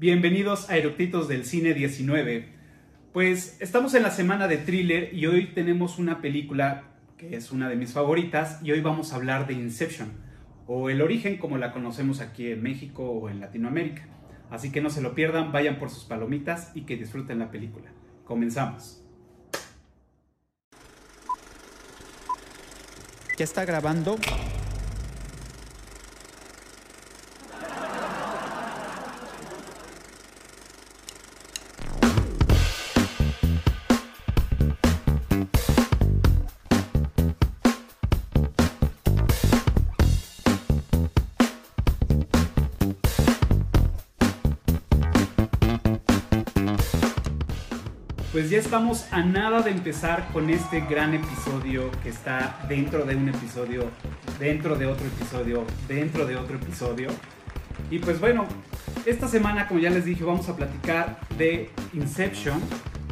Bienvenidos a Eructitos del Cine 19. Pues estamos en la semana de thriller y hoy tenemos una película que es una de mis favoritas y hoy vamos a hablar de Inception o El origen como la conocemos aquí en México o en Latinoamérica. Así que no se lo pierdan, vayan por sus palomitas y que disfruten la película. Comenzamos. ¿Ya está grabando? Pues ya estamos a nada de empezar con este gran episodio que está dentro de un episodio, dentro de otro episodio, dentro de otro episodio. Y pues bueno, esta semana, como ya les dije, vamos a platicar de Inception.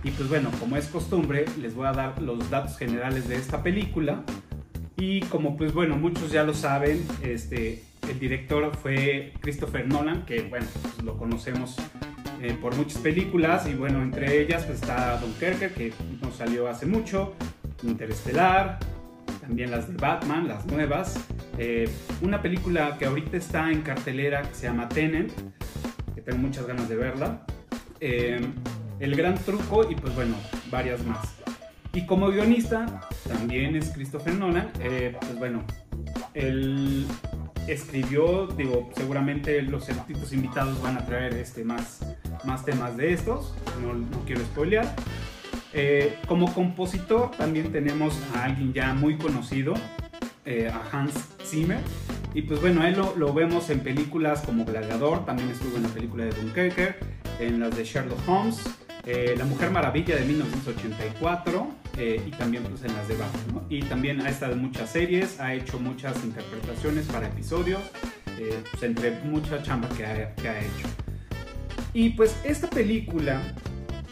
Y pues bueno, como es costumbre, les voy a dar los datos generales de esta película. Y como pues bueno, muchos ya lo saben, este, el director fue Christopher Nolan, que bueno, pues lo conocemos eh, por muchas películas y bueno, entre ellas pues, está Dunkerque, que nos salió hace mucho, Interestelar, también las de Batman, las nuevas, eh, una película que ahorita está en cartelera que se llama Tenet, que tengo muchas ganas de verla, eh, El Gran Truco y pues bueno, varias más. Y como guionista también es Christopher Nolan, pues bueno, él escribió, digo, seguramente los certitos invitados van a traer este más más temas de estos, no, quiero spoilear. Eh, como compositor también tenemos a alguien ya muy conocido, eh, a Hans Zimmer. Y pues bueno, él lo, vemos en películas como Gladiador, también estuvo en la película de Dunkerque, en las de Sherlock Holmes, eh, La Mujer Maravilla de 1984 y también pues en las de Batman. Y también ha estado en muchas series, ha hecho muchas interpretaciones para episodios, pues entre mucha chamba que ha hecho. Y pues esta película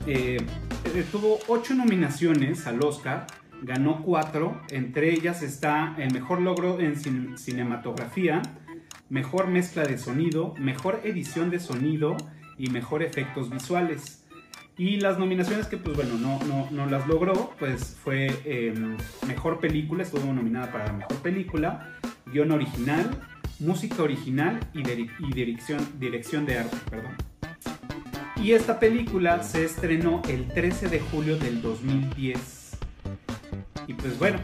eh, eh, tuvo ocho nominaciones al Oscar, ganó cuatro, entre ellas está el mejor logro en cinematografía, mejor mezcla de sonido, mejor edición de sonido y mejor efectos visuales. Y las nominaciones que pues bueno, no, no, no las logró, pues fue em, mejor película, estuvo nominada para mejor película, guion original, música original y, dirección, dirección de arte, perdón. Y esta película se estrenó el 13 de julio del 2010. Y pues bueno,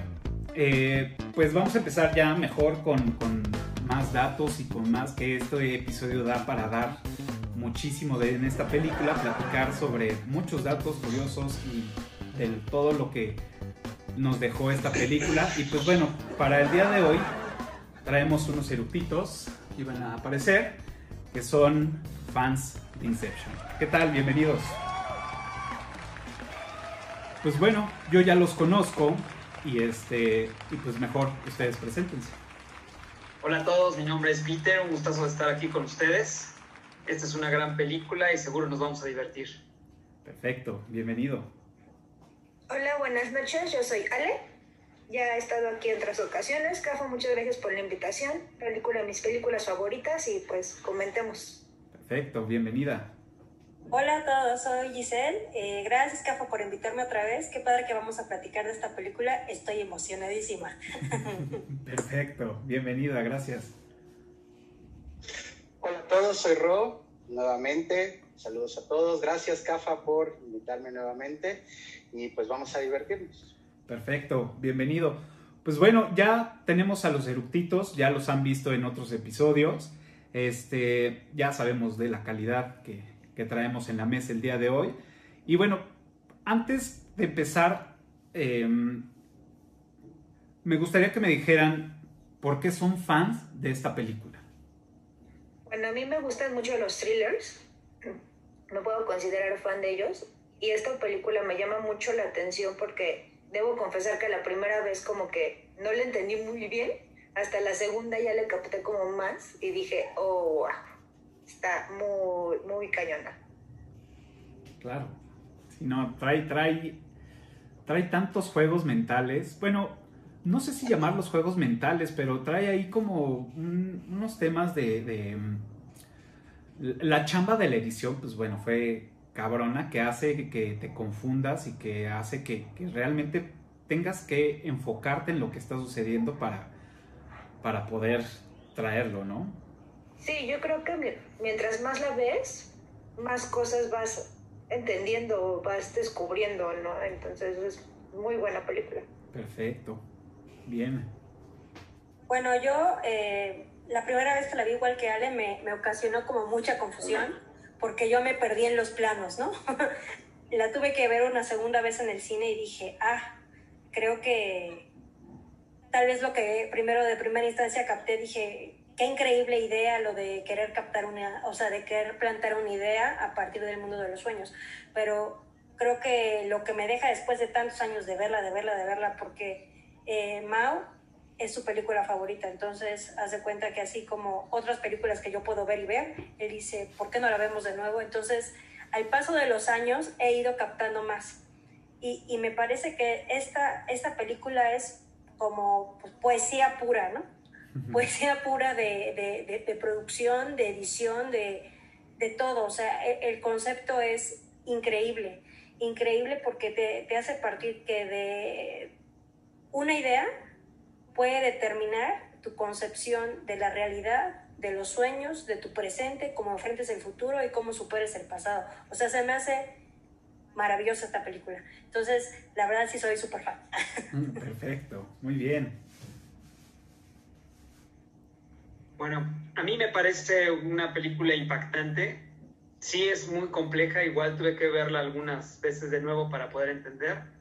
eh, pues vamos a empezar ya mejor con, más datos y con más que este episodio da para dar muchísimo de en esta película, platicar sobre muchos datos curiosos y de todo lo que nos dejó esta película. Y pues bueno, para el día de hoy traemos unos eructitos que van a aparecer, que son fans de Inception. ¿Qué tal? Bienvenidos. Pues bueno, yo ya los conozco y este y pues mejor ustedes preséntense. Hola a todos, mi nombre es Peter, un gustazo estar aquí con ustedes. Esta es una gran película y seguro nos vamos a divertir. Perfecto, bienvenido. Hola, buenas noches, yo soy Ale. Ya he estado aquí en otras ocasiones. Cafo, muchas gracias por la invitación. Película de mis películas favoritas y pues comentemos. Perfecto, bienvenida. Hola a todos, soy Giselle. Eh, gracias, Cafo, por invitarme otra vez. Qué padre que vamos a platicar de esta película. Estoy emocionadísima. Perfecto, bienvenida, gracias. Hola a todos, soy Ro, nuevamente. Saludos a todos. Gracias, Cafa, por invitarme nuevamente. Y pues vamos a divertirnos. Perfecto, bienvenido. Pues bueno, ya tenemos a los eructitos, ya los han visto en otros episodios. Este, ya sabemos de la calidad que, traemos en la mesa el día de hoy. Y bueno, antes de empezar, em, me gustaría que me dijeran por qué son fans de esta película. Bueno, a mí me gustan mucho los thrillers. No puedo considerar fan de ellos. Y esta película me llama mucho la atención porque debo confesar que la primera vez como que no la entendí muy bien hasta la segunda ya le capté como más y dije, oh, wow, está muy, muy cañona. Claro. Si no, trae, trae, trae tantos juegos mentales. Bueno, no sé si llamarlos juegos mentales, pero trae ahí como unos temas de, la chamba de la edición, pues bueno, fue cabrona, que hace que te confundas y que hace que, que realmente tengas que enfocarte en lo que está sucediendo para, para poder traerlo, ¿no? Sí, yo creo que mientras más la ves, más cosas vas entendiendo, vas descubriendo, ¿no? Entonces es muy buena película. Perfecto. Bien. Bueno, yo eh, la primera vez que la vi igual que Ale me, me ocasionó como mucha confusión porque yo me perdí en los planos, ¿no? la tuve que ver una segunda vez en el cine y dije, ah, creo que tal vez lo que primero de primera instancia capté, dije, qué increíble idea lo de querer captar una, o sea, de querer plantar una idea a partir del mundo de los sueños. Pero creo que lo que me deja después de tantos años de verla, de verla, de verla, porque eh, Mao es su película favorita, entonces hace cuenta que así como otras películas que yo puedo ver y ver, él dice, ¿por qué no la vemos de nuevo? Entonces, al paso de los años he ido captando más. Y, y me parece que esta, esta película es como pues, poesía pura, ¿no? Poesía pura de, de, de, producción, de edición, de, todo. O sea, el, el, concepto es increíble. Increíble porque te, te hace partir que de una idea puede determinar tu concepción de la realidad, de los sueños, de tu presente, cómo enfrentes el futuro y cómo superes el pasado. O sea, se me hace maravillosa esta película. Entonces, la verdad sí soy súper fan. Mm, perfecto, muy bien. Bueno, a mí me parece una película impactante. Sí es muy compleja, igual tuve que verla algunas veces de nuevo para poder entender,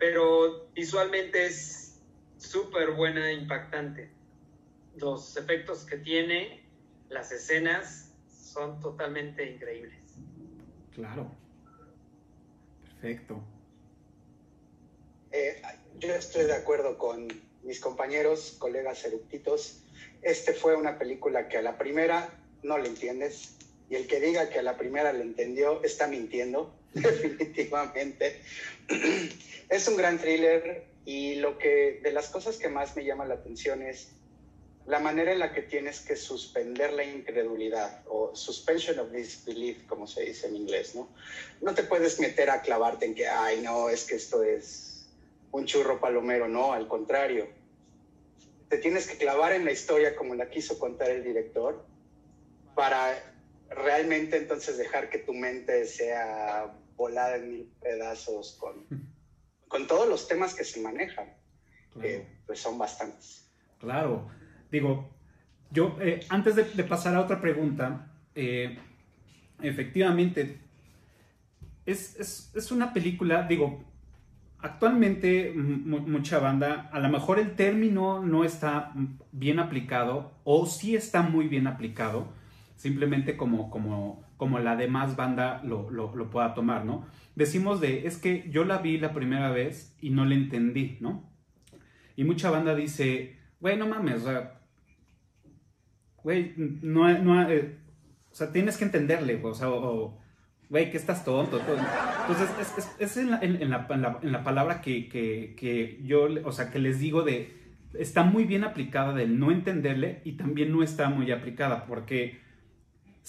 pero visualmente es súper buena e impactante. Los efectos que tiene, las escenas, son totalmente increíbles. Claro. Perfecto. Eh, yo estoy de acuerdo con mis compañeros, colegas eructitos. Este fue una película que a la primera no le entiendes y el que diga que a la primera le entendió está mintiendo, definitivamente. es un gran thriller, y lo que, de las cosas que más me llama la atención es la manera en la que tienes que suspender la incredulidad o suspension of disbelief, como se dice en inglés, ¿no? No te puedes meter a clavarte en que, ay, no, es que esto es un churro palomero, no, al contrario. Te tienes que clavar en la historia como la quiso contar el director para realmente entonces dejar que tu mente sea volada en mil pedazos con con todos los temas que se manejan, pues son bastantes. Claro, digo, yo eh, antes de, pasar a otra pregunta, eh, efectivamente, es, es, una película, digo, actualmente mucha banda, a lo mejor el término no está bien aplicado o sí está muy bien aplicado, simplemente como, como, como la demás banda lo, lo, lo pueda tomar, ¿no? decimos de, es que yo la vi la primera vez y no la entendí, ¿no? Y mucha banda dice, güey, no mames, o sea, güey, no, no, eh, o sea, tienes que entenderle, o sea, güey, que estás tonto. Entonces, es, es, en, la, en, la, en, la, palabra que, que, que, yo, o sea, que les digo de, está muy bien aplicada del no entenderle y también no está muy aplicada, porque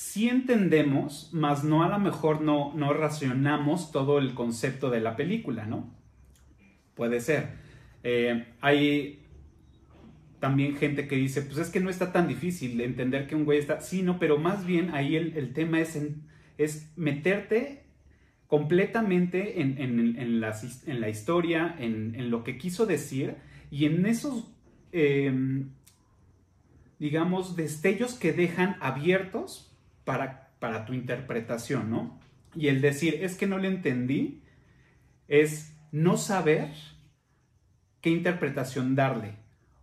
sí entendemos, mas no a lo mejor no, no racionamos todo el concepto de la película, ¿no? Puede ser. Eh, hay también gente que dice, pues es que no está tan difícil entender que un güey está... Sí, no, pero más bien ahí el, tema es, es meterte completamente en, en, la, historia, en, lo que quiso decir y en esos, em, digamos, destellos que dejan abiertos para, para tu interpretación, ¿no? Y el decir, es que no le entendí, es no saber qué interpretación darle.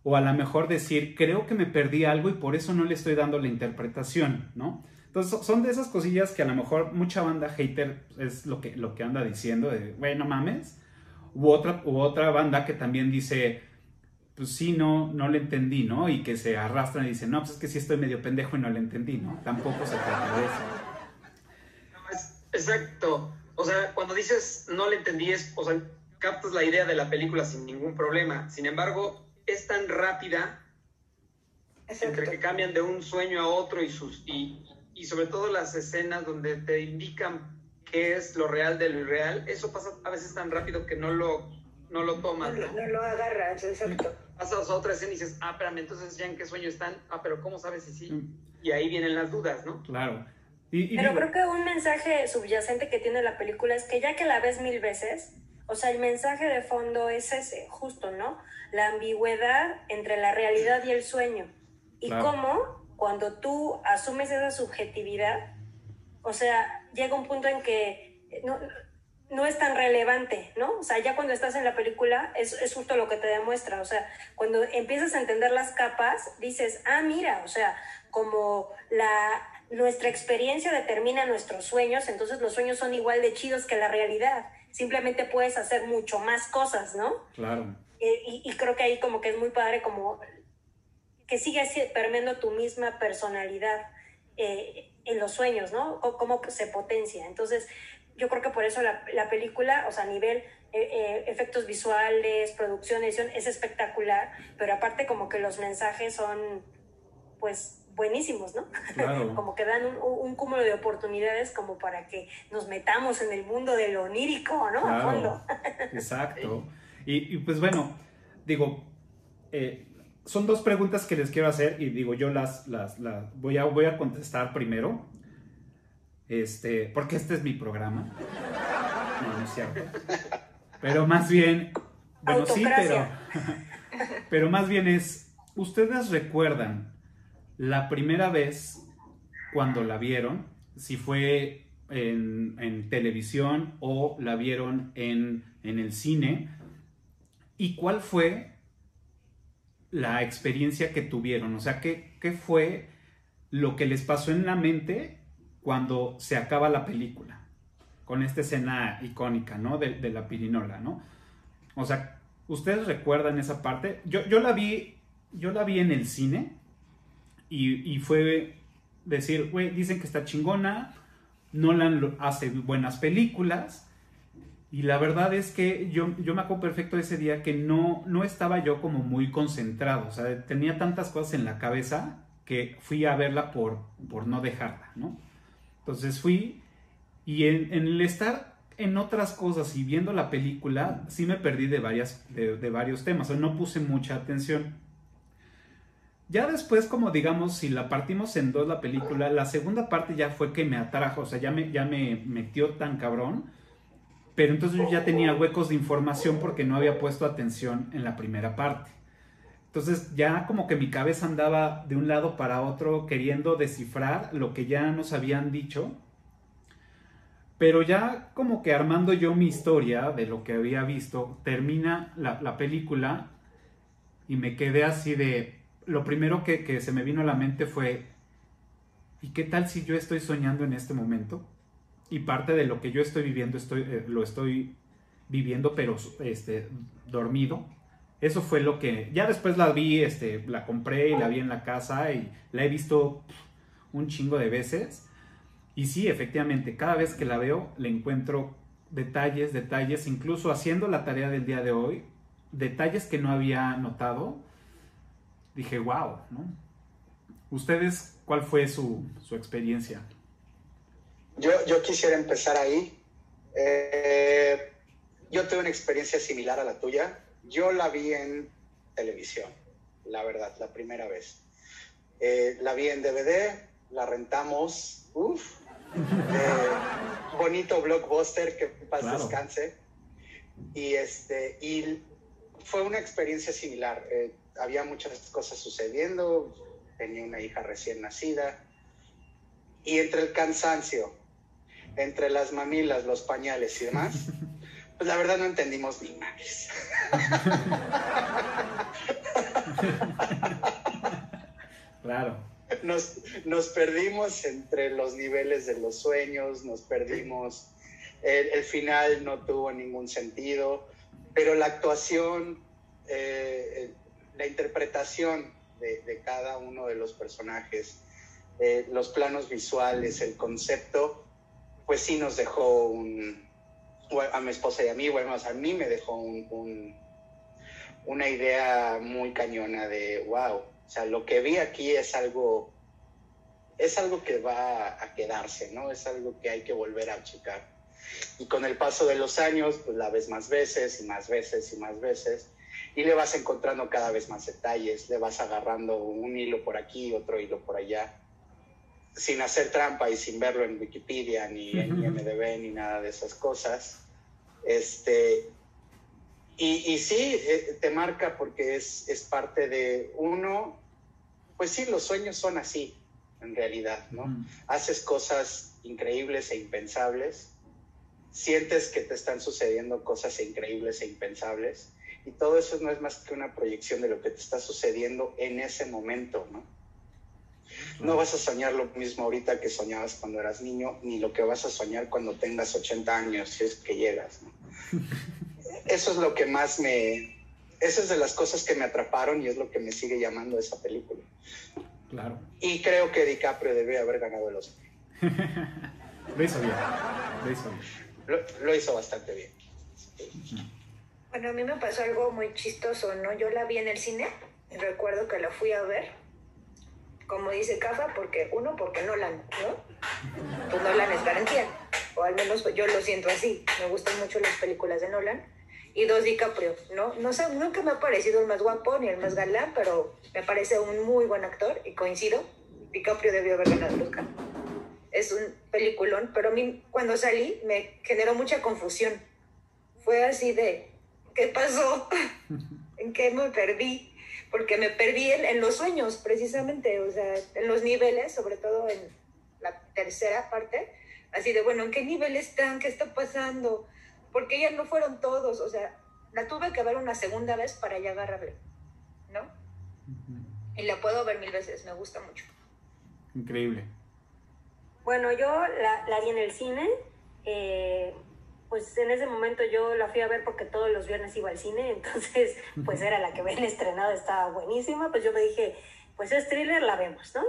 O a lo mejor decir, creo que me perdí algo y por eso no le estoy dando la interpretación, ¿no? Entonces son de esas cosillas que a lo mejor mucha banda hater es lo que, lo que anda diciendo de, güey, no mames. U otra, u otra banda que también dice, pues sí, no, no le entendí, ¿no? Y que se arrastran y dicen, no, pues es que sí estoy medio pendejo y no le entendí, ¿no? Tampoco se trata de eso. Exacto. O sea, cuando dices no le entendí, es, o sea, captas la idea de la película sin ningún problema. Sin embargo, es tan rápida entre que cambian de un sueño a otro y, sus, y, y sobre todo las escenas donde te indican qué es lo real de lo irreal, eso pasa a veces tan rápido que no lo, no lo tomas, No, ¿no? no lo agarras, exacto. Pasas a otra escena y dices, ah, espérame, entonces ya en qué sueño están, ah, pero ¿cómo sabes si sí? Mm, Y ahí vienen las dudas, ¿no? Claro. Y, y Pero digo- creo que un mensaje subyacente que tiene la película es que ya que la ves mil veces, o sea, el mensaje de fondo es ese, justo, ¿no? La ambigüedad entre la realidad y el sueño. Y Claro. cómo cuando tú asumes esa subjetividad, o sea, llega un punto en que no, no es tan relevante, ¿no? O sea, ya cuando estás en la película es, es justo lo que te demuestra, o sea, cuando empiezas a entender las capas, dices, ah, mira, o sea, como la, nuestra experiencia determina nuestros sueños, entonces los sueños son igual de chidos que la realidad. Simplemente puedes hacer mucho más cosas, ¿no? Claro. Y, y creo que ahí como que es muy padre como que sigue así permeando tu misma personalidad eh, en los sueños, ¿no? O cómo se potencia. Entonces, yo creo que por eso la, la película, o sea, a nivel eh, eh, efectos visuales, producción, edición, es espectacular, pero aparte como que los mensajes son, pues, buenísimos, ¿no? Claro. como que dan un, un cúmulo de oportunidades como para que nos metamos en el mundo de lo onírico, ¿no? A fondo. Exacto. Y, y, pues bueno, digo, eh, son dos preguntas que les quiero hacer y digo, yo las, las, las voy, a, voy a contestar primero, este, porque este es mi programa. No, no es cierto. Pero más bien, bueno, sí, pero, pero más bien es, ¿ustedes recuerdan la primera vez cuando la vieron? Si fue en, en televisión o la vieron en, en el cine. ¿Y cuál fue la experiencia que tuvieron? O sea, ¿qué, ¿qué fue lo que les pasó en la mente cuando se acaba la película? Con esta escena icónica, ¿no? De, la pirinola, ¿no? O sea, ¿ustedes recuerdan esa parte? Yo, yo la vi, yo la vi en el cine y, fue decir, güey, dicen que está chingona, Nolan hace buenas películas. Y la verdad es que yo, yo me acuerdo perfecto ese día que no, no estaba yo como muy concentrado. O sea, tenía tantas cosas en la cabeza que fui a verla por, por no dejarla, ¿no? Entonces fui y en, el estar en otras cosas y viendo la película, sí me perdí de, varias, de, varios temas. O no puse mucha atención. Ya después, como digamos, si la partimos en dos la película, la segunda parte ya fue que me atrajo, o sea, ya me, ya me metió tan cabrón, pero entonces yo ya tenía huecos de información porque no había puesto atención en la primera parte. Entonces ya como que mi cabeza andaba de un lado para otro queriendo descifrar lo que ya nos habían dicho, pero ya como que armando yo mi historia de lo que había visto, termina la, la película y me quedé así de, lo primero que, que se me vino a la mente fue, ¿y qué tal si yo estoy soñando en este momento? Y parte de lo que yo estoy viviendo estoy, eh, lo estoy viviendo, pero este, dormido. Eso fue lo que, ya después la vi, este, la compré y la vi en la casa y la he visto un chingo de veces. Y sí, efectivamente, cada vez que la veo le encuentro detalles, detalles, incluso haciendo la tarea del día de hoy, detalles que no había notado. Dije, wow, ¿no? ¿Ustedes cuál fue su, su experiencia? Yo, yo quisiera empezar ahí. Eh, yo tuve una experiencia similar a la tuya. Yo la vi en televisión, la verdad, la primera vez. Eh, la vi en DVD, la rentamos. Uf. Eh, bonito blockbuster, que paz Claro. descanse. Y, este, y fue una experiencia similar. Eh, había muchas cosas sucediendo. Tenía una hija recién nacida. Y entre el cansancio, entre las mamilas, los pañales y demás, pues la verdad no entendimos ni madres. Claro, Nos, nos perdimos entre los niveles de los sueños, nos perdimos. El, el final no tuvo ningún sentido, pero la actuación, eh, la interpretación de, de cada uno de los personajes, eh, los planos visuales, el concepto, pues sí nos dejó un, a mi esposa y a mí, bueno, a mí me dejó un, un, una idea muy cañona de, wow, o sea, lo que vi aquí es algo es algo que va a quedarse, ¿no? Es algo que hay que volver a checar. Y con el paso de los años, pues la ves más veces y más veces y más veces, y le vas encontrando cada vez más detalles, le vas agarrando un hilo por aquí, otro hilo por allá, sin hacer trampa y sin verlo en Wikipedia, ni en IMDB, ni nada de esas cosas. Este, y, y sí, eh, te marca porque es, es parte de uno, pues sí, los sueños son así, en realidad, ¿no? Haces cosas increíbles e impensables, sientes que te están sucediendo cosas increíbles e impensables, y todo eso no es más que una proyección de lo que te está sucediendo en ese momento, ¿no? No vas a soñar lo mismo ahorita que soñabas cuando eras niño, ni lo que vas a soñar cuando tengas 80 años, si es que llegas, ¿no? Eso es lo que más me... Esa es de las cosas que me atraparon y es lo que me sigue llamando esa película. Claro. Y creo que DiCaprio debe haber ganado el Oscar. lo hizo bien. Lo hizo bien. Lo, hizo bastante bien. Bueno, a mí me pasó algo muy chistoso, ¿no? Yo la vi en el cine y recuerdo que la fui a ver, como dice Cafa, porque uno, porque Nolan, ¿no? Pues Nolan es garantía, o al menos yo lo siento así. Me gustan mucho las películas de Nolan y dos DiCaprio, ¿no? No sé, nunca me ha parecido el más guapo ni el más galán, pero me parece un muy buen actor y coincido, DiCaprio debió haber ganado el Oscar. Es un peliculón, pero a mí cuando salí me generó mucha confusión. Fue así de, ¿qué pasó? ¿En qué me perdí? Porque me perdí en, en los sueños, precisamente, o sea, en los niveles, sobre todo en la tercera parte, así de, bueno, ¿en qué nivel están? ¿Qué está pasando? porque ya no fueron todos, o sea, la tuve que ver una segunda vez para ya agarrarle, ¿no? Y la puedo ver mil veces, me gusta mucho. Increíble. Bueno, yo la, la vi en el cine, eh, pues en ese momento yo la fui a ver porque todos los viernes iba al cine, entonces pues era la que ven estrenado, estaba buenísima, pues yo me dije, pues es thriller, la vemos, ¿no?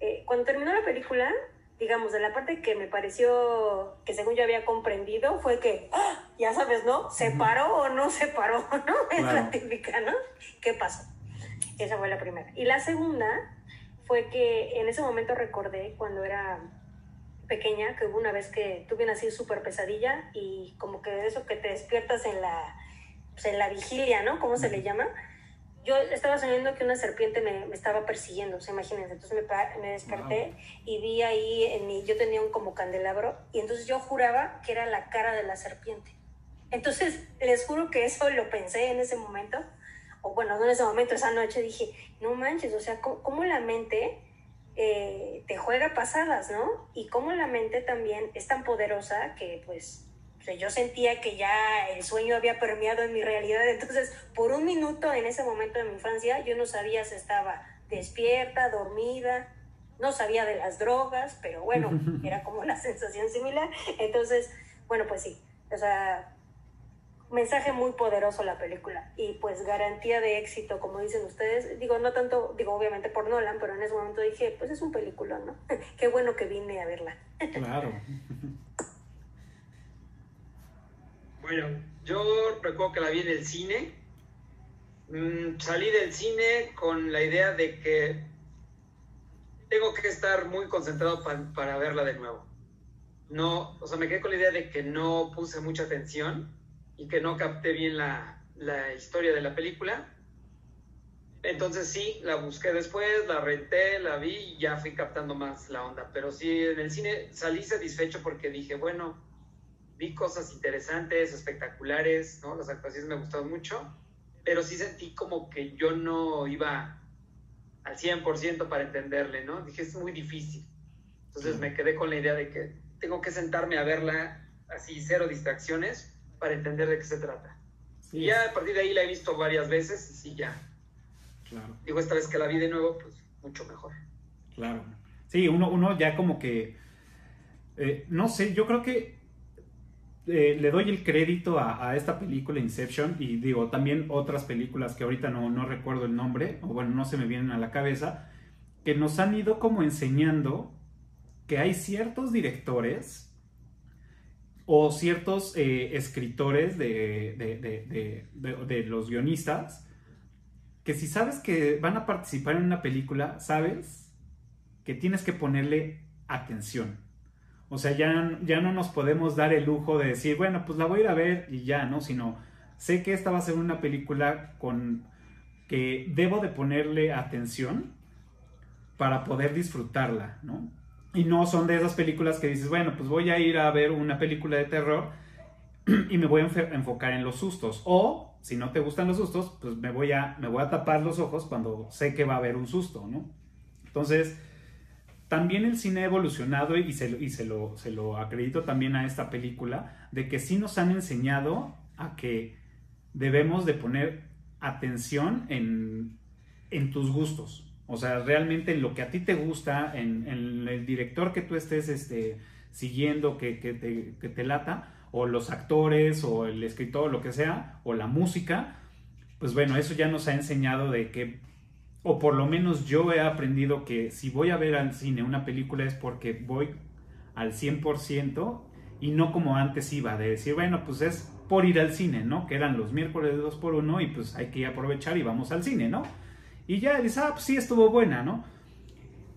Eh, cuando terminó la película, digamos, de la parte que me pareció que según yo había comprendido fue que, ¡ah! ya sabes, ¿no? ¿Se paró o no se paró? ¿No? Es la típica, ¿no? ¿Qué pasó? Esa fue la primera. Y la segunda fue que en ese momento recordé cuando era pequeña que hubo una vez que tuve una así súper pesadilla y como que eso que te despiertas en la, pues, en la vigilia, ¿no? ¿Cómo se le llama? yo estaba soñando que una serpiente me, me estaba persiguiendo, o sea, imagínense. Entonces me, me desperté y vi ahí, en mi, yo tenía un como candelabro, y entonces yo juraba que era la cara de la serpiente. Entonces, les juro que eso lo pensé en ese momento, o bueno, no en ese momento, esa noche dije, no manches, o sea, cómo, la mente eh, te juega pasadas, ¿no? Y cómo la mente también es tan poderosa que pues yo sentía que ya el sueño había permeado en mi realidad, entonces por un minuto en ese momento de mi infancia yo no sabía si estaba despierta, dormida, no sabía de las drogas, pero bueno, era como una sensación similar. Entonces, bueno, pues sí, o sea, mensaje muy poderoso la película y pues garantía de éxito, como dicen ustedes. Digo, no tanto, digo, obviamente por Nolan, pero en ese momento dije, pues es un película, ¿no? Qué bueno que vine a verla. Claro. Bueno, yo recuerdo que la vi en el cine. Mm, salí del cine con la idea de que tengo que estar muy concentrado para verla de nuevo. No, o sea, me quedé con la idea de que no puse mucha atención y que no capté bien la, la historia de la película. Entonces sí, la busqué después, la renté, la vi y ya fui captando más la onda. Pero sí, en el cine salí satisfecho porque dije, bueno, vi cosas interesantes, espectaculares, ¿no? Las actuaciones me gustaron mucho, pero sí sentí como que yo no iba al 100% para entenderle, ¿no? Dije, es muy difícil. Entonces me quedé con la idea de que tengo que sentarme a verla así, cero distracciones, para entender de qué se trata. Y ya a partir de ahí la he visto varias veces y sí, ya. Claro. Digo, esta vez que la vi de nuevo, pues mucho mejor. Claro. Sí, uno, uno ya como que, eh, no sé, yo creo que eh, le doy el crédito a, esta película Inception y digo también otras películas que ahorita no, no recuerdo el nombre, o bueno, no se me vienen a la cabeza, que nos han ido como enseñando que hay ciertos directores o ciertos eh, escritores de, de, los guionistas que si sabes que van a participar en una película, sabes que tienes que ponerle atención. O sea, ya, ya no nos podemos dar el lujo de decir, bueno, pues la voy a ir a ver y ya, ¿no? Sino, sé que esta va a ser una película con que debo de ponerle atención para poder disfrutarla, ¿no? Y no son de esas películas que dices, bueno, pues voy a ir a ver una película de terror y me voy a enfocar en los sustos. O, si no te gustan los sustos, pues me voy a, me voy a tapar los ojos cuando sé que va a haber un susto, ¿no? Entonces, también el cine ha evolucionado y, se, lo, se lo acredito también a esta película, de que sí nos han enseñado a que debemos de poner atención en, en tus gustos. O sea, realmente en lo que a ti te gusta, en, el director que tú estés este, siguiendo, que, te, lata, o los actores, o el escritor, lo que sea, o la música, pues bueno, eso ya nos ha enseñado de que, o por lo menos yo he aprendido que si voy a ver al cine una película es porque voy al 100% y no como antes iba, de decir, bueno, pues es por ir al cine, ¿no? Que eran los miércoles de 2 por 1 y pues hay que aprovechar y vamos al cine, ¿no? Y ya dices, ah, pues sí estuvo buena, ¿no?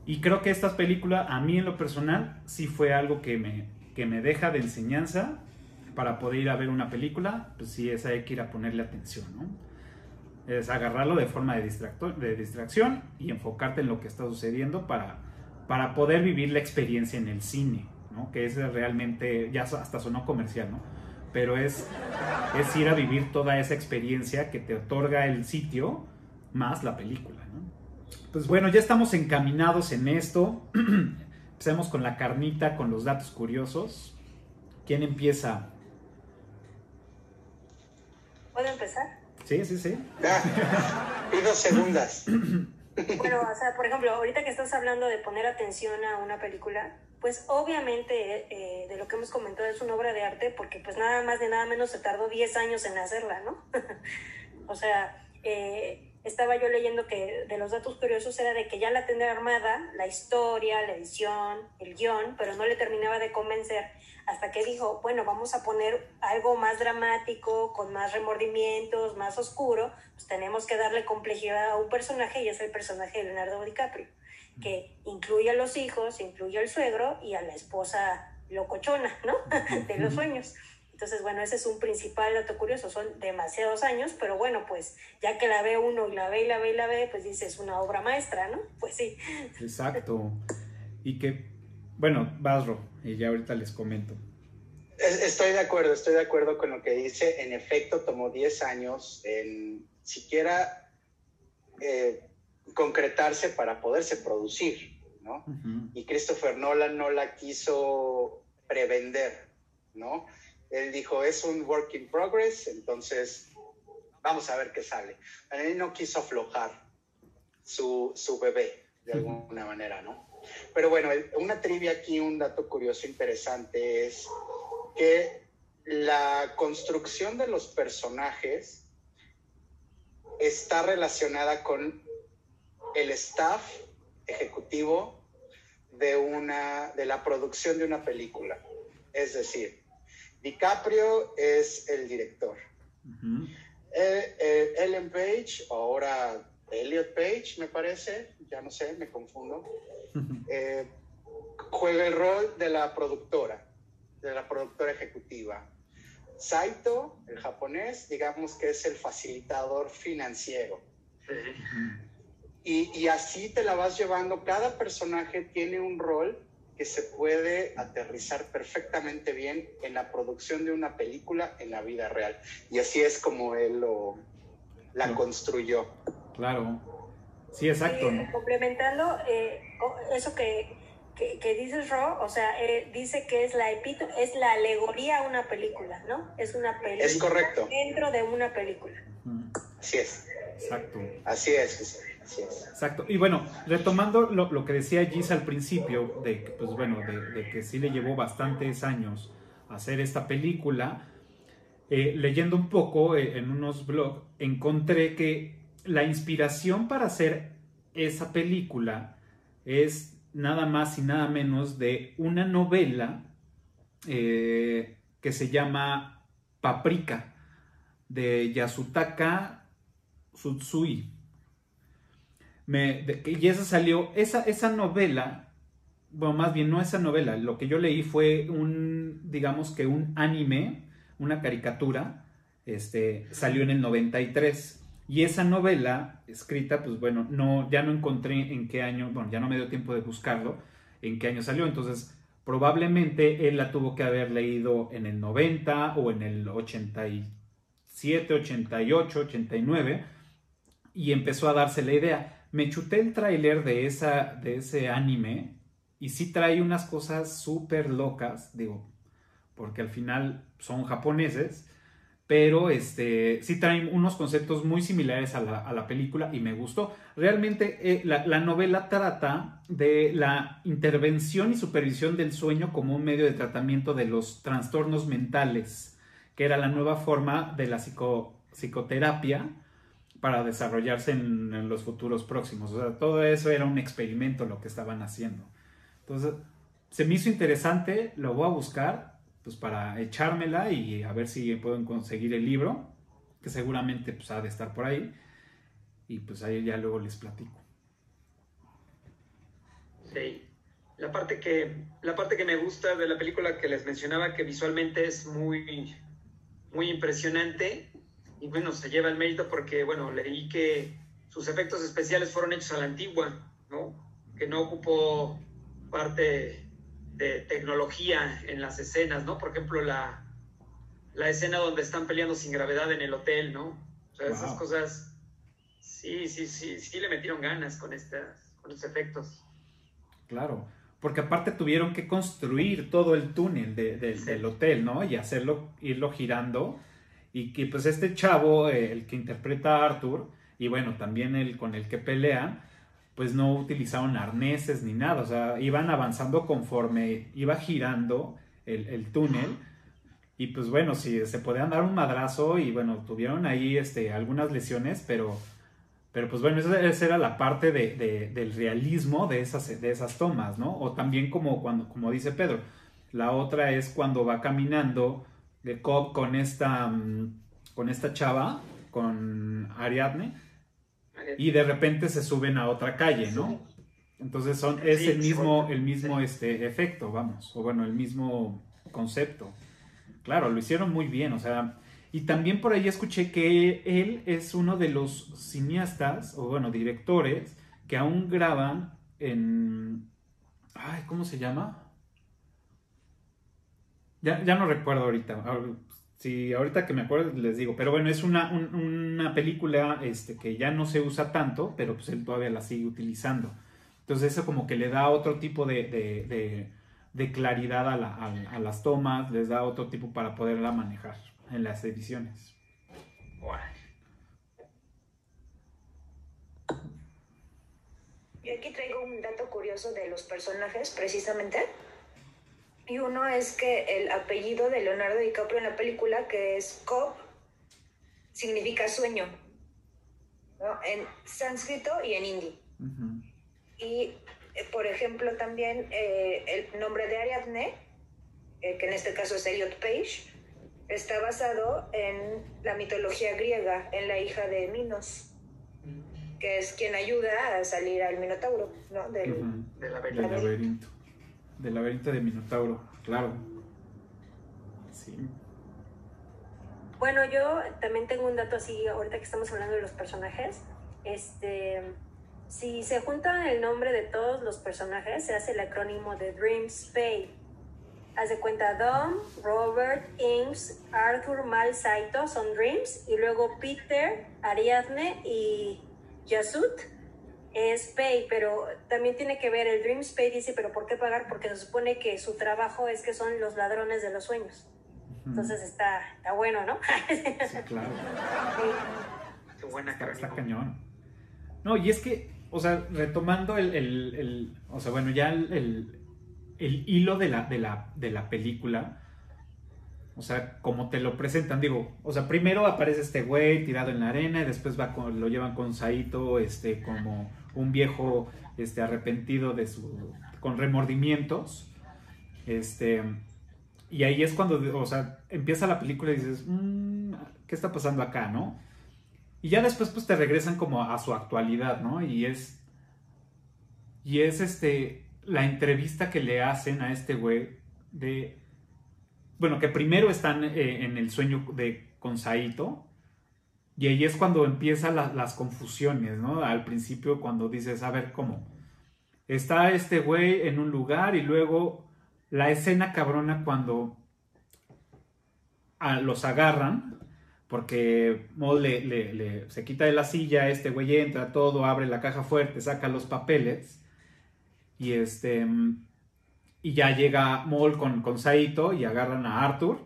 Y creo que esta película, a mí en lo personal, sí fue algo que me, que me deja de enseñanza para poder ir a ver una película, pues sí, esa hay que ir a ponerle atención, ¿no? Es agarrarlo de forma de, de distracción y enfocarte en lo que está sucediendo para, para poder vivir la experiencia en el cine, ¿no? Que es realmente, ya hasta sonó comercial, ¿no? Pero es, es ir a vivir toda esa experiencia que te otorga el sitio más la película. ¿no? Pues bueno, ya estamos encaminados en esto. Empecemos con la carnita, con los datos curiosos. ¿Quién empieza? ¿Puedo empezar? Sí, sí, sí. pido segundas. Bueno, o sea, por ejemplo, ahorita que estás hablando de poner atención a una película, pues obviamente eh, de lo que hemos comentado es una obra de arte porque pues nada más de nada menos se tardó 10 años en hacerla, ¿no? o sea, eh, estaba yo leyendo que de los datos curiosos era de que ya la tenía armada, la historia, la edición, el guion, pero no le terminaba de convencer hasta que dijo, bueno, vamos a poner algo más dramático, con más remordimientos, más oscuro, pues tenemos que darle complejidad a un personaje y es el personaje de Leonardo DiCaprio, que incluye a los hijos, incluye al suegro y a la esposa locochona, ¿no? de los sueños. Entonces, bueno, ese es un principal dato curioso, son demasiados años, pero bueno, pues ya que la ve uno y la ve y la ve y la ve, pues dice, es una obra maestra, ¿no? Pues sí. Exacto. Y que, bueno, Basro, y ya ahorita les comento. Estoy de acuerdo, estoy de acuerdo con lo que dice. En efecto, tomó 10 años en siquiera eh, concretarse para poderse producir, ¿no? Y Christopher Nolan no la quiso prevender, ¿no? Él dijo, es un work in progress, entonces vamos a ver qué sale. Él no quiso aflojar su, su bebé, de alguna manera, ¿no? Pero bueno, una trivia aquí, un dato curioso interesante es que la construcción de los personajes está relacionada con el staff ejecutivo de, una, de la producción de una película. Es decir, DiCaprio es el director. Eh, eh, Ellen Page, ahora Elliot Page, me parece, ya no sé, me confundo, eh, juega el rol de la productora, de la productora ejecutiva. Saito, el japonés, digamos que es el facilitador financiero. y, y así te la vas llevando, cada personaje tiene un rol que se puede aterrizar perfectamente bien en la producción de una película en la vida real. Y así es como él lo, la construyó. Claro. Sí, exacto. Complementando eh, eso que, que, dices, Ro, o sea, eh, dice que es la es la alegoría a una película, ¿no? Es una película. Es correcto. Dentro de una película. Así es. Exacto. Así es. Exacto. Y bueno, retomando lo, que decía Gis al principio, de que, pues bueno, de, que sí le llevó bastantes años hacer esta película, eh, leyendo un poco eh, en unos blogs, encontré que la inspiración para hacer esa película es nada más y nada menos de una novela eh, que se llama Paprika, de Yasutaka Tsutsui Me, y esa salió, esa, esa novela, bueno, más bien no esa novela, lo que yo leí fue un, digamos que un anime, una caricatura, este, salió en el 93. Y esa novela escrita, pues bueno, no, ya no encontré en qué año, bueno, ya no me dio tiempo de buscarlo, en qué año salió. Entonces, probablemente él la tuvo que haber leído en el 90 o en el 87, 88, 89 y empezó a darse la idea. Me chuté el tráiler de, de ese anime y sí trae unas cosas súper locas, digo, porque al final son japoneses pero este, sí traen unos conceptos muy similares a la, película y me gustó. Realmente eh, la, novela trata de la intervención y supervisión del sueño como un medio de tratamiento de los trastornos mentales, que era la nueva forma de la psicoterapia para desarrollarse en, en, los futuros próximos. O sea, todo eso era un experimento lo que estaban haciendo. Entonces, se me hizo interesante, lo voy a buscar pues para echármela y a ver si pueden conseguir el libro, que seguramente pues ha de estar por ahí, y pues ahí ya luego les platico. Sí, la parte que, la parte que me gusta de la película que les mencionaba, que visualmente es muy, muy impresionante, y bueno, se lleva el mérito porque, bueno, leí que sus efectos especiales fueron hechos a la antigua, ¿no? Que no ocupó parte de tecnología en las escenas, ¿no? Por ejemplo, la, la escena donde están peleando sin gravedad en el hotel, ¿no? O sea, esas cosas, sí, sí, sí, sí le metieron ganas con, estas, con estos efectos. Claro, porque aparte tuvieron que construir todo el túnel del hotel, ¿no? Y hacerlo, irlo girando. Y que pues este chavo, el que interpreta a Arthur, y bueno, también el con el que pelea, pues no utilizaron arneses ni nada, o sea, iban avanzando conforme iba girando el, túnel. Y pues bueno, sí, se podían dar un madrazo y bueno, tuvieron ahí este, algunas lesiones, pero, pero pues bueno, esa, era la parte de, del realismo de esas, de esas tomas, ¿no? O también como, cuando, como dice Pedro, la otra es cuando va caminando de Cobb con esta, mm, con esta chava, con Ariadne, y de repente se suben a otra calle, ¿no? Entonces son, es el mismo, el mismo este, efecto, vamos, o bueno, el mismo concepto. Claro, lo hicieron muy bien, o sea, y también por ahí escuché que él es uno de los cineastas, o bueno, directores, que aún graban en... Ay, ¿cómo se llama? Ya, ya no recuerdo ahorita. Sí, ahorita que me acuerdo les digo, pero bueno, es una, una película este, que ya no se usa tanto, pero pues él todavía la sigue utilizando. Entonces eso como que le da otro tipo de, de, claridad a, a, las tomas, les da otro tipo para poderla manejar en las ediciones. Yo aquí traigo un dato curioso de los personajes, precisamente. Y uno es que el apellido de Leonardo DiCaprio en la película, que es Cobb, significa sueño, ¿no? en sánscrito y en hindi. Y, eh, por ejemplo, también eh, el nombre de Ariadne, eh, que en este caso es Elliot Page, está basado en la mitología griega, en la hija de Minos, que es quien ayuda a salir al Minotauro, ¿no? Del, laberinto del laberinto de Minotauro, claro. Sí. Bueno, yo también tengo un dato así, ahorita que estamos hablando de los personajes. Este, si se junta el nombre de todos los personajes, se hace el acrónimo de Dreams Pay. Haz de cuenta, Dom, Robert, Ames, Arthur, Mal, Saito son Dreams, y luego Peter, Ariadne y Yasut es pay, pero también tiene que ver, el Dreams Pay dice, pero ¿por qué pagar? Porque se supone que su trabajo es que son los ladrones de los sueños. Entonces está, está bueno, ¿no? sí, claro. Qué buena está, está cañón. No, y es que, o sea, retomando el, el, el o sea, bueno, ya el, el, hilo de la, de, la, de la película, o sea, como te lo presentan, digo, o sea, primero aparece este güey tirado en la arena y después va con, lo llevan con Saito, este, como un viejo este, arrepentido de su, con remordimientos. Este, y ahí es cuando, o sea, empieza la película y dices, mm, ¿qué está pasando acá, no? Y ya después pues te regresan como a su actualidad, ¿no? Y es, Y es este, la entrevista que le hacen a este güey de, bueno, que primero están eh, en el sueño de con Saito. Y ahí es cuando empiezan las confusiones, ¿no? Al principio cuando dices, a ver, ¿cómo? Está este güey en un lugar y luego la escena cabrona cuando los agarran, porque le, se quita de la silla, este güey entra, todo, abre la caja fuerte, saca los papeles y este y ya llega Moll con, con Saito y agarran a Arthur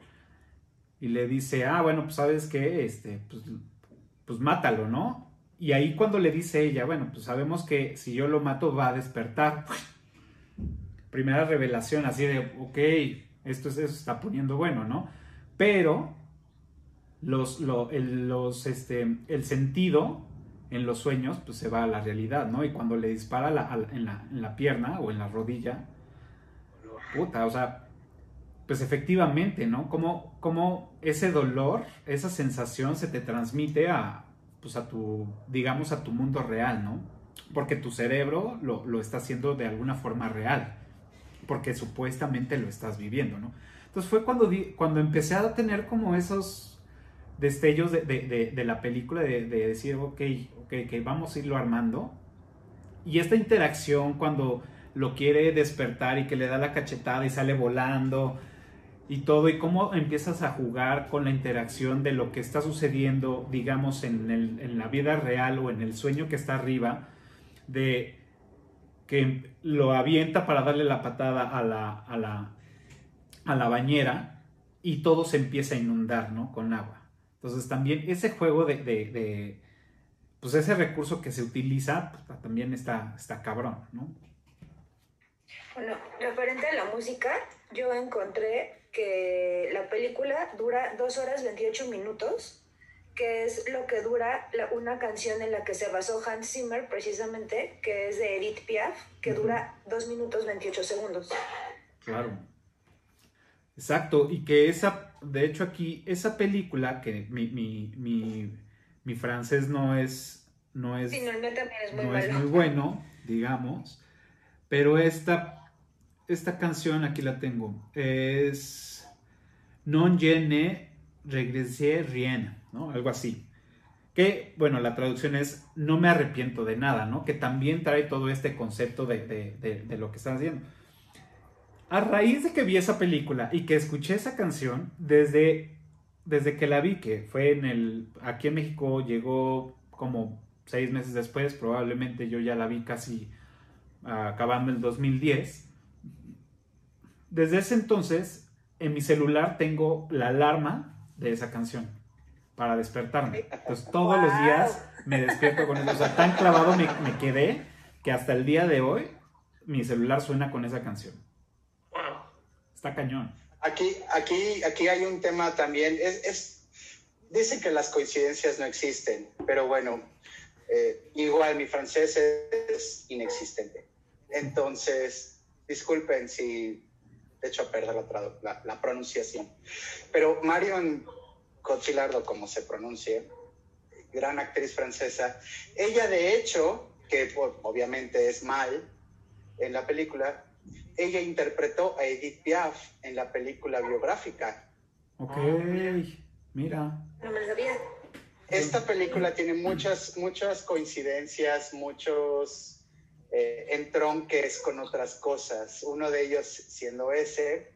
y le dice, ah, bueno, pues sabes que, este, pues, pues mátalo, ¿no? Y ahí cuando le dice ella, bueno, pues sabemos que si yo lo mato va a despertar. Primera revelación así de, ok, esto se está poniendo bueno, ¿no? Pero los, el, los, este, el sentido en los sueños pues se va a la realidad, ¿no? Y cuando le dispara en, la, en la pierna o en la rodilla, puta, o sea, pues efectivamente, ¿no? Como, como ese dolor, esa sensación se te transmite a, pues a tu, digamos, a tu mundo real, ¿no? Porque tu cerebro lo, lo está haciendo de alguna forma real, porque supuestamente lo estás viviendo, ¿no? Entonces fue cuando, cuando empecé a tener como esos destellos de, de, de, la película, de, decir, ok, ok, ok, vamos a irlo armando. Y esta interacción cuando lo quiere despertar y que le da la cachetada y sale volando y todo, y cómo empiezas a jugar con la interacción de lo que está sucediendo, digamos, en, el, en la vida real o en el sueño que está arriba, de que lo avienta para darle la patada a la, a la, a la bañera y todo se empieza a inundar, ¿no? Con agua. Entonces también ese juego de, de, pues ese recurso que se utiliza pues, también está, está cabrón, ¿no? Bueno, referente a la música, yo encontré que la película dura 2 horas 28 minutos, que es lo que dura una canción en la que se basó Hans Zimmer precisamente, que es de Edith Piaf, que dura 2 minutos 28 segundos. Claro. Exacto, y que esa, de hecho aquí, esa película, que mi, mi, mi, mi francés no es, no es, no, es muy bueno, digamos, pero esta, esta canción, aquí la tengo, es Non je ne regressé rien, ¿no? Algo así. Que, bueno, la traducción es no me arrepiento de nada, ¿no? Que también trae todo este concepto de, de, lo que están haciendo a raíz de que vi esa película y que escuché esa canción, desde, desde que la vi, que fue en el, aquí en México llegó como seis meses después, probablemente yo ya la vi casi acabando el 2010. Desde ese entonces, en mi celular tengo la alarma de esa canción para despertarme. Entonces todos los días me despierto con eso. O sea, tan clavado me, me quedé que hasta el día de hoy mi celular suena con esa canción. Está cañón. Aquí, aquí, aquí hay un tema también. Es, es dicen que las coincidencias no existen, pero bueno, eh, igual mi francés es inexistente. Entonces, disculpen si hecho a perder la, la, pronunciación. Pero Marion Cotillard, como se pronuncia, gran actriz francesa, ella de hecho, que obviamente es mal en la película, ella interpretó a Edith Piaf en la película biográfica. Ok, mira. No me sabía. Esta película tiene muchas, muchas coincidencias, muchos eh, entronques con otras cosas. Uno de ellos siendo ese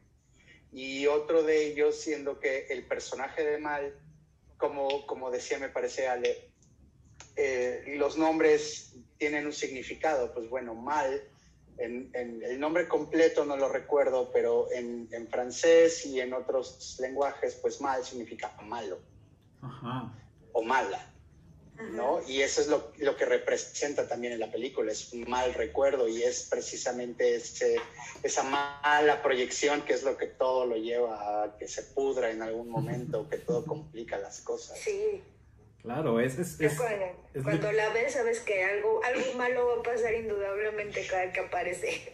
y otro de ellos siendo que el personaje de Mal, como, como decía me parece Ale, eh, los nombres tienen un significado. Pues bueno, Mal en, el nombre completo no lo recuerdo, pero en, en, francés y en otros lenguajes, pues mal significa malo o mala, ¿no? Y eso es lo, lo, que representa también en la película, es un mal recuerdo y es precisamente ese, esa mala proyección que es lo que todo lo lleva a que se pudra en algún momento, que todo complica las cosas. Sí. Claro, es... es, cuando, la ves sabes que algo, algo malo va a pasar indudablemente cada que aparece.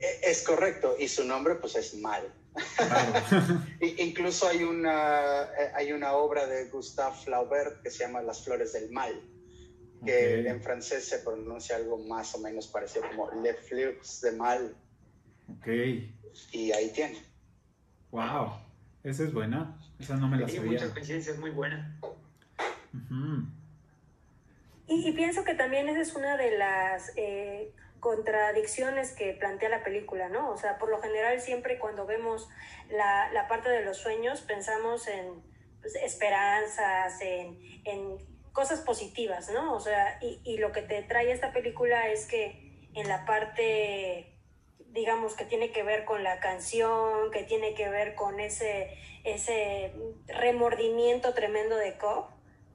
Es, correcto, y su nombre pues es Mal. Incluso hay una, eh, hay una obra de Gustave Flaubert que se llama Las Flores del Mal, que en francés se pronuncia algo más o menos parecido como Le Flux de Mal. Ok. Y ahí tiene. Wow, esa es buena. Esa no me la Tiene sabía. muchas coincidencias muy buena. Y pienso que también esa es una de las eh, contradicciones que plantea la película, ¿no? O sea, por lo general siempre cuando vemos la, la parte de los sueños pensamos en pues, esperanzas, en, en cosas positivas, ¿no? O sea, y, y lo que te trae esta película es que en la parte, digamos, que tiene que ver con la canción, que tiene que ver con ese, ese remordimiento tremendo de Cobb,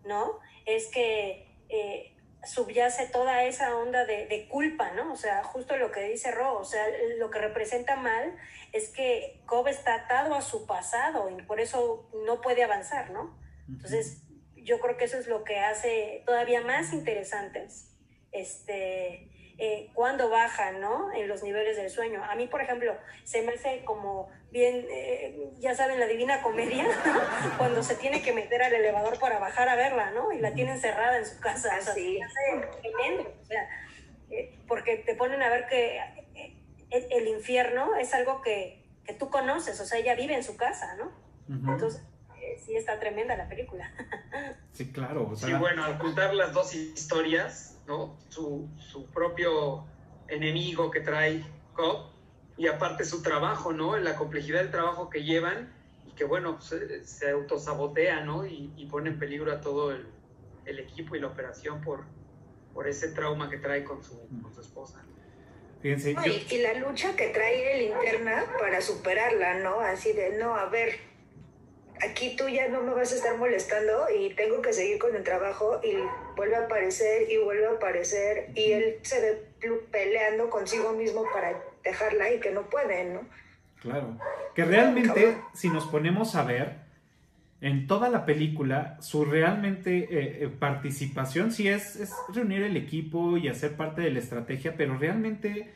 ¿no? Es que eh, subyace toda esa onda de, de, culpa, ¿no? O sea, justo lo que dice Ro, o sea, lo que representa mal es que Cobb está atado a su pasado y por eso no puede avanzar, ¿no? Entonces, yo creo que eso es lo que hace todavía más interesantes este, eh, cuando bajan, ¿no? En los niveles del sueño. A mí, por ejemplo, se me hace como bien, eh, ya saben, la divina comedia, cuando se tiene que meter al elevador para bajar a verla, ¿no? Y la tienen cerrada en su casa. O sea, Así. se me hace tremendo, o sea, eh, porque te ponen a ver que eh, el, el infierno es algo que, que tú conoces, o sea, ella vive en su casa, ¿no? Ujú. Entonces, eh, sí está tremenda la película. Sí, claro. O sea, Sí, bueno, al juntar las dos historias, ¿no? Su, su propio enemigo que trae Cobb y aparte su trabajo, ¿no? La complejidad del trabajo que llevan y que, bueno, se, se autosabotea, ¿no? Y, y pone en peligro a todo el, el equipo y la operación por, por ese trauma que trae con su, con su esposa. fíjense, No, yo- y, y la lucha que trae el linterna para superarla, ¿no? Así de, no, a ver, aquí tú ya no me vas a estar molestando y tengo que seguir con el trabajo y vuelve a aparecer y vuelve a aparecer y él se ve peleando consigo mismo para dejarla y que no puede, ¿no? Claro. Que realmente, si nos ponemos a ver, en toda la película, su realmente eh, eh, participación sí es, es reunir el equipo y hacer parte de la estrategia, pero realmente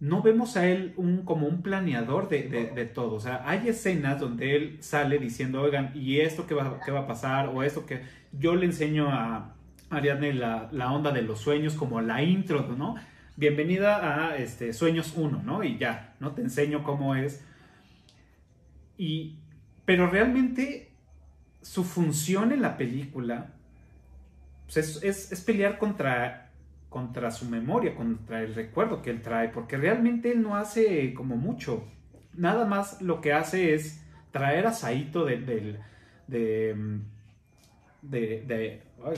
no vemos a él un, como un planeador de, de- todo. O sea, hay escenas donde él sale diciendo, oigan, ¿y esto qué va, qué va a pasar? O esto que yo le enseño a Ariadne la, la onda de los sueños, como la intro, ¿no? Bienvenida a este, Sueños 1, ¿no? Y ya, ¿no? Te enseño cómo es. Y, pero realmente su función en la película pues, es, es- es pelear contra, contra su memoria, contra el recuerdo que él trae, porque realmente él no hace como mucho. Nada más lo que hace es traer a Saito de, del- de, mm, de, de- ay,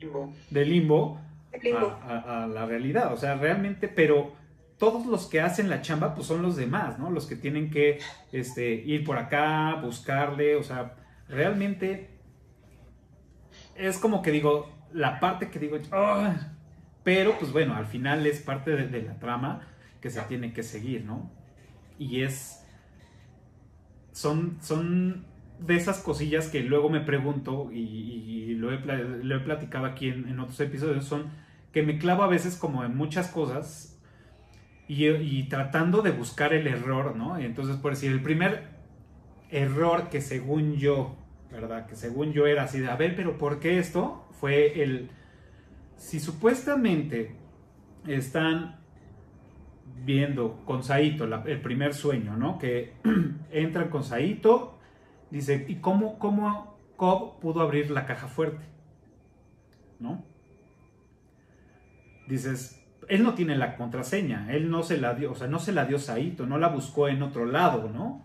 Limbo. de limbo Limbo. a, a- a la realidad. O sea, realmente, pero todos los que hacen la chamba, pues son los demás, ¿no? Los que tienen que este, ir por acá, buscarle, o sea, realmente es como que digo, la parte que digo, "Ah", pero pues bueno, al final es parte de, la trama que se tiene que seguir, ¿no? Y es, son, son de esas cosillas que luego me pregunto y, lo, he, lo he platicado aquí en, en otros episodios, son que me clavo a veces como en muchas cosas y, y tratando de buscar el error, ¿no? Y entonces, por decir, el primer error que según yo, ¿verdad? Que según yo era así de, a ver, pero ¿por qué esto? Fue el, si supuestamente están viendo con Saito el primer sueño, ¿no? Que entran con Saito, dice, ¿y cómo, cómo Cobb pudo abrir la caja fuerte? ¿No? Dices, él no tiene la contraseña, él no se la dio, o sea, no se la dio Saito, no la buscó en otro lado, ¿no?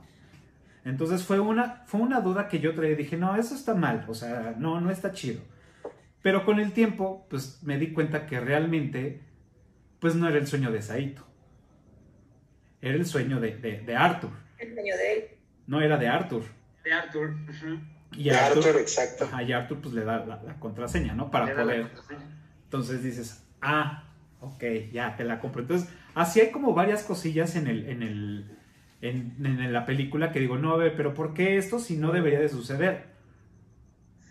Entonces fue una, fue una duda que yo traía, dije, no, eso está mal, o sea, no, no está chido. Pero con el tiempo, pues me di cuenta que realmente, pues no era el sueño de Saito. Era el sueño de, de- de Arthur, El sueño de él. no era de Arthur. De Arthur. Y De Arthur, Arthur, exacto. ajá, y Arthur pues le da la, la contraseña, ¿no? Para Le poder. Entonces dices, ah, ok, ya te la compro. Entonces, así hay como varias cosillas en el, en el, en, en la película que digo, no, a ver, pero ¿por qué esto si no debería de suceder?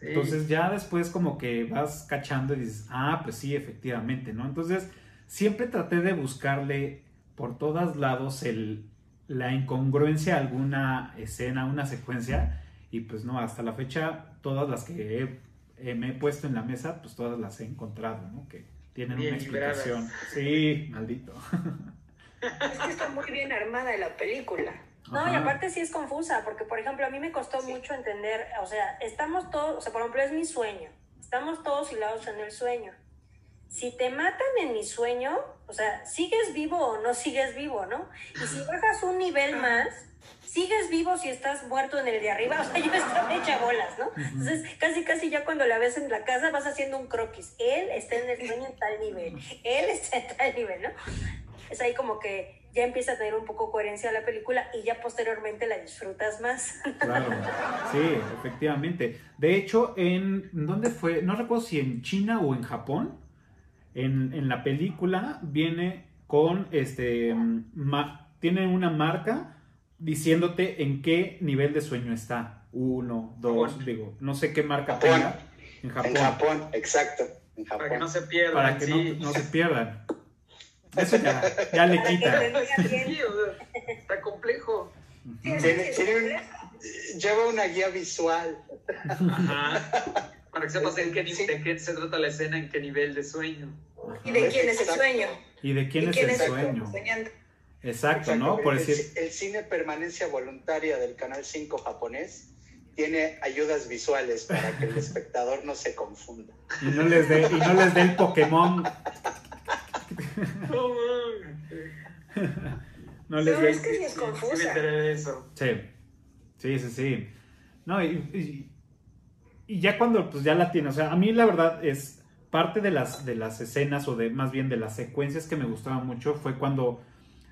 Sí. Entonces ya después como que vas cachando y dices, ah, pues sí, efectivamente, ¿no? Entonces siempre traté de buscarle por todos lados el, la incongruencia a alguna escena, una secuencia, y pues no, hasta la fecha todas las que he, me he puesto en la mesa, pues todas las he encontrado, ¿no? Que tienen Bien una explicación. libradas. Sí, maldito. Es que está muy bien armada la película. No, y aparte sí es confusa, porque por ejemplo a mí me costó mucho entender, o sea, estamos todos, o sea, por ejemplo es mi sueño, estamos todos hilados en el sueño. Si te matan en mi sueño, o sea, ¿sigues vivo o no sigues vivo, no? Y si bajas un nivel más, ¿sigues vivo si estás muerto en el de arriba? O sea, yo estaba hecha bolas, ¿no? Entonces, casi, casi ya cuando la ves en la casa vas haciendo un croquis. Él está en el sueño en tal nivel, él está en tal nivel, ¿no? Es ahí como que ya empieza a tener un poco coherencia la película y ya posteriormente la disfrutas más. Claro, sí, efectivamente. De hecho, en ¿dónde fue? No recuerdo si en China o en Japón. En, en la película viene con este ma- tiene una marca diciéndote en qué nivel de sueño está. Uno, dos, Japón. digo, no sé qué marca Japón. tenga. En Japón. En Japón, exacto. En Japón. Para que no se pierdan. Para que sí. no, no se pierdan. Eso ya, ya le quita. Sí, o sea, está complejo. Tiene- un-. Lleva una guía visual. Ajá. Para que sepas en qué, de qué se trata la escena, en qué nivel de sueño. ¿Y de quién es el sueño? ¿Y de quién ¿Y es quién el es el sueño? soñando? Exacto, ¿no? Por el, decir, el cine permanencia voluntaria del Canal 5 japonés tiene ayudas visuales para que el espectador no se confunda. y no les dé, y no les dé el Pokémon. No. No les No, dé es que sí es confusa. enteré de eso. Sí, sí, sí, sí. No, y, y- y ya cuando pues ya la tiene, o sea, a mí la verdad es parte de las, de las escenas o de más bien de las secuencias que me gustaban mucho fue cuando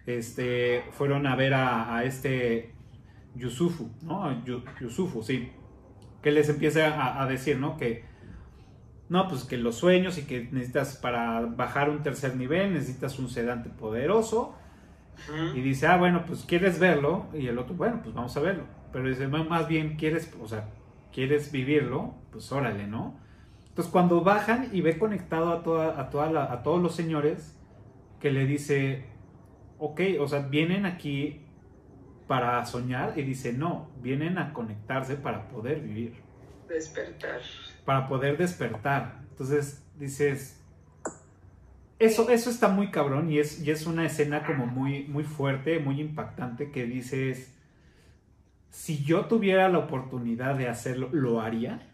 este, fueron a ver a, a este Yusufu, ¿no? Yusufu, sí. Que les empieza a, a decir, ¿no? Que no, pues que los sueños y que necesitas para bajar un tercer nivel, necesitas un sedante poderoso. Y dice, ah, bueno, pues quieres verlo. Y el otro, bueno, pues vamos a verlo. Pero dice, "Ma- más bien quieres, o sea, quieres vivirlo, pues órale, ¿no? Entonces cuando bajan y ve conectado a, toda, a, toda la- a todos los señores, que le dice, ok, o sea, vienen aquí para soñar y dice, no, vienen a conectarse para poder vivir, Despertar. Para poder despertar. Entonces dices, eso, eso está muy cabrón y es, y es una escena como muy, muy fuerte, muy impactante que dices, si yo tuviera la oportunidad de hacerlo, ¿lo haría?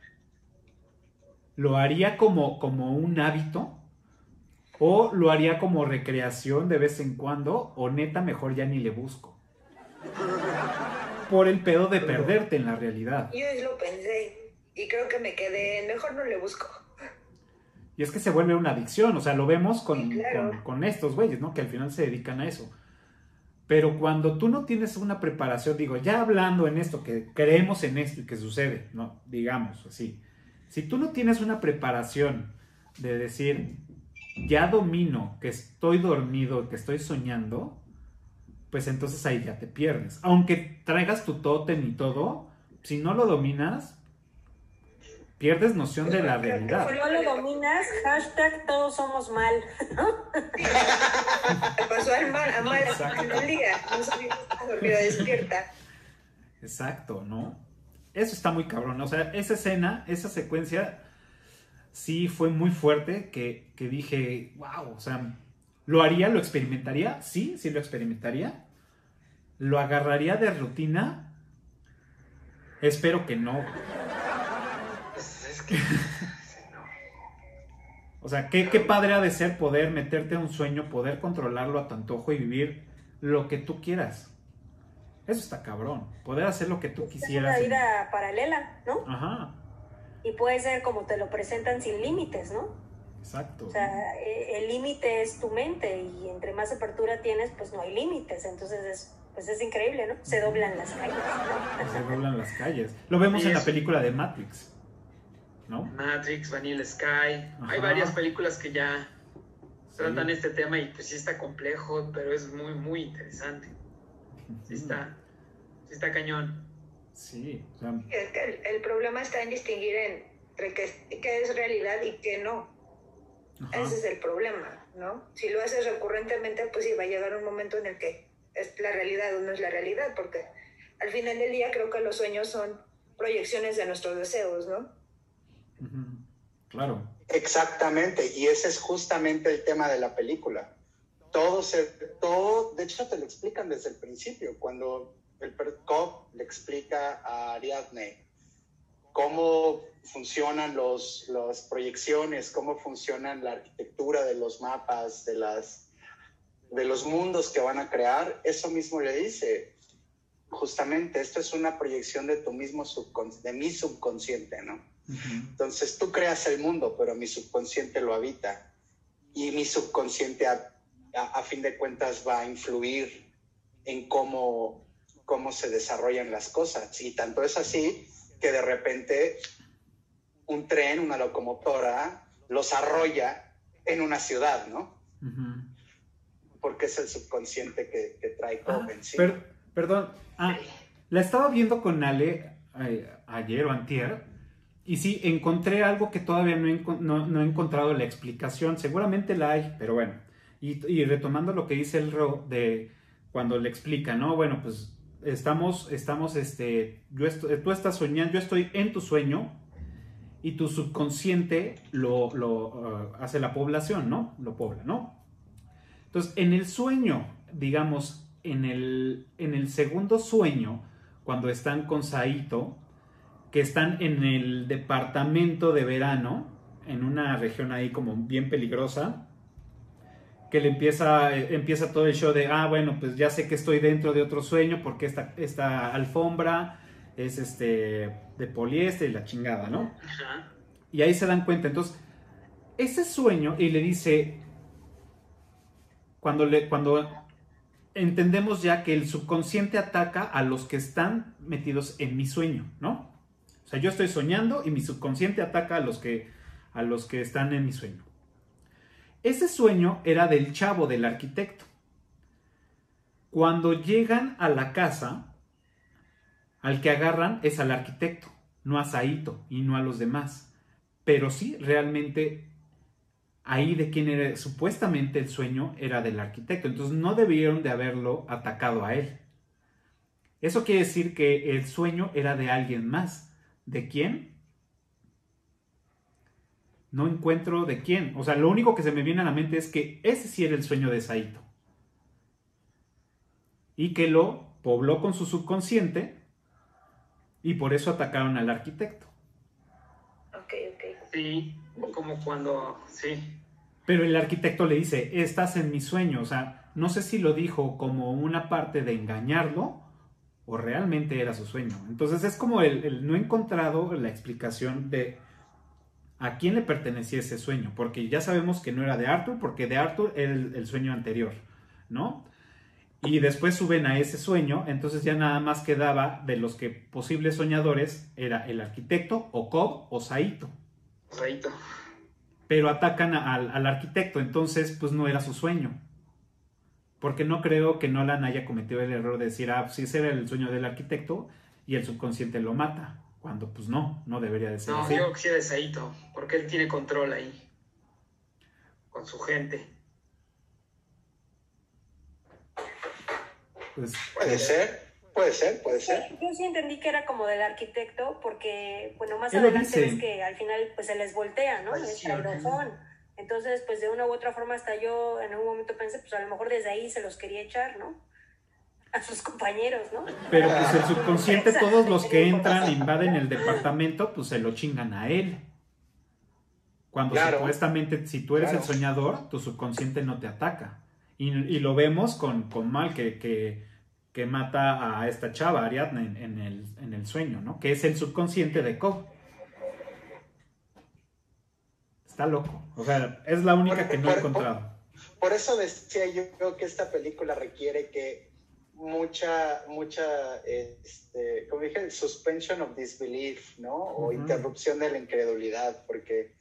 ¿Lo haría como, como un hábito? ¿O lo haría como recreación de vez en cuando? ¿O neta mejor ya ni le busco? Por el pedo de perderte en la realidad. Yo lo pensé y creo que me quedé, mejor no le busco. Y es que se vuelve una adicción, o sea, lo vemos con, Sí, claro. con- con estos güeyes, ¿no? Que al final se dedican a eso. Pero cuando tú no tienes una preparación, digo, ya hablando en esto, que creemos en esto y que sucede, ¿no? Digamos así. Si tú no tienes una preparación de decir, ya domino que estoy dormido, que estoy soñando, pues entonces ahí ya te pierdes. Aunque traigas tu tótem y todo, si no lo dominas, pierdes noción de la realidad. fue No lo dominas, hashtag todos somos mal. Me pasó al mal, a mal Exacto. en el día. No sabía dormida despierta. Exacto, ¿no? Eso está muy cabrón. O sea, esa escena, esa secuencia, sí fue muy fuerte que, que dije, wow, o sea, ¿lo haría, lo experimentaría? Sí, sí lo experimentaría. ¿Lo agarraría de rutina? Espero que no. Es que. no. O sea, qué, qué padre ha de ser poder meterte a un sueño, poder controlarlo a tu antojo y vivir lo que tú quieras. Eso está cabrón. Poder hacer lo que tú Es quisieras. una en- vida paralela, ¿no? Ajá, Y puede ser como te lo presentan sin límites, ¿no? exacto. O sea, eh, el límite es tu mente y entre más apertura tienes, pues no hay límites. Entonces es, pues es increíble, ¿no? Se doblan las calles, ¿no? se doblan las calles. Lo vemos en la es- película de Matrix, ¿no? Matrix, Vanilla Sky. Ajá. Hay varias películas que ya Sí. tratan este tema y pues sí está complejo, pero es muy, muy interesante. Sí está, sí está cañón. Sí, o sea, Es que el, el problema está en distinguir entre qué, qué es realidad y qué no. ajá, Ese es el problema, ¿no? Si lo haces recurrentemente, pues sí, va a llegar un momento en el que es la realidad o no es la realidad, porque al final del día creo que los sueños son proyecciones de nuestros deseos, ¿no? Claro. Exactamente, y ese es justamente el tema de la película. Todo, se, todo de hecho te lo explican desde el principio, cuando el Cobb le explica a Ariadne cómo funcionan los, las proyecciones, cómo funcionan la arquitectura de los mapas, de, las, de los mundos que van a crear, eso mismo le dice, justamente, esto es una proyección de tu mismo de mi subconsciente, ¿no? Entonces tú creas el mundo, pero mi subconsciente lo habita. Y mi subconsciente, a, a, fin de cuentas, va a influir en cómo, cómo se desarrollan las cosas. Y tanto es así que de repente un tren, una locomotora, los arrolla en una ciudad, ¿no? Porque es el subconsciente que, trae ah, perdón, ah, la estaba viendo con Ale eh, ayer o antier y sí, encontré algo que todavía no he, encontrado la explicación. Seguramente la hay, pero bueno. Y, retomando lo que dice el Ro de cuando le explica, ¿no? Bueno, pues estamos, estamos, este, yo tú estás soñando, yo estoy en tu sueño y tu subconsciente lo, uh, hace la población, ¿no? Lo pobla, ¿no? Entonces, en el sueño, digamos, en el, en el segundo sueño, cuando están con Saito, que están en el departamento de verano, en una región ahí como bien peligrosa, que le empieza, empieza todo el show de, ah, bueno, pues ya sé que estoy dentro de otro sueño porque esta, esta alfombra es este de poliéster y la chingada, ¿no? Y ahí se dan cuenta. Entonces, ese sueño, y le dice, cuando, le, cuando entendemos ya que el subconsciente ataca a los que están metidos en mi sueño, ¿no? Sea, yo estoy soñando y mi subconsciente ataca a los que, a los que están en mi sueño. Ese sueño era del chavo, del arquitecto. Cuando llegan a la casa, al que agarran es al arquitecto, no a Saito y no a los demás. Pero sí, realmente ahí de quien era supuestamente el sueño era del arquitecto. Entonces no debieron de haberlo atacado a él. Eso quiere decir que el sueño era de alguien más. ¿De quién? No encuentro de quién. O sea, lo único que se me viene a la mente es que ese sí era el sueño de Saito. Y que lo pobló con su subconsciente y por eso atacaron al arquitecto. Ok, ok. Sí, como cuando, sí. Pero el arquitecto le dice, estás en mi sueño. O sea, no sé si lo dijo como una parte de engañarlo o realmente era su sueño. Entonces es como el, no he encontrado la explicación de a quién le pertenecía ese sueño, porque ya sabemos que no era de Arthur, porque de Arthur era el, sueño anterior, ¿no? Y después suben a ese sueño, entonces ya nada más quedaba de los que posibles soñadores era el arquitecto, o Cobb, o Saito. Saito. Pero atacan al, al arquitecto, entonces pues no era su sueño porque no creo que Nolan haya cometido el error de decir, ah, pues ese era el sueño del arquitecto y el subconsciente lo mata, cuando pues no, no debería de ser no, yo creo que sí de Saito, porque él tiene control ahí, con su gente. Pues, puede ser, puede ser, puede ser. Yo sí entendí que era como del arquitecto, porque, bueno, más adelante ves que al final pues se les voltea, ¿no? Es entonces, pues de una u otra forma, hasta yo en algún momento pensé, pues a lo mejor desde ahí se los quería echar, ¿no? A sus compañeros, ¿no? Pero pues el subconsciente, todos los que entran, invaden el departamento, pues se lo chingan a él. Cuando supuestamente, si tú eres el soñador, tu subconsciente no te ataca. Y, lo vemos con, Mal, que, que, mata a esta chava, Ariadne, en, el, en el sueño, ¿no? Que es el subconsciente de Cobb. Está loco. O sea, es la única que no he encontrado. Por, eso decía yo creo que esta película requiere que mucha, mucha, este, como dije, suspension of disbelief, ¿no? O interrupción de la incredulidad, porque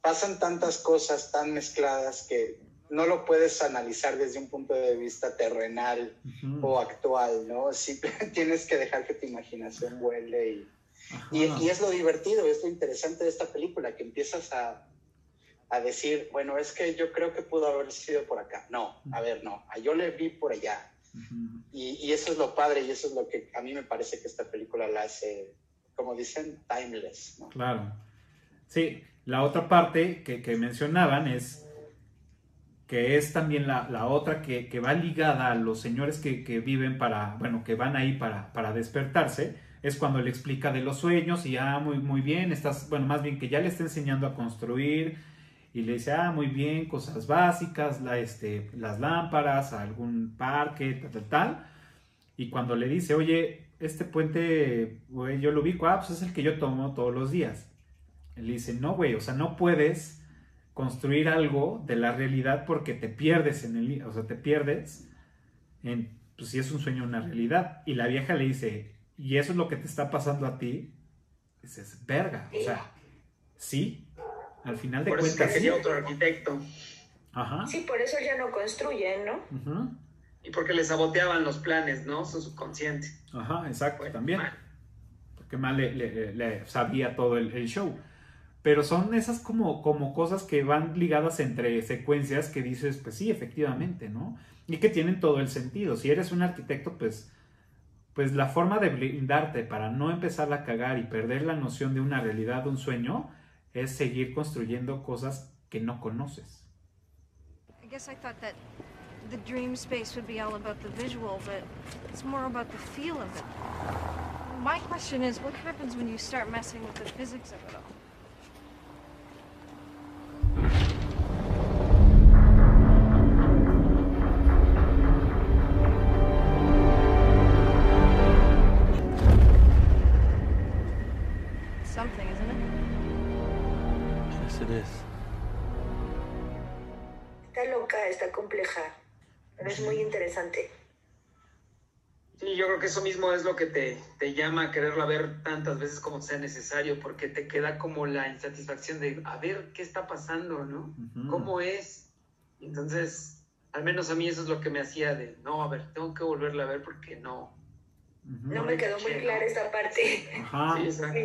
pasan tantas cosas tan mezcladas que no lo puedes analizar desde un punto de vista terrenal o actual, ¿no? Simplemente tienes que dejar que tu imaginación vuele y, y, y, es lo divertido, es lo interesante de esta película, que empiezas a, a decir, bueno, es que yo creo que pudo haber sido por acá. No, a ver, no, yo le vi por allá. y, eso es lo padre y eso es lo que a mí me parece que esta película la hace, como dicen, timeless. Claro. Sí, la otra parte que, que mencionaban es que es también la, la otra que, que, va ligada a los señores que, que, viven para, bueno, que van ahí para, para despertarse, es cuando le explica de los sueños y, ah, muy, muy bien, estás, bueno, más bien que ya le está enseñando a construir y le dice, ah, muy bien, cosas básicas, la, este, las lámparas, algún parque, tal, tal, tal. Y cuando le dice, oye, este puente, güey, yo lo ubico, ah, pues es el que yo tomo todos los días. Él dice, no, güey, o sea, no puedes construir algo de la realidad porque te pierdes en el, o sea, te pierdes en, pues si es un sueño, una realidad. Y la vieja le dice, y eso es lo que te está pasando a ti, dices, verga, o sea, sí, al final de por cuentas. Eso quería otro arquitecto. Ajá. Sí, por eso ya no construyen, ¿no? Ajá. Y porque le saboteaban los planes, ¿no? Su subconsciente. Ajá, exacto, Bueno, también. mal. Porque mal le, le- le sabía todo el, el show. Pero son esas como, como cosas que van ligadas entre secuencias que dices, pues sí, efectivamente, ¿no? Y que tienen todo el sentido. Si eres un arquitecto, pues, pues la forma de blindarte para no empezar a cagar y perder la noción de una realidad, de un sueño, es seguir construyendo cosas que no conoces. I guess I thought that the dream space would be all about the visual, but it's more about the feel of it. My question is, what happens when you start messing with the physics of it all? Interesante. Sí, yo creo que eso mismo es lo que te, te llama a quererla ver tantas veces como sea necesario, porque te queda como la insatisfacción de, a ver, ¿qué está pasando, no? Ujú. ¿Cómo es? Entonces, al menos a mí eso es lo que me hacía de, no, a ver, tengo que volverla a ver porque no. No me quedó muy clara esta parte. Ajá. Sí, exacto.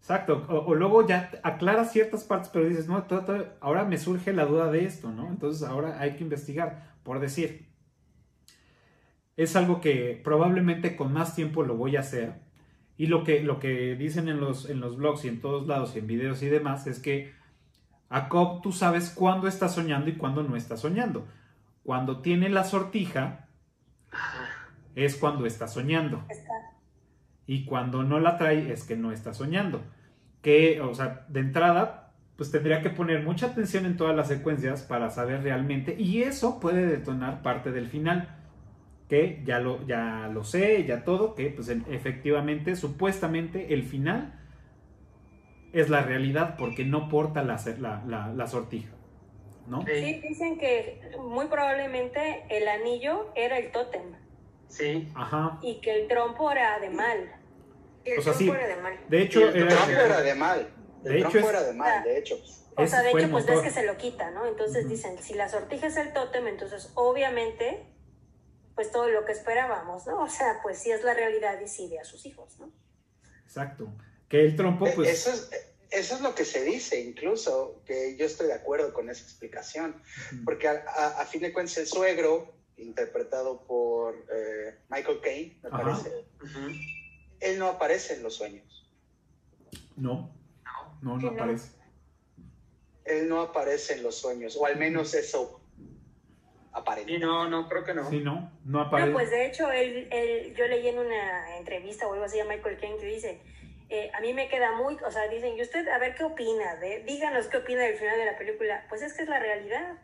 Exacto, o, o luego ya aclaras ciertas partes, pero dices, no, to- to- ahora me surge la duda de esto, ¿no? Entonces ahora hay que investigar, por decir. Es algo que probablemente con más tiempo lo voy a hacer. Y lo que, lo que dicen en los, en los blogs y en todos lados y en videos y demás es que a Cobb tú sabes cuándo está soñando y cuándo no está soñando. Cuando tiene la sortija es cuando está soñando. Está. Y cuando no la trae es que no está soñando. Que, o sea, de entrada, pues tendría que poner mucha atención en todas las secuencias para saber realmente. Y eso puede detonar parte del final. Que ya lo, ya lo sé, ya todo, que pues en- efectivamente, supuestamente, el final es la realidad porque no porta la, la, la- la sortija. ¿No? Sí, dicen que muy probablemente el anillo era el tótem sí. Ajá. y que el trompo era de mal. El O sea, sí. trompo era de mal. De hecho, el El era- trompo era de mal. De El hecho, trompo es- era de mal, de hecho. O sea, de hecho, pues ves que se lo quita, ¿no? Entonces dicen, si la sortija es el tótem, entonces obviamente, pues todo lo que esperábamos, ¿no? O sea, pues sí es la realidad y sí ve a sus hijos, ¿no? Exacto. Que el trompo, Eh, pues. Eso es, eso es lo que se dice, incluso, que yo estoy de acuerdo con esa explicación. Porque a, a- a fin de cuentas el suegro, interpretado por eh, Michael Caine, me Ajá. parece, él no aparece en los sueños. No, No. no, no. aparece. Él no aparece en los sueños, o al menos eso aparente. Y no, no, creo que no. Sí, no, no aparece. No, pues de hecho, él, él- yo leí en una entrevista o algo así a Michael Caine que dice, eh, a mí me queda muy, o sea, dicen, ¿y usted a ver qué opina? De, díganos qué opina del final de la película. Pues es que es la realidad.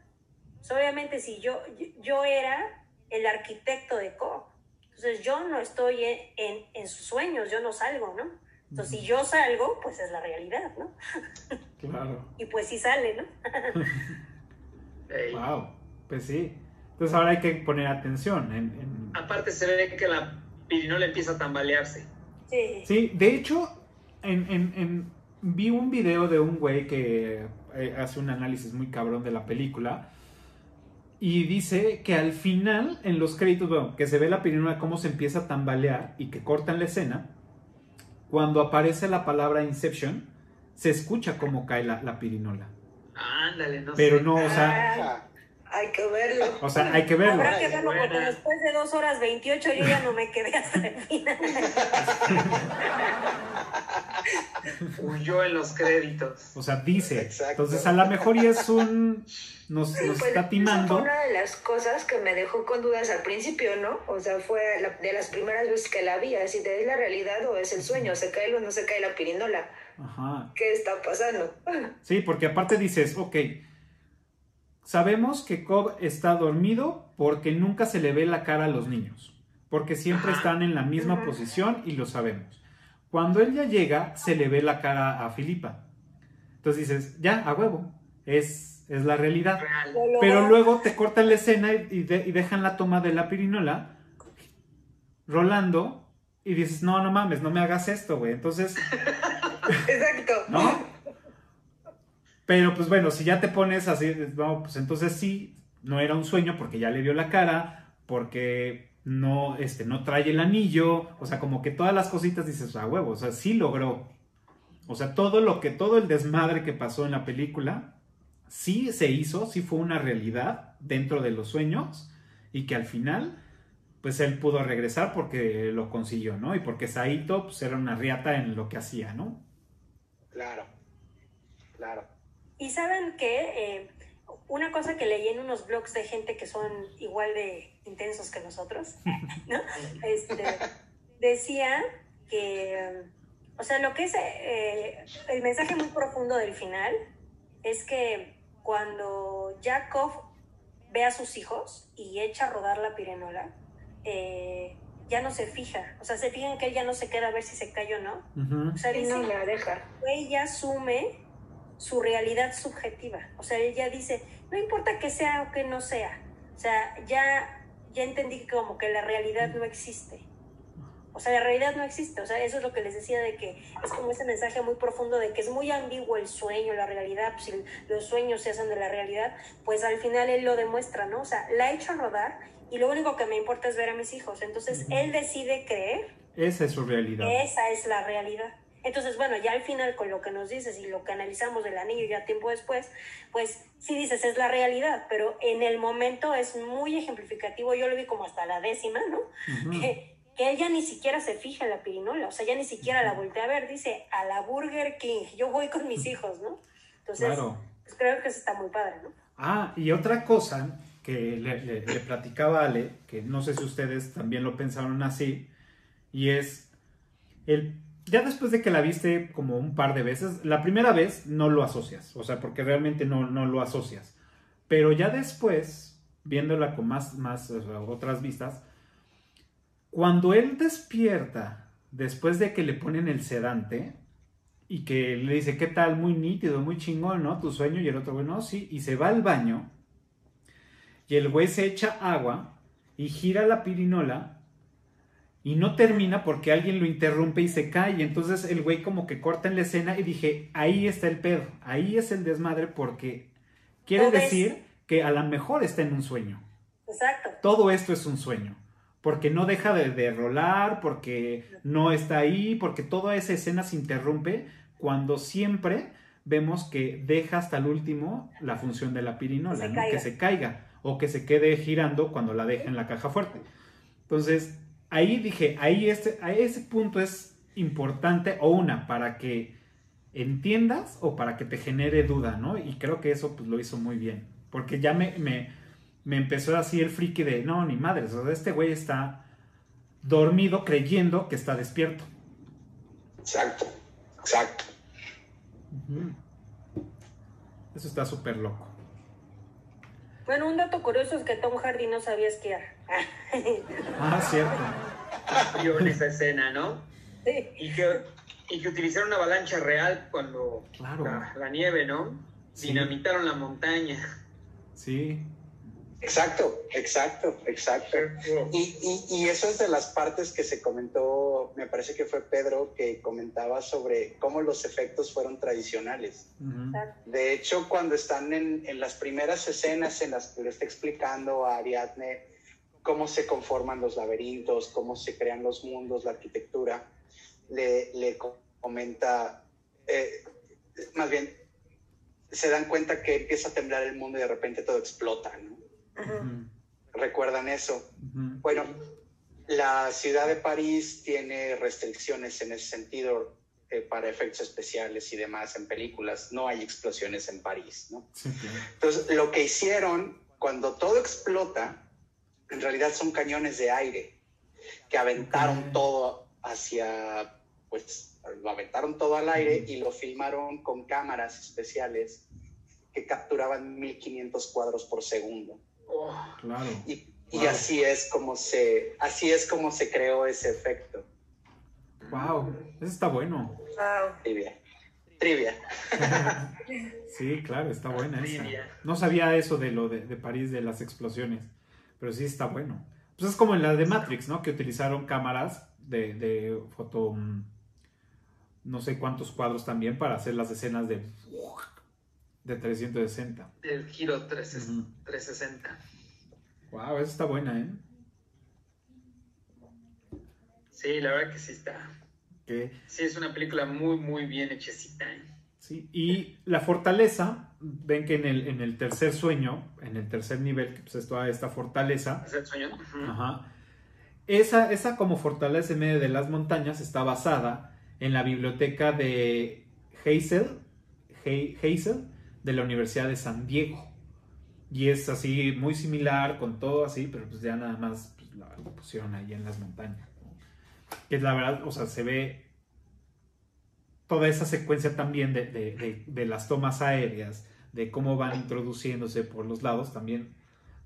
Obviamente, si yo, yo era el arquitecto de Cobb, entonces yo no estoy en, en, en sus sueños, yo no salgo, ¿no? Entonces, si yo salgo, pues es la realidad, ¿no? Claro. Y pues sí sale, ¿no? Wow. Pues sí. Entonces ahora hay que poner atención. En, en- Aparte se ve que la pirinola empieza a tambalearse. Sí. Sí, de hecho, en, en- en- vi un video de un güey que eh, hace un análisis muy cabrón de la película. Y dice que al final, en los créditos, bueno, que se ve la pirinola cómo se empieza a tambalear y que cortan la escena. Cuando aparece la palabra Inception, se escucha cómo cae la, la pirinola. Ándale, no Pero sé. no, o sea, Ajá. Hay que verlo. O sea, hay que verlo. Habrá que verlo porque después de dos horas 28 yo ya no me quedé hasta el final. Huyó en los créditos. O sea, dice. Exacto. Entonces, a lo mejor y es un. Nos, nos Pues, está fue timando. una de las cosas que me dejó con dudas al principio, ¿no? O sea, fue la- de las primeras veces que la vi, así de es la realidad o es el sueño, se cae o no se cae la pirinola. Ajá. ¿Qué está pasando? Sí, porque aparte dices, ok, sabemos que Cobb está dormido porque nunca se le ve la cara a los niños, porque siempre están en la misma posición y lo sabemos. Cuando él ya llega, se le ve la cara a Filipa. Entonces dices, ya, a huevo, es, es la realidad. Pero luego te cortan la escena y, y de- y dejan la toma de la pirinola rolando y dices, no, no mames, no me hagas esto, güey. Entonces, Exacto. ¿no? Pero pues bueno, si ya te pones así, no, pues entonces sí, no era un sueño porque ya le vio la cara, porque no, este, no trae el anillo, o sea, como que todas las cositas dices, a huevo, o sea, sí logró. O sea, todo lo que, todo el desmadre que pasó en la película, sí se hizo, sí fue una realidad dentro de los sueños y que al final, pues él pudo regresar porque lo consiguió, ¿no? Y porque Saito, pues era una riata en lo que hacía, ¿no? Claro, claro. Y saben que una cosa que leí en unos blogs de gente que son igual de intensos que nosotros, ¿no? Este, decía que, o sea, lo que es eh, el mensaje muy profundo del final es que cuando Jacob ve a sus hijos y echa a rodar la pirenola, eh, ya no se fija, o sea, se fijan que él ya no se queda a ver si se cae o no. O sea, Y dice, no la deja. ella asume su realidad subjetiva. O sea, ella dice, no importa que sea o que no sea. O sea, ya, ya entendí que como que la realidad no existe. O sea, la realidad no existe. O sea, eso es lo que les decía de que es como ese mensaje muy profundo de que es muy ambiguo el sueño, la realidad. Pues, si los sueños se hacen de la realidad, pues al final él lo demuestra, ¿no? O sea, la ha hecho rodar y lo único que me importa es ver a mis hijos. Entonces, él decide creer Esa es su realidad. esa es la realidad. Entonces, bueno, ya al final con lo que nos dices y lo que analizamos del anillo ya tiempo después, pues sí dices, es la realidad, pero en el momento es muy ejemplificativo, yo lo vi como hasta la décima, ¿no? Que, que ella ni siquiera se fija en la pirinola, o sea, ya ni siquiera la voltea a ver, dice, a la Burger King, yo voy con mis hijos, ¿no? Entonces, Claro. pues creo que eso está muy padre, ¿no? Ah, y otra cosa que le, le- le platicaba Ale, que no sé si ustedes también lo pensaron así, y es el ya después de que la viste como un par de veces, la primera vez no lo asocias, o sea, porque realmente no, no lo asocias. Pero ya después, viéndola con más, más otras vistas, cuando él despierta, después de que le ponen el sedante, y que le dice, ¿qué tal? Muy nítido, muy chingón, ¿no? Tu sueño, y el otro, bueno, sí, y se va al baño, y el güey se echa agua, y gira la pirinola, y no termina porque alguien lo interrumpe y se cae. Y entonces el güey como que corta en la escena y dije, ahí está el pedo, ahí es el desmadre porque quiere decir que a lo mejor está en un sueño. Exacto. Todo esto es un sueño. Porque no deja de, de rolar, porque no está ahí, porque toda esa escena se interrumpe cuando siempre vemos que deja hasta el último la función de la pirinola, se ¿no? que se caiga o que se quede girando cuando la deja en la caja fuerte. Entonces, ahí dije, ahí este, a ese punto es importante, o una, para que entiendas o para que te genere duda, ¿no? Y creo que eso pues, lo hizo muy bien. Porque ya me, me, me empezó así el friki de, no, ni madres, o sea, este güey está dormido creyendo que está despierto. Exacto, exacto. Eso está súper loco. Bueno, un dato curioso es que Tom Hardy no sabía esquiar. Ah, cierto. Vio en esa escena, ¿no? Sí. Y que, y que utilizaron una avalancha real cuando Claro. la, la nieve, ¿no? Sí. Dinamitaron la montaña. Sí. Exacto, exacto, exacto. Y, y, y eso es de las partes que se comentó, me parece que fue Pedro que comentaba sobre cómo los efectos fueron tradicionales. De hecho, cuando están en, en las primeras escenas en las que le está explicando a Ariadne cómo se conforman los laberintos, cómo se crean los mundos, la arquitectura, le, le co- comenta, eh, más bien, se dan cuenta que empieza a temblar el mundo y de repente todo explota, ¿no? ¿Recuerdan eso? Bueno, la ciudad de París tiene restricciones en ese sentido eh, para efectos especiales y demás en películas. No hay explosiones en París, ¿no? Sí, claro. Entonces, lo que hicieron cuando todo explota, en realidad son cañones de aire que aventaron todo hacia, pues, lo aventaron todo al aire y lo filmaron con cámaras especiales que capturaban 1500 cuadros por segundo. Oh, Claro. Y, así es como se, así es como se creó ese efecto. Wow, eso está bueno. Wow. Trivia. Trivia. Sí, claro, está buena esa. No sabía eso de lo de, de París, de las explosiones, pero sí está bueno. Pues es como en la de Matrix, ¿no? Que utilizaron cámaras de, de foto, mm, no sé cuántos cuadros también para hacer las escenas de, de 360. el giro 3, Ujú. 360. Wow, eso está buena, ¿eh? Sí, la verdad que sí está. Que, Sí, es una película muy, muy bien hechecita. ¿eh? Sí. Y la fortaleza, ven que en el, en el tercer sueño, en el tercer nivel, que pues es toda esta fortaleza, ¿Es el sueño? Ajá. Esa, esa como fortaleza en medio de las montañas está basada en la biblioteca de Hazel, He- Hazel de la Universidad de San Diego. Y es así muy similar con todo así, pero pues ya nada más pues, la, pusieron ahí en las montañas. ¿no? Que la verdad, o sea, se ve toda esa secuencia también de, de- de- de las tomas aéreas, de cómo van introduciéndose por los lados, también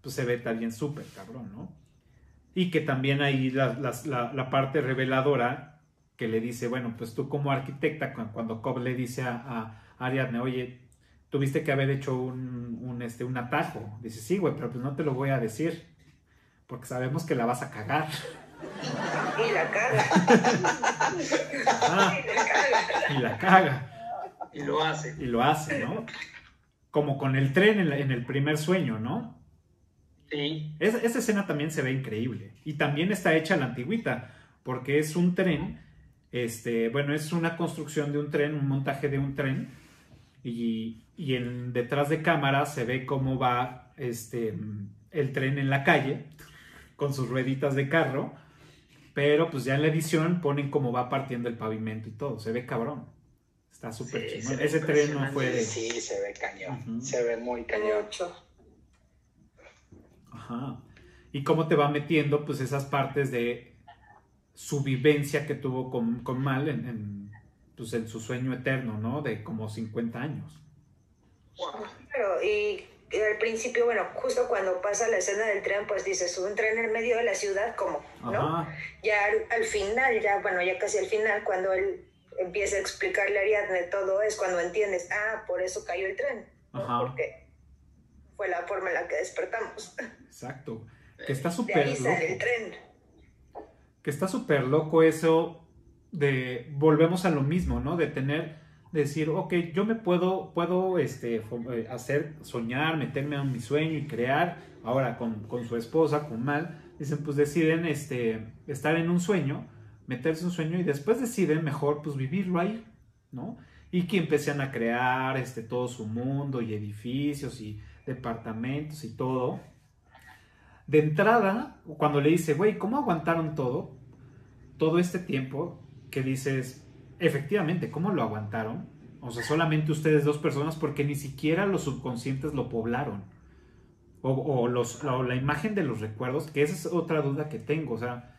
pues se ve también súper cabrón, ¿no? Y que también ahí la, las- la- la parte reveladora que le dice, bueno, pues tú como arquitecta, cu- cuando Cobb le dice a, a Ariadne, oye, tuviste que haber hecho un, un, este, un atajo. Dice, sí, güey, pero pues no te lo voy a decir, porque sabemos que la vas a cagar. Y la caga. Ah, Y la caga. y la caga. Y lo hace. Y lo hace, ¿no? Como con el tren en, la- en el primer sueño, ¿no? Sí. Esa, esa escena también se ve increíble. Y también está hecha a la antigüita, porque es un tren, este, bueno, es una construcción de un tren, un montaje de un tren, y, y en, detrás de cámara se ve cómo va este, el tren en la calle, con sus rueditas de carro, pero pues ya en la edición ponen cómo va partiendo el pavimento y todo, se ve cabrón. Está súper Sí, chingón. Ese tren no fue de... Sí, se ve cañón. Se ve muy cañón. Ajá. Y cómo te va metiendo, pues, esas partes de su vivencia que tuvo con, con Mal en, en, pues, en su sueño eterno, ¿no? De como 50 años. Wow. Claro, y y al principio, bueno, justo cuando pasa la escena del tren, pues dices, un tren en medio de la ciudad, ¿cómo? ¿No? Ajá. Ya al, al final, ya, bueno, ya casi al final, cuando él empieza a explicarle a Ariadne todo, es cuando entiendes, ah, por eso cayó el tren, ¿no? Ajá. Porque fue la forma en la que despertamos. Exacto. Que está súper loco. sale el tren. Que está súper loco eso de... Volvemos a lo mismo, ¿no? De tener... Decir, ok, yo me puedo, puedo este, eh, hacer, soñar, meterme a mi sueño y crear. Ahora con, con su esposa, con Mal, dicen, pues deciden este, estar en un sueño, meterse en un sueño y después deciden mejor pues vivirlo ahí, ¿no? Y que empiezan a crear este, todo su mundo y edificios y departamentos y todo. De entrada, cuando le dice, güey, ¿cómo aguantaron todo? Todo este tiempo que dices, efectivamente, ¿cómo lo aguantaron? O sea, solamente ustedes dos personas porque ni siquiera los subconscientes lo poblaron. O, o los, o la imagen de los recuerdos, que esa es otra duda que tengo. O sea,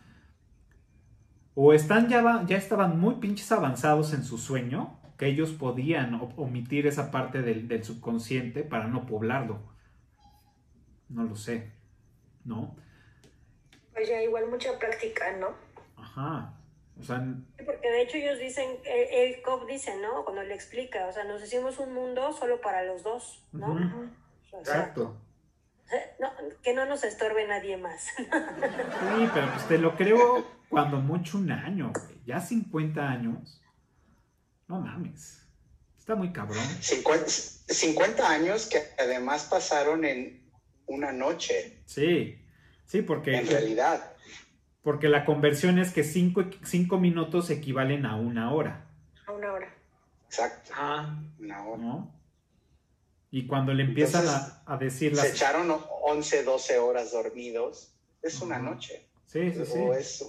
o están ya, ya estaban muy pinches avanzados en su sueño, que ellos podían omitir esa parte del, del subconsciente para no poblarlo. No lo sé, ¿no? Pues ya igual mucha práctica, ¿no? Ajá. O sea, Porque de hecho ellos dicen, el, el Cobb dice, ¿no? Cuando le explica, o sea, nos hicimos un mundo solo para los dos, ¿no? ujú, O sea, exacto. no, que no nos estorbe nadie más. Sí, pero pues te lo creo cuando mucho un año, güey. Ya 50 años. No mames. Está muy cabrón. 50, 50 años que además pasaron en una noche, Sí. Sí, porque, en realidad. Porque la conversión es que 5 minutos equivalen a una hora, A una hora. Exacto. Ah, Una hora. ¿no? Y cuando le empiezan Entonces, a, a decir Se las... echaron 11, 12 horas dormidos. Es una noche. Sí, sí, sí. O, es,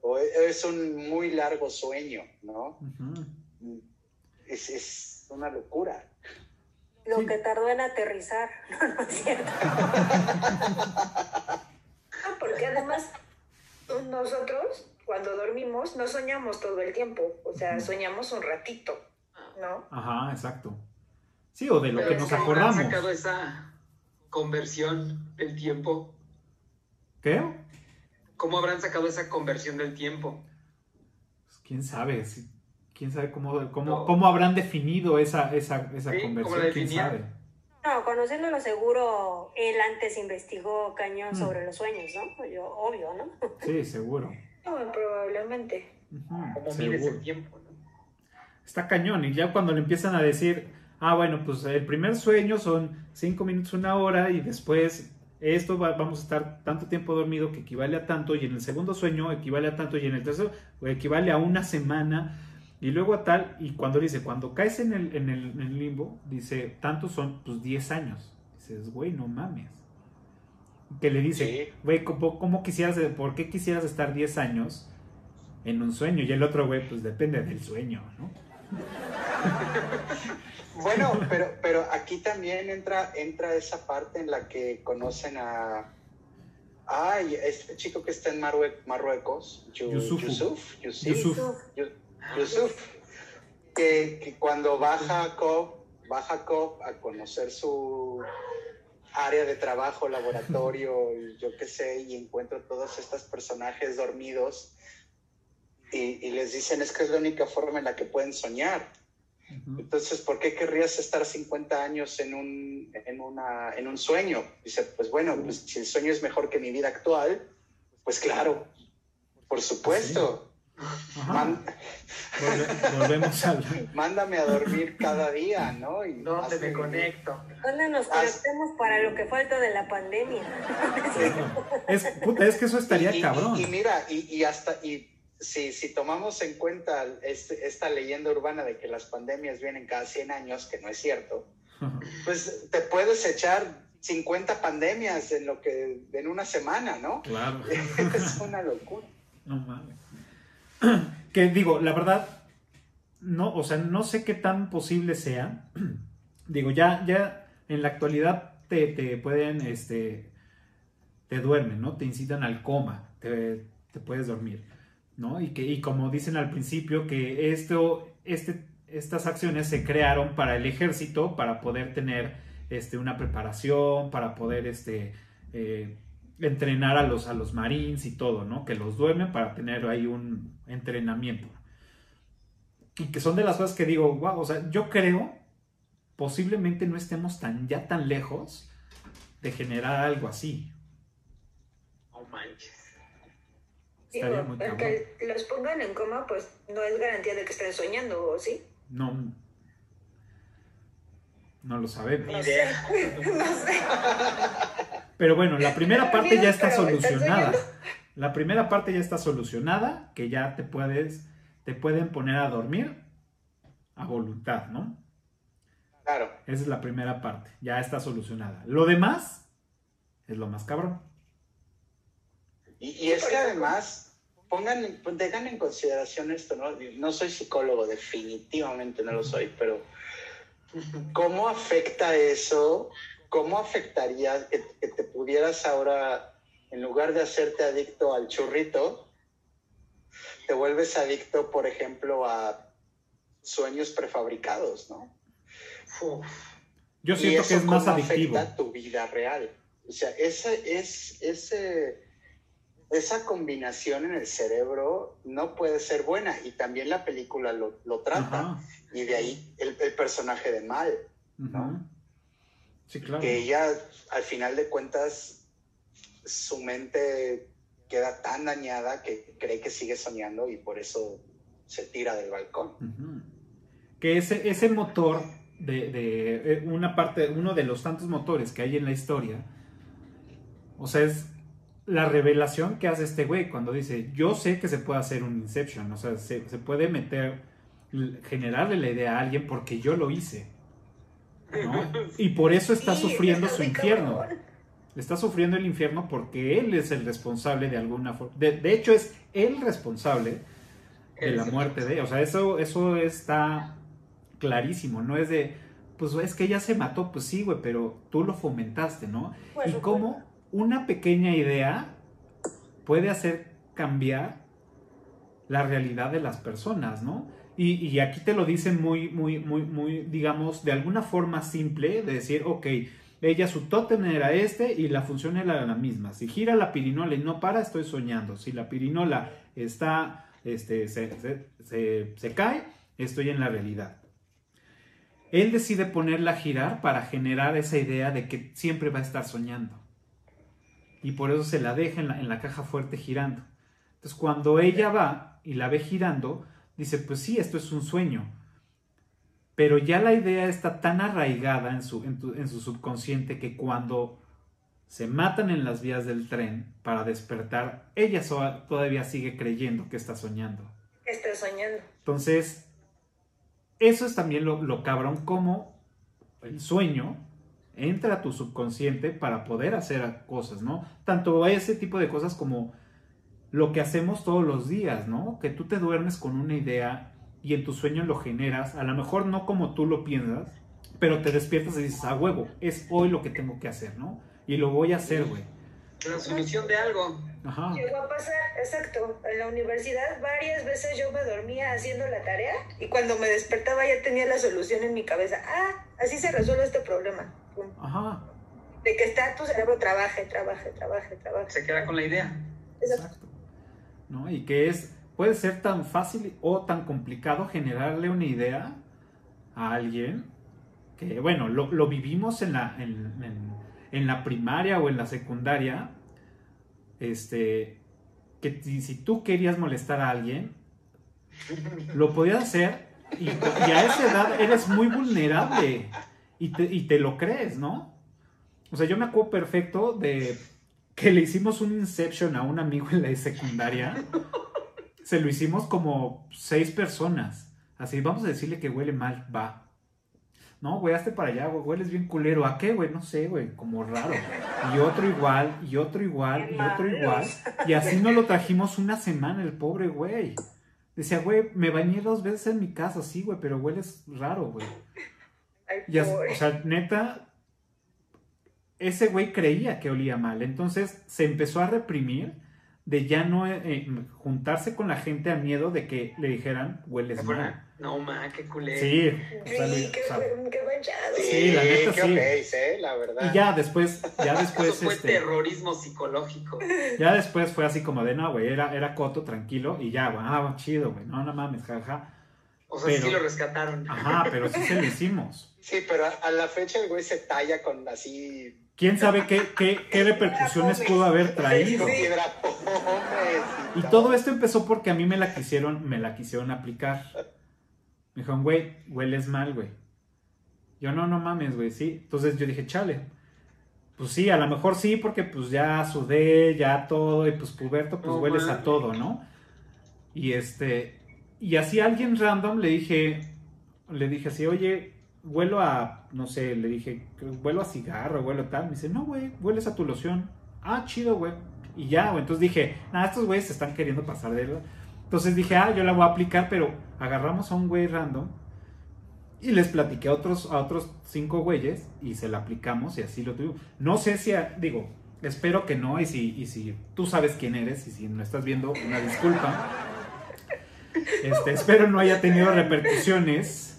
o es un muy largo sueño, ¿no? Es, es una locura. Lo Sí. que tardó en aterrizar. No, no es cierto. Ah, porque además nosotros cuando dormimos no soñamos todo el tiempo, o sea, soñamos un ratito, ¿no? Ajá, exacto. Sí, o de lo Pero que nos que ahora han acordamos. sacado esa conversión del tiempo. ¿Qué? ¿Cómo habrán sacado esa conversión del tiempo? Pues, ¿Quién sabe? ¿Quién sabe cómo, cómo, No. cómo habrán definido esa, esa, esa Sí, ¿cómo conversión? la ¿Quién sabe? No, conociéndolo seguro, él antes investigó cañón Mm. sobre los sueños, ¿no? Yo, obvio, ¿no? Sí, seguro. No, probablemente. ¿Cómo mides el tiempo? no? Está cañón. Y ya cuando le empiezan a decir, ah, bueno, pues el primer sueño son cinco minutos, una hora, y después esto va- vamos a estar tanto tiempo dormido que equivale a tanto, y en el segundo sueño equivale a tanto, y en el tercero equivale a una semana, y luego a tal, y cuando dice, cuando caes en el, en el, en el limbo, dice, tantos son pues 10 años. Dices, güey, no mames. Que le dice, Sí. güey, ¿cómo, cómo quisieras, por qué quisieras estar 10 años en un sueño? Y el otro, güey, pues depende del sueño, ¿no? Bueno, pero, pero aquí también entra, entra esa parte en la que conocen a. Ay, este chico que está en Marrue- Marruecos, Yu- Yusufu. Yusuf, Yusuf, Yusuf. Yu- Yusuf, que, que cuando baja a Cobb, baja a conocer su área de trabajo, laboratorio, y yo qué sé, y encuentra todos estos personajes dormidos y, y les dicen es que es la única forma en la que pueden soñar. Entonces, ¿por qué querrías estar 50 años en un, en una, en un sueño? Dice, pues bueno, pues si el sueño es mejor que mi vida actual, pues claro, por supuesto. Man- Volve- volvemos al... mándame a dormir cada día, ¿no? Y ¿Dónde me conecto? ¿Dónde nos conectemos para lo que falta de la pandemia? Es, puta, es que eso estaría Y- cabrón. Y, mira, y, y hasta, y si, si tomamos en cuenta este- esta leyenda urbana de que las pandemias vienen cada 100 años, que no es cierto, pues te puedes echar 50 pandemias en lo que en una semana, ¿no? Claro. es una locura. No mames. Que digo, la verdad, no, o sea, no sé qué tan posible sea. Digo, ya, ya en la actualidad te, te pueden, este, te duermen, ¿no? Te incitan al coma, te, te puedes dormir, ¿no? Y que, y como dicen al principio, que esto, este, estas acciones se crearon para el ejército, para poder tener, este, una preparación, para poder, este, eh, entrenar a los, a los marines y todo, ¿no? Que los duermen para tener ahí un entrenamiento. Y que son de las cosas que digo, wow, o sea, yo creo, posiblemente no estemos tan, ya tan lejos de generar algo así. No manches. Estaría Digo, muy el que los pongan en coma, pues no es garantía de que estén soñando, ¿o sí? No, no lo sabemos. No sé. no sé. Pero bueno, la primera parte ya está Pero, ¿estás solucionada. La primera parte ya está solucionada, que ya te puedes, te pueden poner a dormir a voluntad, ¿no? Claro. Esa es la primera parte, ya está solucionada. Lo demás es lo más cabrón. Y, y es que además, pongan, tengan en consideración esto, ¿no? No soy psicólogo, definitivamente no lo soy, pero ¿cómo afecta eso? ¿Cómo afectaría que, que te pudieras ahora, en lugar de hacerte adicto al churrito, te vuelves adicto, por ejemplo, a sueños prefabricados, ¿no? Uf. Yo Y siento que es más cómo adictivo. afecta tu vida real. O sea, ese, es, ese, esa combinación en el cerebro no puede ser buena. Y también la película lo, lo trata. Ajá, Y de ahí el, el personaje de Mal, ujú. Sí, claro. que ella, al final de cuentas, su mente queda tan dañada que cree que sigue soñando y por eso se tira del balcón. Que ese, ese motor de, de, eh, una parte, uno de los tantos motores que hay en la historia, o sea, es la revelación que hace este güey cuando dice, yo sé que se puede hacer un Inception, o sea, se, se puede meter, generarle la idea a alguien porque yo lo hice. ¿No? Y por eso está Sí, sufriendo está su infierno. cabrón. Está sufriendo el infierno porque él es el responsable de alguna forma. De, de hecho, es el responsable de la muerte de ella. O sea, eso, eso está clarísimo. No es de, pues es que ella se mató. Pues sí, güey, pero tú lo fomentaste, ¿no? Y cómo una pequeña idea puede hacer cambiar la realidad de las personas, ¿no? Y, y aquí te lo dicen muy, muy, muy, muy, digamos, de alguna forma simple, de decir, ok, ella su tótem era este y la función era la misma. Si gira la pirinola y no para, estoy soñando. Si la pirinola está, este, se, se- cae, estoy en la realidad. Él decide ponerla a girar para generar esa idea de que siempre va a estar soñando. Y por eso se la deja en la, en la caja fuerte girando. Entonces cuando ella va y la ve girando, dice, pues sí, esto es un sueño. Pero ya la idea está tan arraigada en su, en tu- en su subconsciente que cuando se matan en las vías del tren para despertar, ella so- todavía sigue creyendo que está soñando. Está soñando. Entonces, eso es también lo, lo cabrón, como el sueño entra a tu subconsciente para poder hacer cosas, ¿no? Tanto ese tipo de cosas como lo que hacemos todos los días, ¿no? Que tú te duermes con una idea y en tu sueño lo generas, a lo mejor no como tú lo piensas, pero te despiertas y dices, a huevo, es hoy lo que tengo que hacer, ¿no? Y lo voy a hacer, güey. La solución de algo. Ajá. Llegó a pasar, exacto. En la universidad varias veces yo me dormía haciendo la tarea y cuando me despertaba ya tenía la solución en mi cabeza. Ah, así se resuelve este problema. Pum. Ajá. De que está tu cerebro trabaje, trabaje, trabaje, trabaje. Se queda con la idea. Exacto. ¿No? Y que es, puede ser tan fácil o tan complicado generarle una idea a alguien que, bueno, lo, lo vivimos en la, en, en- la primaria o en la secundaria, este, que si, tú querías molestar a alguien, lo podías hacer y, y a esa edad eres muy vulnerable y te, y te lo crees, ¿no? O sea, yo me acuerdo perfecto de que le hicimos un Inception a un amigo en la secundaria. Se lo hicimos como seis personas. Así, vamos a decirle que huele mal, va. No, güey, hazte para allá, güey, hueles bien culero. ¿A qué, güey? No sé, güey, como raro. Y otro igual, y otro igual, y otro igual. Y así nos lo trajimos una semana, el pobre güey. Decía, güey, me bañé dos veces en mi casa, sí, güey, pero hueles raro, güey. Y así- o sea, neta, ese güey creía que olía mal. Entonces se empezó a reprimir de ya no eh, eh, juntarse con la gente a miedo de que le dijeran hueles mal. No, ma, qué culero. Sí, o Sí, sea, qué, o sea, qué manchado. Sí, la neta, qué sí. ¿eh? La verdad. y ya después, ya después, Eso fue este, terrorismo psicológico. ya después fue así como de no, güey, era, era coto, tranquilo, y ya, güey, ah, chido, güey, no, no mames, jaja. O sea, Pero- sí lo rescataron. Ajá, pero sí se lo hicimos. Sí, pero a, a la fecha el güey se talla con así. ¿Quién sabe qué, qué, qué repercusiones pudo haber traído? Y todo esto empezó porque a mí me la quisieron, me la quisieron aplicar. Me dijeron, güey, hueles mal, güey. Yo no, no mames, güey, sí. Entonces yo dije, chale. Pues sí, a lo mejor sí, porque pues ya sudé, ya todo, y pues puberto, pues hueles a todo, ¿no? Y este, y así a alguien random le dije, le dije así, oye, huelo a, no sé, le dije, huelo a cigarro, huelo a tal. Me dice, no, güey, hueles a tu loción. Ah, chido, güey. Y ya, güey. Entonces dije, nada, estos güeyes se están queriendo pasar de él. Entonces dije, ah, yo la voy a aplicar, pero agarramos a un güey random y les platiqué a otros, a otros cinco güeyes y se la aplicamos y así lo tuvimos. No sé si, a- digo, espero que no, y si, y si tú sabes quién eres y si no estás viendo, una disculpa. Este, espero no haya tenido repercusiones,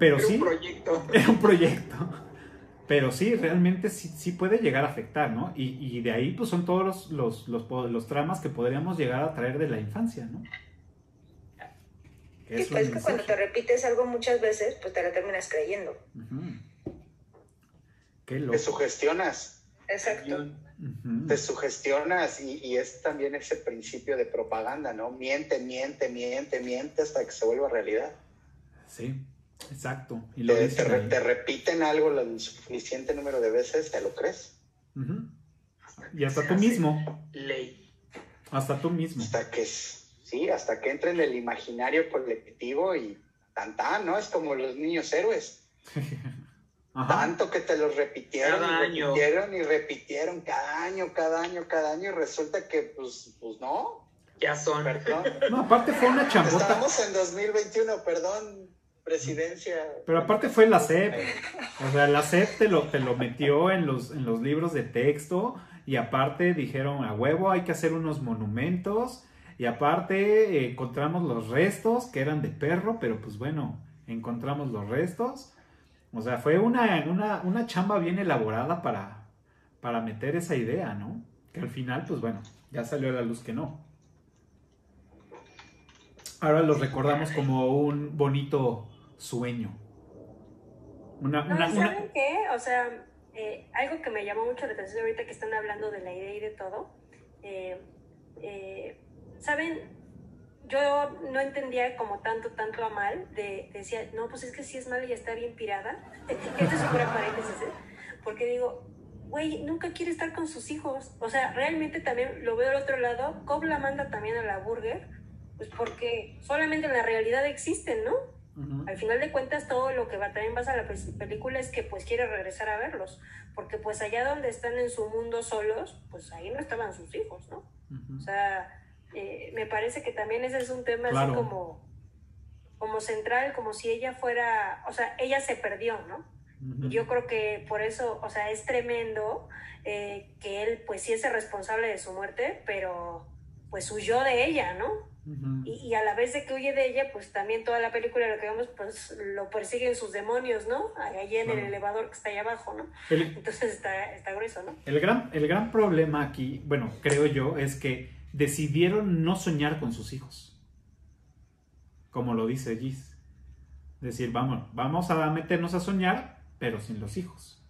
pero Era sí, un proyecto. era un proyecto. Pero sí, realmente sí, sí puede llegar a afectar, ¿no? Y, y de ahí pues son todos los, los, los, los tramas que podríamos llegar a traer de la infancia, ¿no? Que Sí, es pues es que cuando te repites algo muchas veces, pues te lo terminas creyendo. Ujú. Qué Te loco. sugestionas. Exacto. Te sugestionas y, y es también ese principio de propaganda, ¿no? Miente, miente, miente, miente hasta que se vuelva realidad. Sí, exacto. Y lo Te, te re- repiten algo el suficiente número de veces, te lo crees. Y hasta tú mismo, Ley. hasta tú mismo. Hasta que, sí, hasta que entre en el imaginario colectivo y tan tan, ¿no? Es como los niños héroes. Ajá. Tanto que te los repitieron Cada y año. repitieron y repitieron cada año, cada año, cada año y resulta que pues, pues no, Ya son. perdón. No, aparte fue una chambota. Estamos en 2021, perdón, presidencia. Pero aparte fue la SEP. O sea, la SEP te lo, te lo metió en los, en los libros de texto. Y aparte dijeron, a huevo hay que hacer unos monumentos. Y aparte eh, encontramos los restos que eran de perro, pero pues bueno, encontramos los restos. O sea, fue una, una, una chamba bien elaborada para, para meter esa idea, ¿no? Que al final, pues bueno, ya salió a la luz que no. Ahora los recordamos como un bonito sueño. Una, No, una, ¿y una- ¿saben qué? O sea, eh, algo que me llamó mucho la atención ahorita que están hablando de la idea y de todo. eh, eh, ¿Saben? Yo no entendía como tanto, tanto a mal. De, decía, no, pues es que si es mala y está bien pirada. Esto es gran paréntesis. Porque digo, güey, nunca quiere estar con sus hijos. O sea, realmente también lo veo al otro lado. Cobb la manda también a la burger, pues porque solamente en la realidad existen, ¿no? Al final de cuentas todo lo que va también pasa a la pe- película es que pues quiere regresar a verlos porque pues allá donde están en su mundo solos pues ahí no estaban sus hijos no o sea eh, me parece que también ese es un tema Claro. así como como central como si ella fuera o sea ella se perdió no yo creo que por eso o sea es tremendo eh, que él pues sí es el responsable de su muerte pero pues huyó de ella no Y, y a la vez de que huye de ella, pues también toda la película lo que vemos, pues lo persiguen sus demonios, ¿no? Allí en el elevador que está allá abajo, ¿no? El, Entonces está, está grueso, ¿no? el gran, el gran problema aquí, bueno, creo yo, es que decidieron no soñar con sus hijos. Como lo dice Gis. Decir, vamos, vamos a meternos a soñar, pero sin los hijos.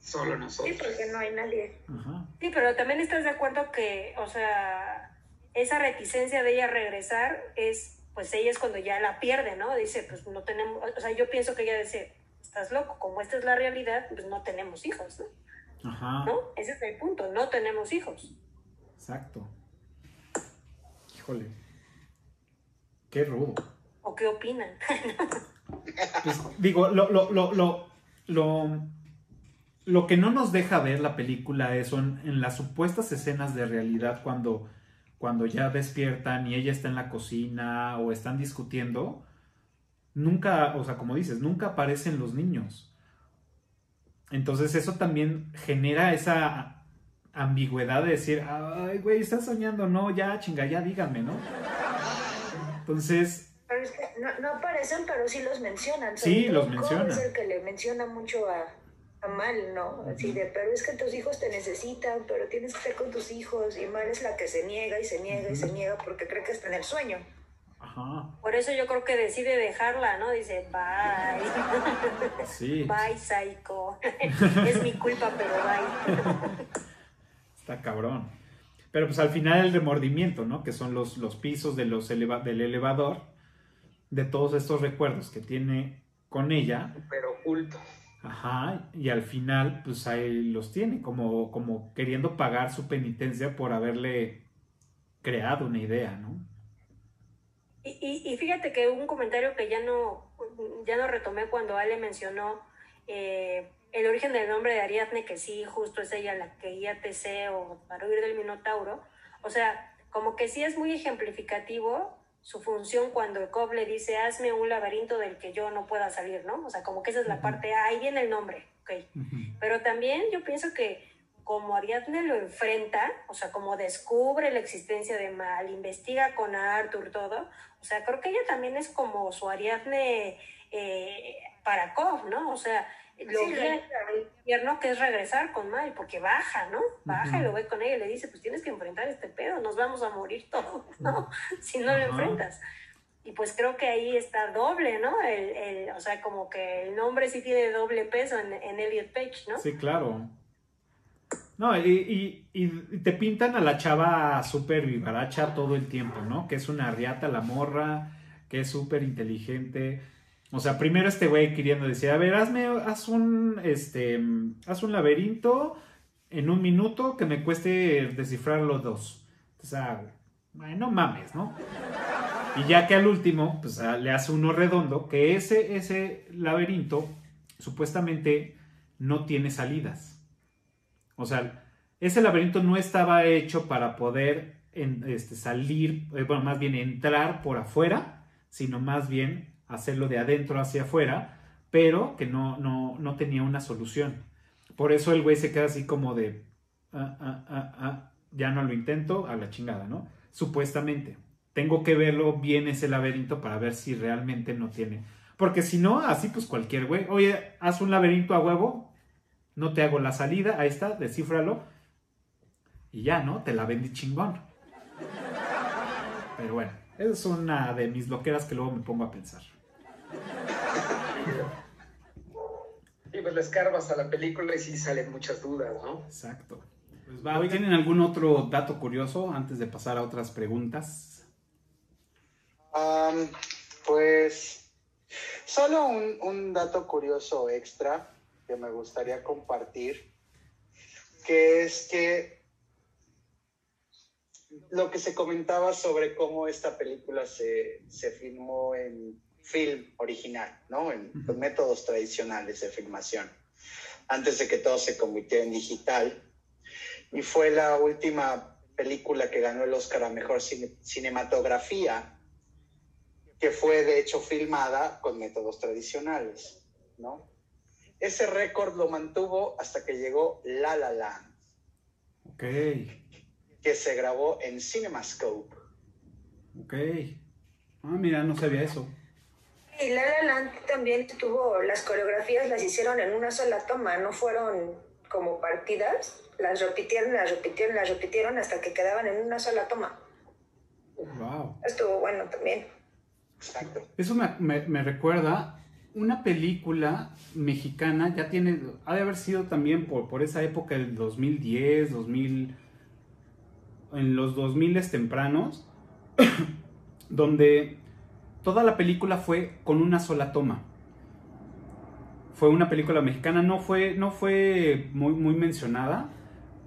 Solo Sí, nosotros. porque no hay nadie. Ajá. Sí, pero también estás de acuerdo que, o sea, esa reticencia de ella a regresar es, pues ella es cuando ya la pierde, ¿no? Dice, pues no tenemos, o sea, yo pienso que ella dice, estás loco, como esta es la realidad, pues no tenemos hijos, ¿no? Ajá. ¿No? Ese es el punto, no tenemos hijos. Exacto. Híjole. Qué rudo. ¿O qué opinan? Pues, digo, lo, lo, lo, lo, lo, lo que no nos deja ver la película es en las supuestas escenas de realidad cuando, cuando ya despiertan y ella está en la cocina o están discutiendo. Nunca, o sea, como dices, nunca aparecen los niños. Entonces eso también genera esa ambigüedad de decir, ay, güey, estás soñando, no, ya, chinga, ya díganme, ¿no? Entonces, Pero es que no, no aparecen, pero sí los mencionan. Sí, los mencionan. Es el que le menciona mucho a, a Mal, ¿no? Así de, pero es que tus hijos te necesitan, pero tienes que estar con tus hijos. Y Mal es la que se niega y se niega y se niega porque cree que está en el sueño. ajá, Por eso yo creo que decide dejarla, ¿no? Dice, bye, sí. bye, psycho. es mi culpa, pero bye. Está cabrón. Pero pues al final el remordimiento, ¿no? Que son los, los pisos de los eleva- del elevador, de todos estos recuerdos que tiene con ella. Pero oculto. Ajá. Y al final, pues ahí los tiene, como, como queriendo pagar su penitencia por haberle creado una idea, ¿no? Y, y, fíjate que un comentario que ya no, ya no retomé cuando Ale mencionó eh, el origen del nombre de Ariadne, que sí, justo es ella la que guía Teseo para huir del Minotauro. O sea, como que sí es muy ejemplificativo su función cuando el le dice, hazme un laberinto del que yo no pueda salir, ¿no? O sea, como que esa es la parte, ah, ahí viene el nombre, ok. Pero también yo pienso que como Ariadne lo enfrenta, o sea, como descubre la existencia de Mal, investiga con Arthur todo, o sea, creo que ella también es como su Ariadne eh, para Cobb, ¿no? O sea, lo Sí, la- al infierno que es regresar con Mal, porque baja, ¿no? Baja y Ujú. lo ve con ella y le dice, pues tienes que enfrentar este pedo, nos vamos a morir todos, ¿no? Si no lo Ajá. enfrentas. Y pues creo que ahí está doble, ¿no? El, el- o sea, como que el nombre sí tiene doble peso en, en Elliot Page, ¿no? Sí, claro. No, y, y- y te pintan a la chava súper vivaracha todo el tiempo, ¿no? Que es una riata la morra, que es súper inteligente. O sea, primero este güey queriendo decir, a ver, hazme, haz un, este, haz un laberinto en un minuto que me cueste descifrarlo dos. O sea, no mames, ¿no? Y ya que al último, pues ah, le hace uno redondo, que ese, ese laberinto supuestamente no tiene salidas. O sea, ese laberinto no estaba hecho para poder en- este, salir, eh, bueno, más bien entrar por afuera, sino más bien hacerlo de adentro hacia afuera, pero que no, no, no tenía una solución. Por eso el güey se queda así como de, "Ah, ah, ah, ya no lo intento, a la chingada, ¿no? Supuestamente. Tengo que verlo bien ese laberinto para ver si realmente no tiene. Porque si no, así pues cualquier güey, oye, haz un laberinto a huevo, no te hago la salida, ahí está, descífralo. Y ya, ¿no? Te la vendí chingón. Pero bueno, es una de mis loqueras que luego me pongo a pensar. Y pues le escarbas a la película y sí salen muchas dudas, ¿no? Exacto. Pues va, ¿tienen algún otro dato curioso antes de pasar a otras preguntas? Pues solo un, un dato curioso extra que me gustaría compartir, que es que lo que se comentaba sobre cómo esta película se, se filmó en film original, ¿no? En los métodos tradicionales de filmación, antes de que todo se convirtiera en digital. Y fue la última película que ganó el Oscar a Mejor Cine- Cinematografía, que fue de hecho filmada con métodos tradicionales, ¿no? Ese récord lo mantuvo hasta que llegó La La Land, Ok, que se grabó en CinemaScope. ok. Ah, mira, no sabía eso. Y La La Land también tuvo, las coreografías las hicieron en una sola toma, no fueron como partidas, las repitieron, las repitieron, las repitieron hasta que quedaban en una sola toma. Wow. Estuvo bueno también. Exacto. Eso me, me- me recuerda una película mexicana, ya tiene, ha de haber sido también por, por esa época, el 2010, 2000, en los 2000 tempranos, donde toda la película fue con una sola toma. Fue una película mexicana, no fue, no fue muy, muy mencionada,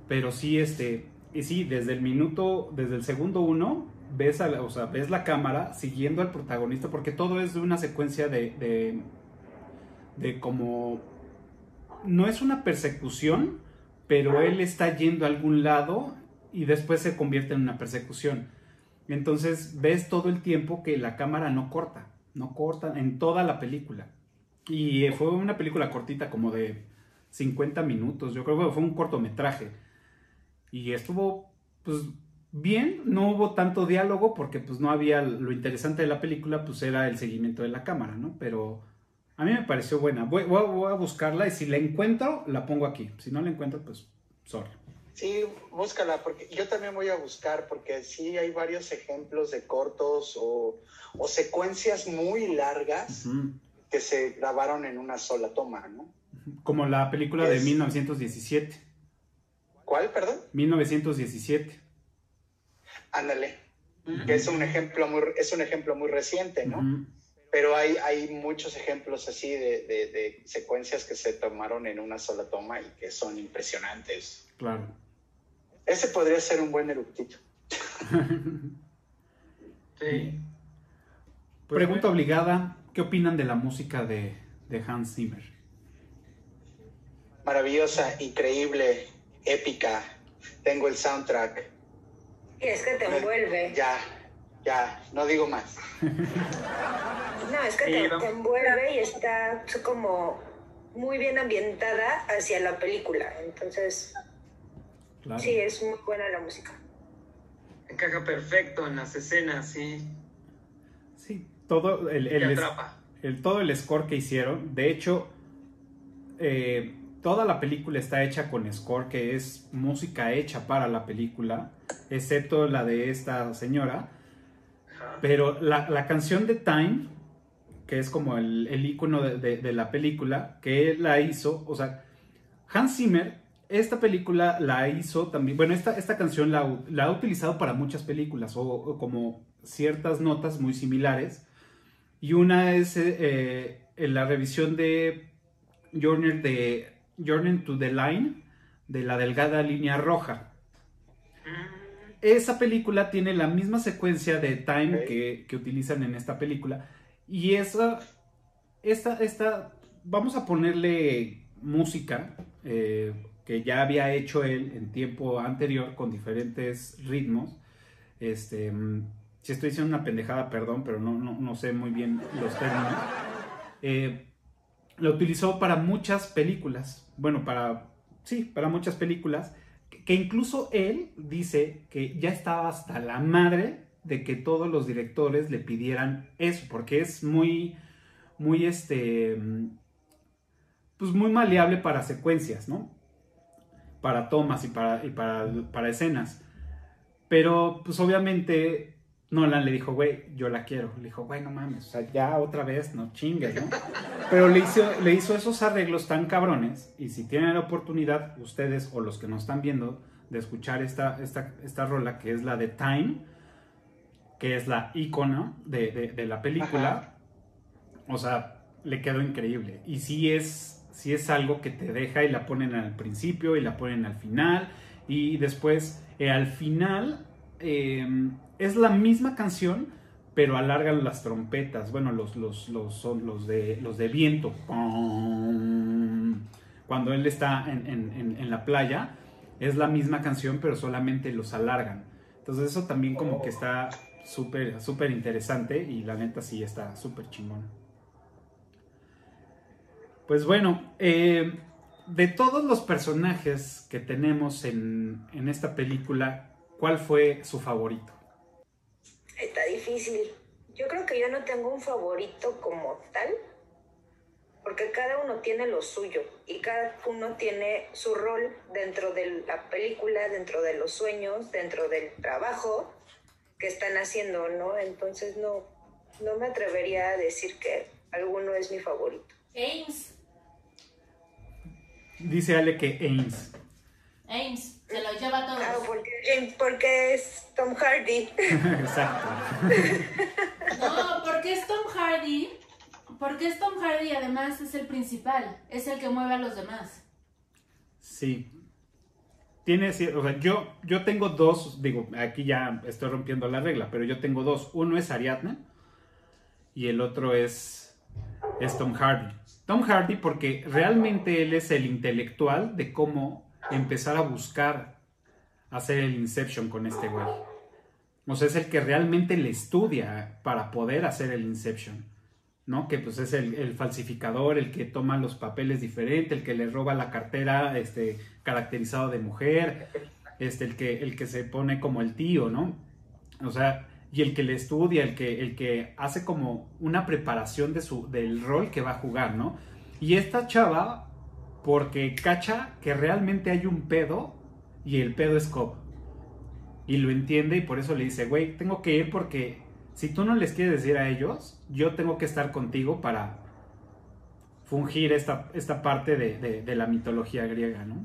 pero sí, este, y sí, desde el minuto, desde el segundo uno, ves, a la, o sea, ves la cámara siguiendo al protagonista, porque todo es de una secuencia de, de, de como, no es una persecución, pero él está yendo a algún lado y después se convierte en una persecución. Entonces ves todo el tiempo que la cámara no corta, no corta en toda la película. Y eh, fue una película cortita, como de 50 minutos, yo creo que fue un cortometraje. Y estuvo, pues, bien, no hubo tanto diálogo porque pues no había, lo interesante de la película pues era el seguimiento de la cámara, ¿no? Pero a mí me pareció buena. Voy, a buscarla y si la encuentro, la pongo aquí. Si no la encuentro, pues, sorry. Sí, búscala, porque yo también voy a buscar, porque sí hay varios ejemplos de cortos o, o secuencias muy largas que se grabaron en una sola toma, ¿no? Como la película de Es- 1917. ¿Cuál, perdón? 1917. Ándale. Que es un ejemplo muy, es un ejemplo muy reciente, ¿no? Pero hay, hay muchos ejemplos así de, de- de secuencias que se tomaron en una sola toma y que son impresionantes. Claro. Ese podría ser un buen eructito. Sí. Pues, Pregunta obligada, ¿qué opinan de la música de, de Hans Zimmer? Maravillosa, increíble, épica. Tengo el soundtrack. Y es que te envuelve. Ya, ya, no digo más. No, es que Sí, te, vamos. te envuelve y está como muy bien ambientada hacia la película. Entonces, Claro. sí, es muy buena la música. Encaja perfecto en las escenas, sí. Sí, todo el, todo el score que hicieron. De hecho, eh, toda la película está hecha con score, que es música hecha para la película, excepto la de esta señora. Ajá. Pero la, la canción de Time, que es como el, el icono de, de- de la película, que él la hizo, o sea, Hans Zimmer, esta película la hizo también, bueno, esta, esta canción la, ha utilizado para muchas películas, o, o como ciertas notas muy similares, y una es eh, eh, en la revisión de Journey, de Journey to the Line, de la delgada línea roja. Esa película tiene la misma secuencia de time que utilizan en esta película. Y esa, esta, esta vamos a ponerle música eh, que ya había hecho él en tiempo anterior con diferentes ritmos. Este, mm, si estoy diciendo una pendejada, perdón, pero no, no, no sé muy bien los términos. Eh, lo utilizó para muchas películas. Bueno, para. Sí, para muchas películas. Que, que incluso él dice que ya estaba hasta la madre de que todos los directores le pidieran eso, porque es muy. Muy este. mm, Pues muy maleable para secuencias, ¿no? Para tomas y para, y para, para escenas. Pero, pues obviamente, Nolan le dijo, güey, yo la quiero. Le dijo, güey, no mames, o sea, ya otra vez, no chingues, ¿no? Pero le hizo, le hizo esos arreglos tan cabrones. Y si tienen la oportunidad, ustedes o los que nos están viendo, de escuchar esta, esta, esta rola, que es la de Time, que es la icono de, de- de la película, o sea, le quedó increíble. Y sí es, sí es algo que te deja y la ponen al principio y la ponen al final. Y después, eh, al final, eh, es la misma canción, pero alargan las trompetas. Bueno, los, los, los, son los, de, los de viento. Cuando él está en, en- en- en la playa, es la misma canción, pero solamente los alargan. Entonces eso también como que está súper, súper interesante y la neta sí está súper chingón. Pues bueno, eh, de todos los personajes que tenemos en, en esta película, ¿cuál fue su favorito? Está difícil. Yo creo que yo no tengo un favorito como tal, porque cada uno tiene lo suyo y cada uno tiene su rol dentro de la película, dentro de los sueños, dentro del trabajo que están haciendo, ¿no? Entonces no, no me atrevería a decir que alguno es mi favorito. Ames. Dice Ale que Ames. Ames. Se lo lleva a todos. Ah, porque, porque es Tom Hardy. Exacto. No, porque es Tom Hardy. Porque es Tom Hardy y además es el principal. Es el que mueve a los demás. Sí. Tiene, o sea, yo, yo tengo dos, digo, aquí ya estoy rompiendo la regla, pero yo tengo dos. Uno es Ariadne y el otro es, es Tom Hardy. Tom Hardy porque realmente él es el intelectual de cómo empezar a buscar hacer el Inception con este güey. O sea, es el que realmente le estudia para poder hacer el Inception. ¿no? Que pues es el, falsificador, el que toma los papeles diferentes, el que le roba la cartera, este, caracterizado de mujer, este, el que, el que se pone como el tío, ¿no? O sea, y el que le estudia, el que, el que hace como una preparación de su, del rol que va a jugar, ¿no? Y esta chava, porque cacha que realmente hay un pedo y el pedo es Cobb. Y lo entiende y por eso le dice, güey, tengo que ir porque si tú no les quieres decir a ellos, yo tengo que estar contigo para fungir esta, esta parte de, de- de la mitología griega, ¿no?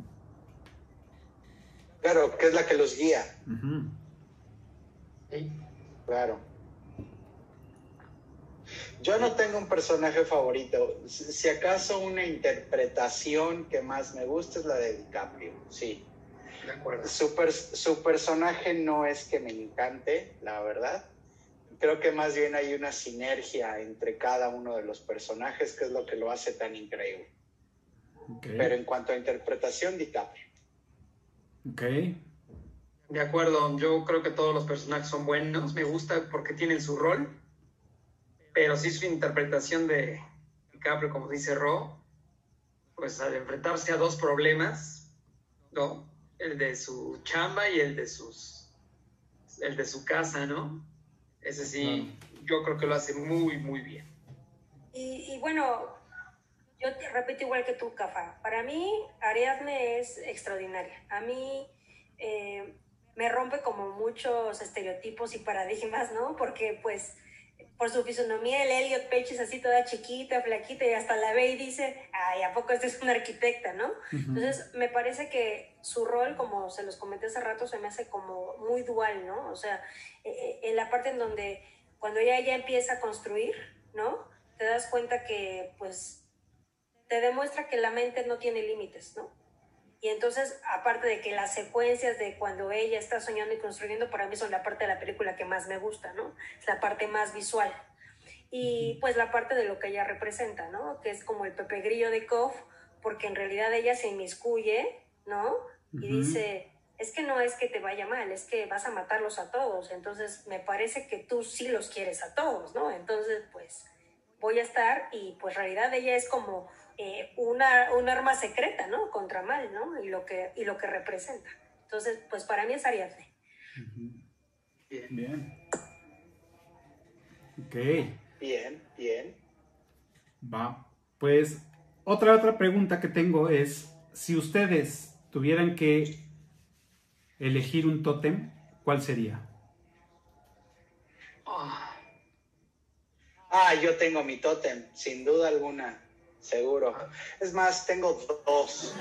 Claro, que es la que los guía. Ujú. Claro. Yo no tengo un personaje favorito. Si acaso una interpretación que más me gusta es la de DiCaprio, sí. De acuerdo. Su, per- su personaje no es que me encante, la verdad. Creo que más bien hay una sinergia entre cada uno de los personajes que es lo que lo hace tan increíble. Ok. Pero en cuanto a interpretación, DiCaprio. Ok. De acuerdo, yo creo que todos los personajes son buenos, me gusta porque tienen su rol, pero sí su interpretación de DiCaprio, como dice Ro, pues al enfrentarse a dos problemas, ¿no? El de su chamba y el de sus el de su casa, ¿no? Ese sí, yo creo que lo hace muy, muy bien. Y, y bueno, yo te repito igual que tú, Cafa. Para mí, Ariadne es extraordinaria. A mí eh, me rompe como muchos estereotipos y paradigmas, ¿no? Porque pues por su fisonomía el Elliot Page es así toda chiquita, flaquita y hasta la ve y dice, ay, ¿a poco este es una arquitecta, no? Entonces, me parece que su rol, como se los comenté hace rato, se me hace como muy dual, ¿no? O sea, eh, en la parte en donde cuando ella ya empieza a construir, ¿no? Te das cuenta que, pues, te demuestra que la mente no tiene límites, ¿no? Y entonces, aparte de que las secuencias de cuando ella está soñando y construyendo, para mí son la parte de la película que más me gusta, ¿no? Es la parte más visual. y pues la parte de lo que ella representa, ¿no? Que es como el Pepe Grillo de Kof, porque en realidad ella se inmiscuye, ¿no? Y dice, es que no es que te vaya mal, es que vas a matarlos a todos, entonces me parece que tú sí los quieres a todos, ¿no? Entonces, pues voy a estar y pues en realidad ella es como eh, una, un arma secreta, ¿no? Contra mal, ¿no? Y lo que, y lo que representa. Entonces, pues para mí es Ariadne. Ujú. Bien. Bien. Ok. Bien, bien. Va. Pues otra otra pregunta que tengo es si ustedes tuvieran que elegir un tótem, ¿cuál sería? Ah, Ah, yo tengo mi tótem, sin duda alguna, seguro. Es más, tengo dos.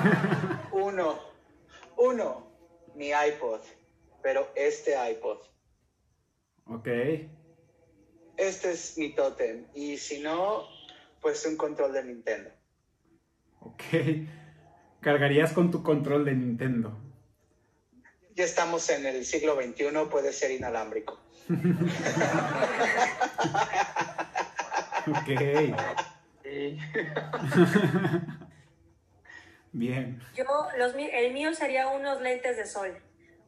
uno, uno, mi iPod, pero este iPod. Ok. Este es mi tótem. Y si no, pues un control de Nintendo. Ok. Cargarías con tu control de Nintendo. Ya estamos en el siglo XXI, puede ser inalámbrico. Ok. sí. Bien. Yo, los, el mío sería unos lentes de sol,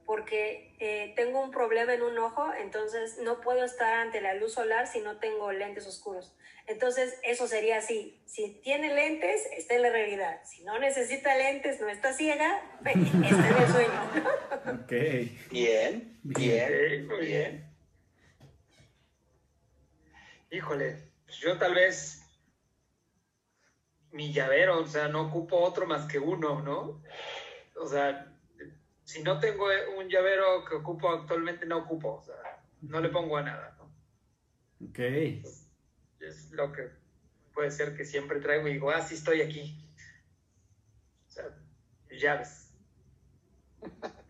porque eh, tengo un problema en un ojo, entonces no puedo estar ante la luz solar si no tengo lentes oscuros. Entonces, eso sería así. Si tiene lentes, está en la realidad. Si no necesita lentes, no está ciega, está en el sueño. Ok. Bien, bien, muy bien. Híjole, yo tal vez mi llavero, o sea, no ocupo otro más que uno, ¿no? O sea, si no tengo un llavero que ocupo actualmente, no ocupo, o sea, no le pongo a nada, ¿no? Ok. Es lo que puede ser que siempre traigo y digo, ah, sí estoy aquí. O sea, llaves.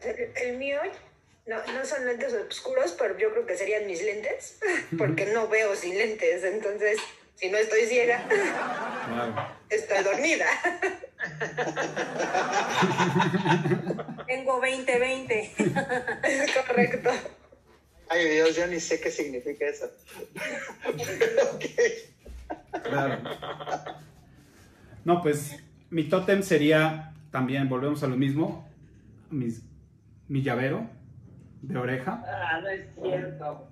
El, el mío no, no son lentes oscuros, pero yo creo que serían mis lentes, porque no veo sin lentes. Entonces, si no estoy ciega, Claro. Estoy dormida. Tengo 20-20. Es correcto. Ay Dios, yo ni sé qué significa eso. Pero, ok. Claro. No, pues mi tótem sería también, volvemos a lo mismo, mis- mi llavero de oreja. Ah, no es cierto.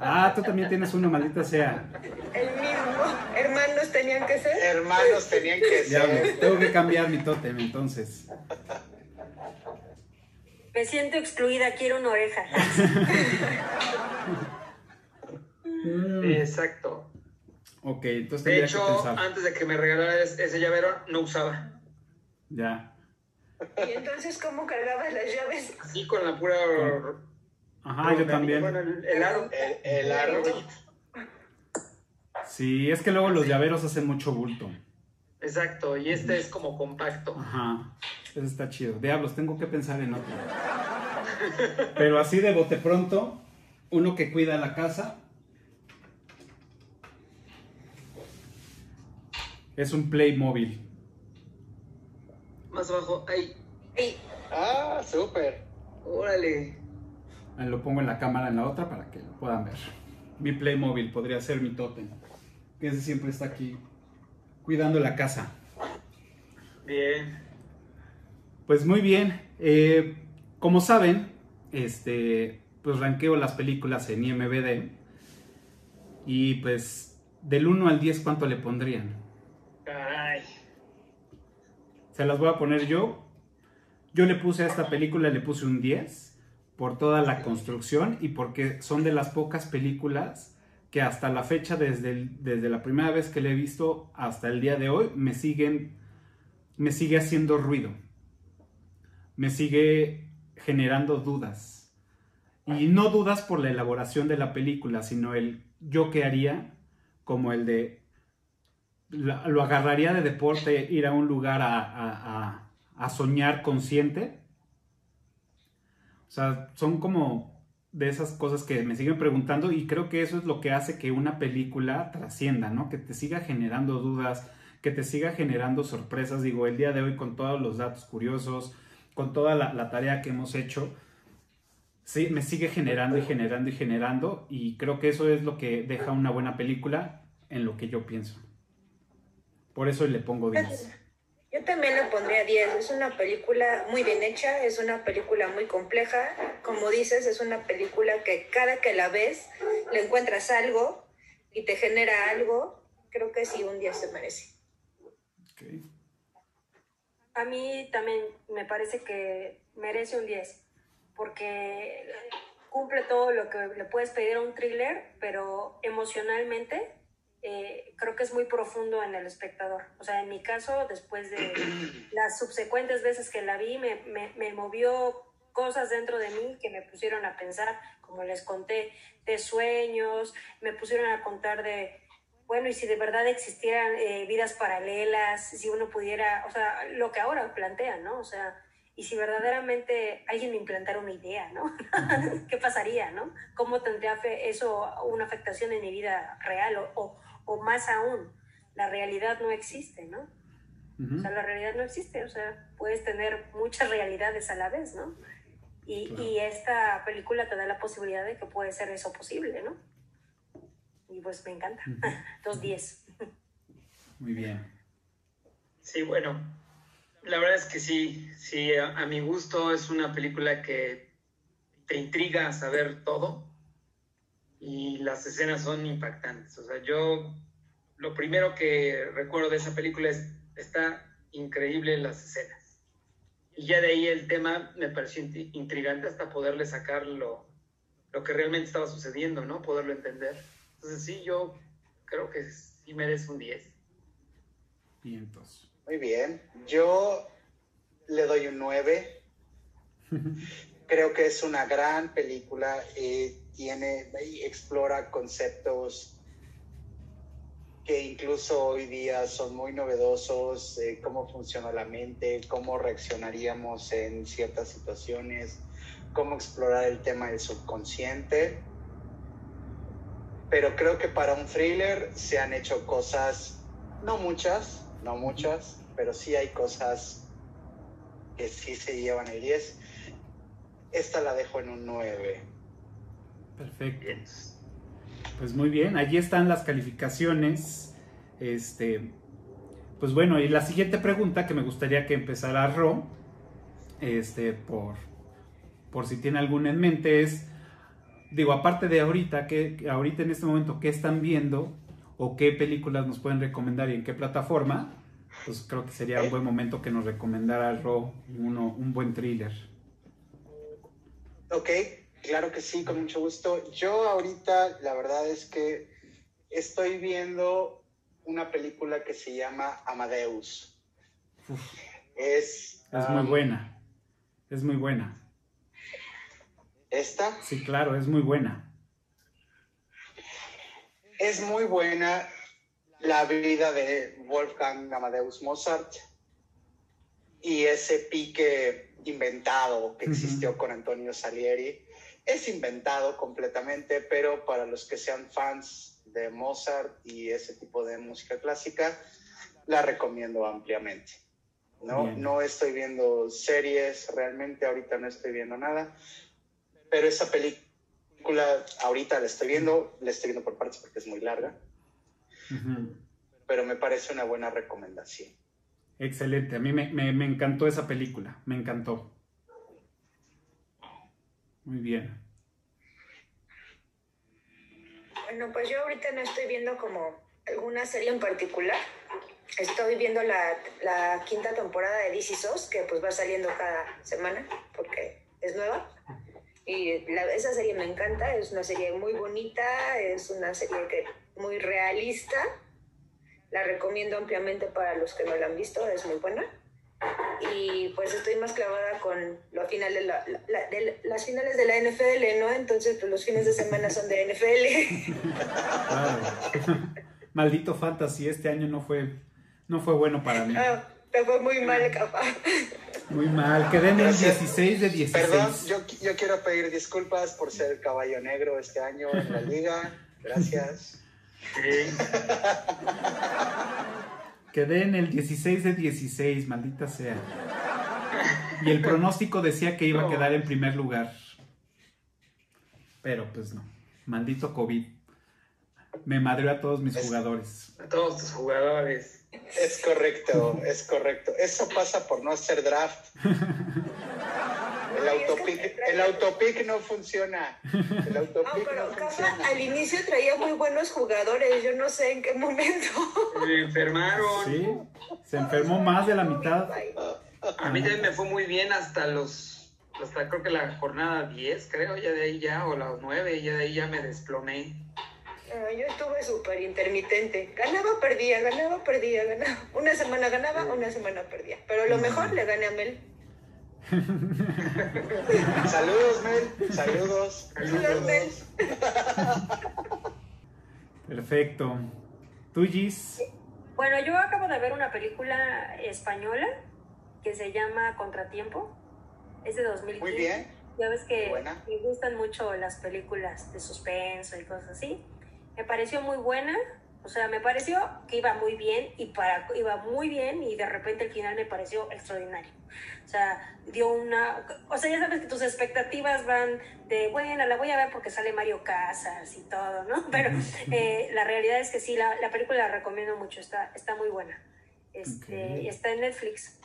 Ah, tú también tienes uno, maldita sea. El mismo. Hermanos tenían que ser. Hermanos tenían que Diablo, ser. tengo que cambiar mi tótem entonces. Me siento excluida, quiero una oreja. Mm, Exacto. Ok, entonces De que hecho, antes de que me regalara es- ese llavero, no usaba. Ya. Y entonces, ¿cómo cargabas las llaves? Así con la pura... Ajá, yo también. Bueno, el, el aro. El, el aro. Sí, es que luego los llaveros hacen mucho bulto. Exacto, y este es como compacto. Ajá, eso está chido. Diablos, tengo que pensar en otro. Pero así de bote pronto, uno que cuida la casa es un Playmobil. Más abajo, ay, Y Ah, súper. órale. Lo pongo en la cámara en la otra para que lo puedan ver. Mi Playmobil podría ser mi tótem. Que ese siempre está aquí cuidando la casa. Bien. Pues muy bien. eh, como saben, este, pues ranqueo las películas en IMBD. Y pues del 1 al 10, ¿cuánto le pondrían? Caray. Se las voy a poner yo. Yo le puse a esta película, le puse un 10 por toda la construcción y porque son de las pocas películas que hasta la fecha, desde, desde la primera vez que le he visto hasta el día de hoy, me siguen, me sigue haciendo ruido. Me sigue generando dudas. Y no dudas por la elaboración de la película, sino el yo qué haría, como el de la- lo agarraría de deporte ir a un lugar a soñar consciente. Sea, son como de esas cosas que me siguen preguntando y creo que eso es lo que hace que una película trascienda, ¿no? Que te siga generando dudas, que te siga generando sorpresas. Digo, el día de hoy con todos los datos curiosos, con toda la, la tarea que hemos hecho, sí, me sigue generando y generando y generando y creo que eso es lo que deja una buena película en lo que yo pienso. Por eso le pongo 10. Yo también le pondría 10. Es una película muy bien hecha, es una película muy compleja. Como dices, es una película que cada que la ves le encuentras algo y te genera algo. Creo que sí, un 10 se merece. Ok. A mí también me parece que merece un 10, porque cumple todo lo que le puedes pedir a un thriller, pero emocionalmente eh, creo que es muy profundo en el espectador. O sea, en mi caso, después de las subsecuentes veces que la vi, me, me, me movió cosas dentro de mí que me pusieron a pensar, como les conté, de sueños, me pusieron a contar de bueno, y si de verdad existieran eh, vidas paralelas, si uno pudiera, o sea, lo que ahora plantean, ¿no? O sea, y si verdaderamente alguien me implantara una idea, ¿no? ¿Qué pasaría, ¿no? ¿Cómo tendría eso una afectación en mi vida real? O, o, o más aún, la realidad no existe, ¿no? O sea, la realidad no existe, o sea, puedes tener muchas realidades a la vez, ¿no? Y, claro. y esta película te da la posibilidad de que puede ser eso posible, ¿no? y pues me encanta. Dos diez. Muy bien. Sí, bueno, la verdad es que sí, sí, a, a, mi gusto es una película que te intriga a saber todo y las escenas son impactantes. O sea, yo lo primero que recuerdo de esa película es, está increíble las escenas. Y ya de ahí el tema me pareció intrigante hasta poderle sacar lo, lo que realmente estaba sucediendo, ¿no? Poderlo entender. Entonces sí, yo creo que sí merece un 10. Vientos. Muy bien. Yo le doy un 9. creo que es una gran película. Eh, tiene, explora conceptos que incluso hoy día son muy novedosos, eh, cómo funciona la mente, cómo reaccionaríamos en ciertas situaciones, cómo explorar el tema del subconsciente pero creo que para un thriller se han hecho cosas, no muchas, no muchas, pero sí hay cosas que sí se llevan el 10. Esta la dejo en un 9. Perfecto. Pues muy bien, allí están las calificaciones. Este, pues bueno, y la siguiente pregunta que me gustaría que empezara Ro, este, por, por si tiene alguna en mente, es digo, aparte de ahorita, que ahorita en este momento, ¿qué están viendo? ¿O qué películas nos pueden recomendar y en qué plataforma? Pues creo que sería un buen momento que nos recomendara Ro uno, un buen thriller. Ok, claro que sí, con mucho gusto. Yo ahorita, la verdad es que estoy viendo una película que se llama Amadeus. Uf, Es, es um, muy buena. Es muy buena. ¿Esta? Sí, claro, es muy buena. Es muy buena la vida de Wolfgang Amadeus Mozart y ese pique inventado que existió uh -huh. con Antonio Salieri. Es inventado completamente, pero para los que sean fans de Mozart y ese tipo de música clásica, la recomiendo ampliamente. No, no estoy viendo series, realmente ahorita no estoy viendo nada, pero esa película ahorita la estoy viendo, la estoy viendo por partes porque es muy larga, uh -huh. pero me parece una buena recomendación. Excelente, a mí me, me, me, encantó esa película, me encantó. Muy bien. Bueno, pues yo ahorita no estoy viendo como alguna serie en particular. Estoy viendo la, la quinta temporada de DC SOS, que pues va saliendo cada semana porque es nueva. Y la, esa serie me encanta, es una serie muy bonita, es una serie que muy realista. La recomiendo ampliamente para los que no la han visto, es muy buena. Y pues estoy más clavada con lo final de, la, la, de las finales de la NFL, ¿no? Entonces, pues los fines de semana son de NFL. Claro. Maldito fantasy, este año no fue, no fue bueno para mí. Ah, te fue muy mal, capaz. Muy mal, quedé en el 16 de 16. Perdón, yo, yo quiero pedir disculpas por ser el caballo negro este año en la liga. Gracias. Sí. Quedé en el 16 de 16, maldita sea. Y el pronóstico decía que iba a quedar en primer lugar. Pero pues no. Maldito COVID. Me madrió a todos mis Es- jugadores. A todos tus jugadores. Es correcto, es correcto. Eso pasa por no hacer draft. El autopic, trae- el autopic no funciona. El Ah, pero no funciona. al inicio traía muy buenos jugadores, yo no sé en qué momento. Me enfermaron. Sí. Se enfermó más de la mitad. A mí también me fue muy bien hasta los, hasta creo que la jornada 10, creo, ya de ahí ya, o las 9, ya de ahí ya me desplomé. no, yo estuve súper intermitente. Ganaba, perdía, ganaba, perdía, ganaba. Una semana ganaba, una semana perdía. Pero lo mejor le gané a Mel. Saludos, Mel. Saludos. Saludos, Mel. Perfecto. ¿Tú, Gis? Bueno, yo acabo de ver una película española que se llama Contratiempo. Es de 2015. Muy bien. Ya ves que me gustan mucho las películas de suspenso y cosas así. Me pareció muy buena. O sea, me pareció que iba muy bien y para, iba muy bien y de repente el final me pareció extraordinario. O sea, dio una... O sea, ya sabes que tus expectativas van de, bueno, la voy a ver porque sale Mario Casas y todo, ¿no? Pero eh, la realidad es que sí, la, la película la recomiendo mucho, está, está muy buena. Este, Ok. y Está en Netflix.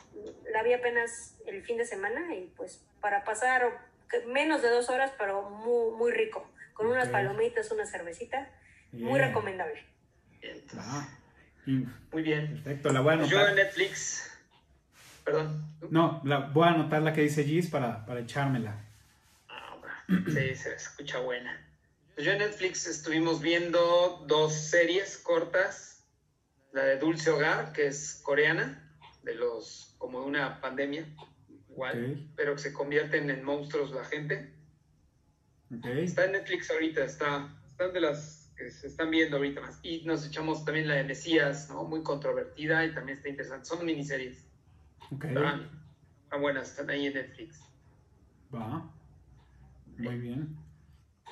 La vi apenas el fin de semana y pues para pasar menos de dos horas, pero muy, muy rico. Con unas Ok. palomitas, una cervecita. Muy Bien. recomendable. Entonces, Ah, y- Muy bien. perfecto, la voy a Yo en anotar. Netflix. Perdón. No, la, voy a anotar la que dice Gis para, para echármela. Ah. Sí, se escucha buena. Pues yo en Netflix estuvimos viendo dos series cortas. La de Dulce Hogar, que es coreana, de los, como de una pandemia, igual, pero que se convierten en monstruos la gente. Ok. Está en Netflix ahorita, está, están de las que se están viendo ahorita más. Y nos echamos también la de Mesías, ¿no? Muy controvertida y también está interesante. Son miniseries. Ok. Están, están buenas, están ahí en Netflix. Va. Muy bien.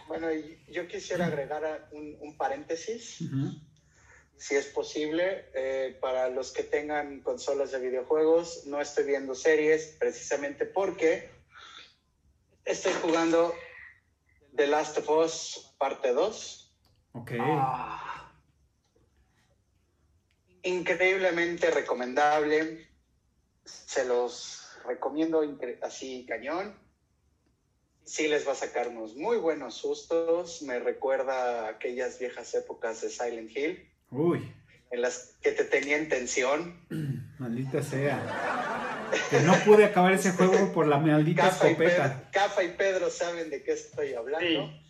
Bueno, yo quisiera agregar un, un paréntesis, si es posible, eh, para los que tengan consolas de videojuegos. No estoy viendo series precisamente porque estoy jugando The Last of Us parte 2. Ok. Ah. Increíblemente recomendable. Se los recomiendo así cañón. Sí les va a sacar unos muy buenos sustos. Me recuerda a aquellas viejas épocas de Silent Hill Uy, en las que te tenía en tensión. maldita sea. Que no pude acabar ese juego por la maldita Cafa y, Pedro, escopeta. Cafa y Pedro saben de qué estoy hablando. Sí.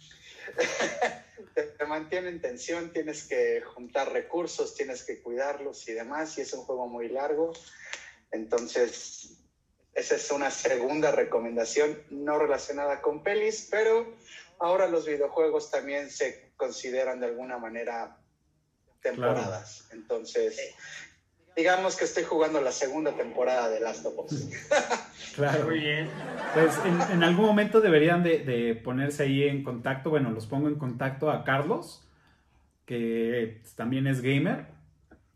te, te mantiene en tensión, tienes que juntar recursos, tienes que cuidarlos y demás, y es un juego muy largo. Entonces, esa es una segunda recomendación no relacionada con pelis, pero ahora los videojuegos también se consideran de alguna manera temporadas. Entonces, digamos que estoy jugando la segunda temporada de Last of Us. Claro. Muy bien. Pues en, en algún momento deberían de, de ponerse ahí en contacto. Bueno, los pongo en contacto a Carlos, que también es gamer,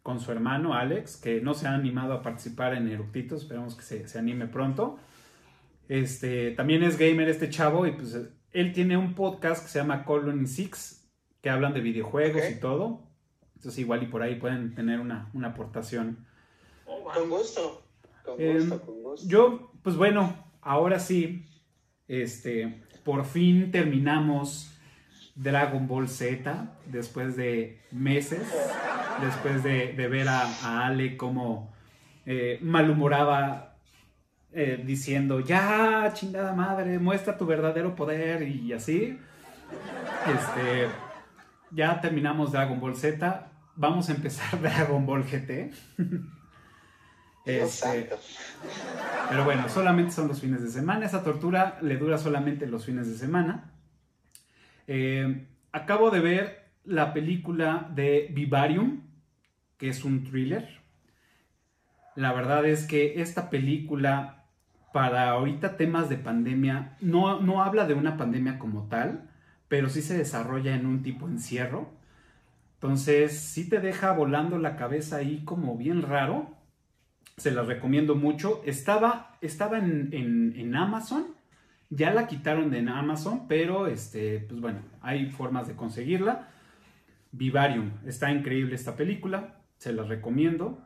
con su hermano Alex, que no se ha animado a participar en Eructitos. Esperamos que se, se anime pronto. Este, también es gamer este chavo y pues él tiene un podcast que se llama Colony Six, que hablan de videojuegos y todo. Entonces igual y por ahí pueden tener una, una aportación. Con gusto, con Em, gusto, con gusto. Yo, pues bueno, ahora sí, este, por fin terminamos Dragon Ball Z después de meses, después de, de ver a, a Ale como eh, malhumoraba eh, diciendo, ya, chingada madre, muestra tu verdadero poder y así. Este, ya terminamos Dragon Ball Z, vamos a empezar Dragon Ball GT. Este, pero bueno, solamente son los fines de semana. Esa tortura le dura solamente los fines de semana. Eh, acabo de ver la película de Vivarium, que es un thriller. La verdad es que esta película, para ahorita temas de pandemia, no, no habla de una pandemia como tal, pero sí se desarrolla en un tipo encierro. Entonces, sí te deja volando la cabeza ahí como bien raro se las recomiendo mucho. Estaba, estaba en, Amazon Ya la quitaron de Amazon, pero este, pues bueno, hay formas de conseguirla. Vivarium, está increíble esta película, se la recomiendo.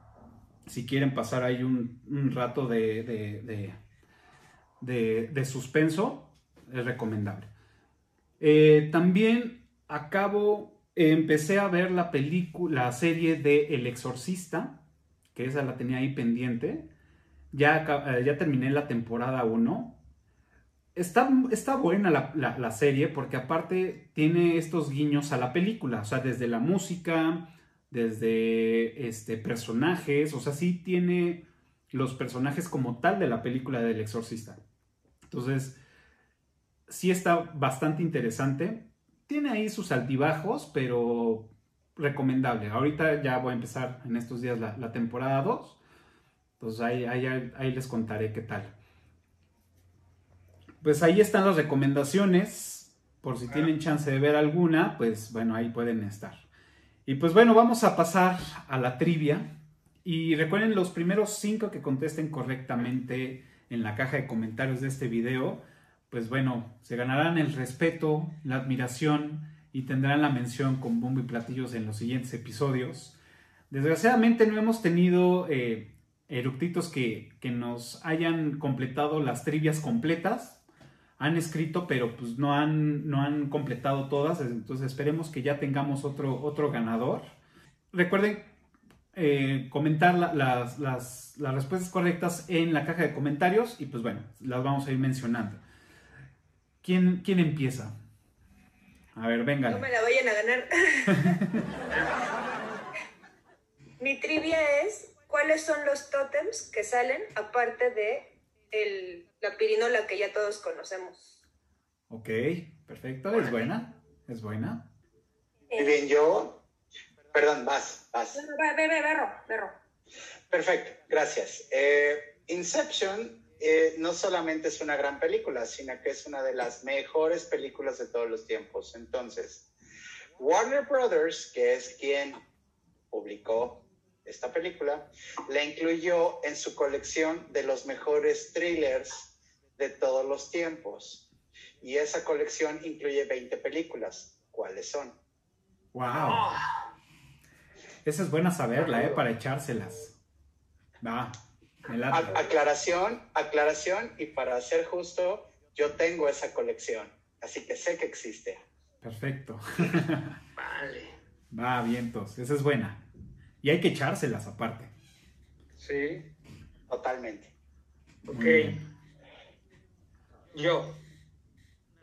Si quieren pasar ahí un, rato de, de, de, de, de suspenso, es recomendable. Eh, también acabo, empecé a ver la película, la serie de El Exorcista, que esa la tenía ahí pendiente. Ya, eh, ya terminé la temporada 1. Está, está buena la, la- la serie porque aparte tiene estos guiños a la película, o sea, desde la música, desde este, personajes, o sea, sí tiene los personajes como tal de la película del exorcista. Entonces, sí está bastante interesante. Tiene ahí sus altibajos, pero recomendable. Ahorita ya voy a empezar en estos días la, la temporada 2. Pues ahí, ahí, ahí les contaré qué tal. Pues ahí están las recomendaciones. Por si tienen chance de ver alguna, pues bueno, ahí pueden estar. Y pues bueno, vamos a pasar a la trivia. Y recuerden los primeros cinco que contesten correctamente en la caja de comentarios de este video, pues bueno, se ganarán el respeto, la admiración y tendrán la mención con bombo y platillos en los siguientes episodios. Desgraciadamente no hemos tenido eh, eructitos que, que nos hayan completado las trivias completas. Han escrito, pero pues no han, no han completado todas. Entonces esperemos que ya tengamos otro, otro ganador. Recuerden eh, comentar la- las, las- las respuestas correctas en la caja de comentarios y pues bueno, las vamos a ir mencionando. ¿Quién, quién empieza? A ver, venga. No me la vayan a ganar. Mi trivia es, ¿cuáles son los tótems que salen aparte de el- la pirinola que ya todos conocemos? Ok, perfecto, es buena, es buena. Muy bien, yo. Perdón, vas, vas. Ve, ve, ve, berro, berro. Perfecto, gracias. Eh, Inception eh, no solamente es una gran película, sino que es una de las mejores películas de todos los tiempos. Entonces, Warner Brothers, que es quien publicó esta película, la incluyó en su colección de los mejores thrillers de todos los tiempos. Y esa colección incluye 20 películas. ¿Cuáles son? Wow. Esa es buena saberla, ¿eh? Para echárselas. Va. Aclaración, aclaración, y para ser justo, yo tengo esa colección, así que sé que existe. Perfecto. Vale. Va, vientos, esa es buena. Y hay que echárselas aparte. Sí. Totalmente. Ok. Yo.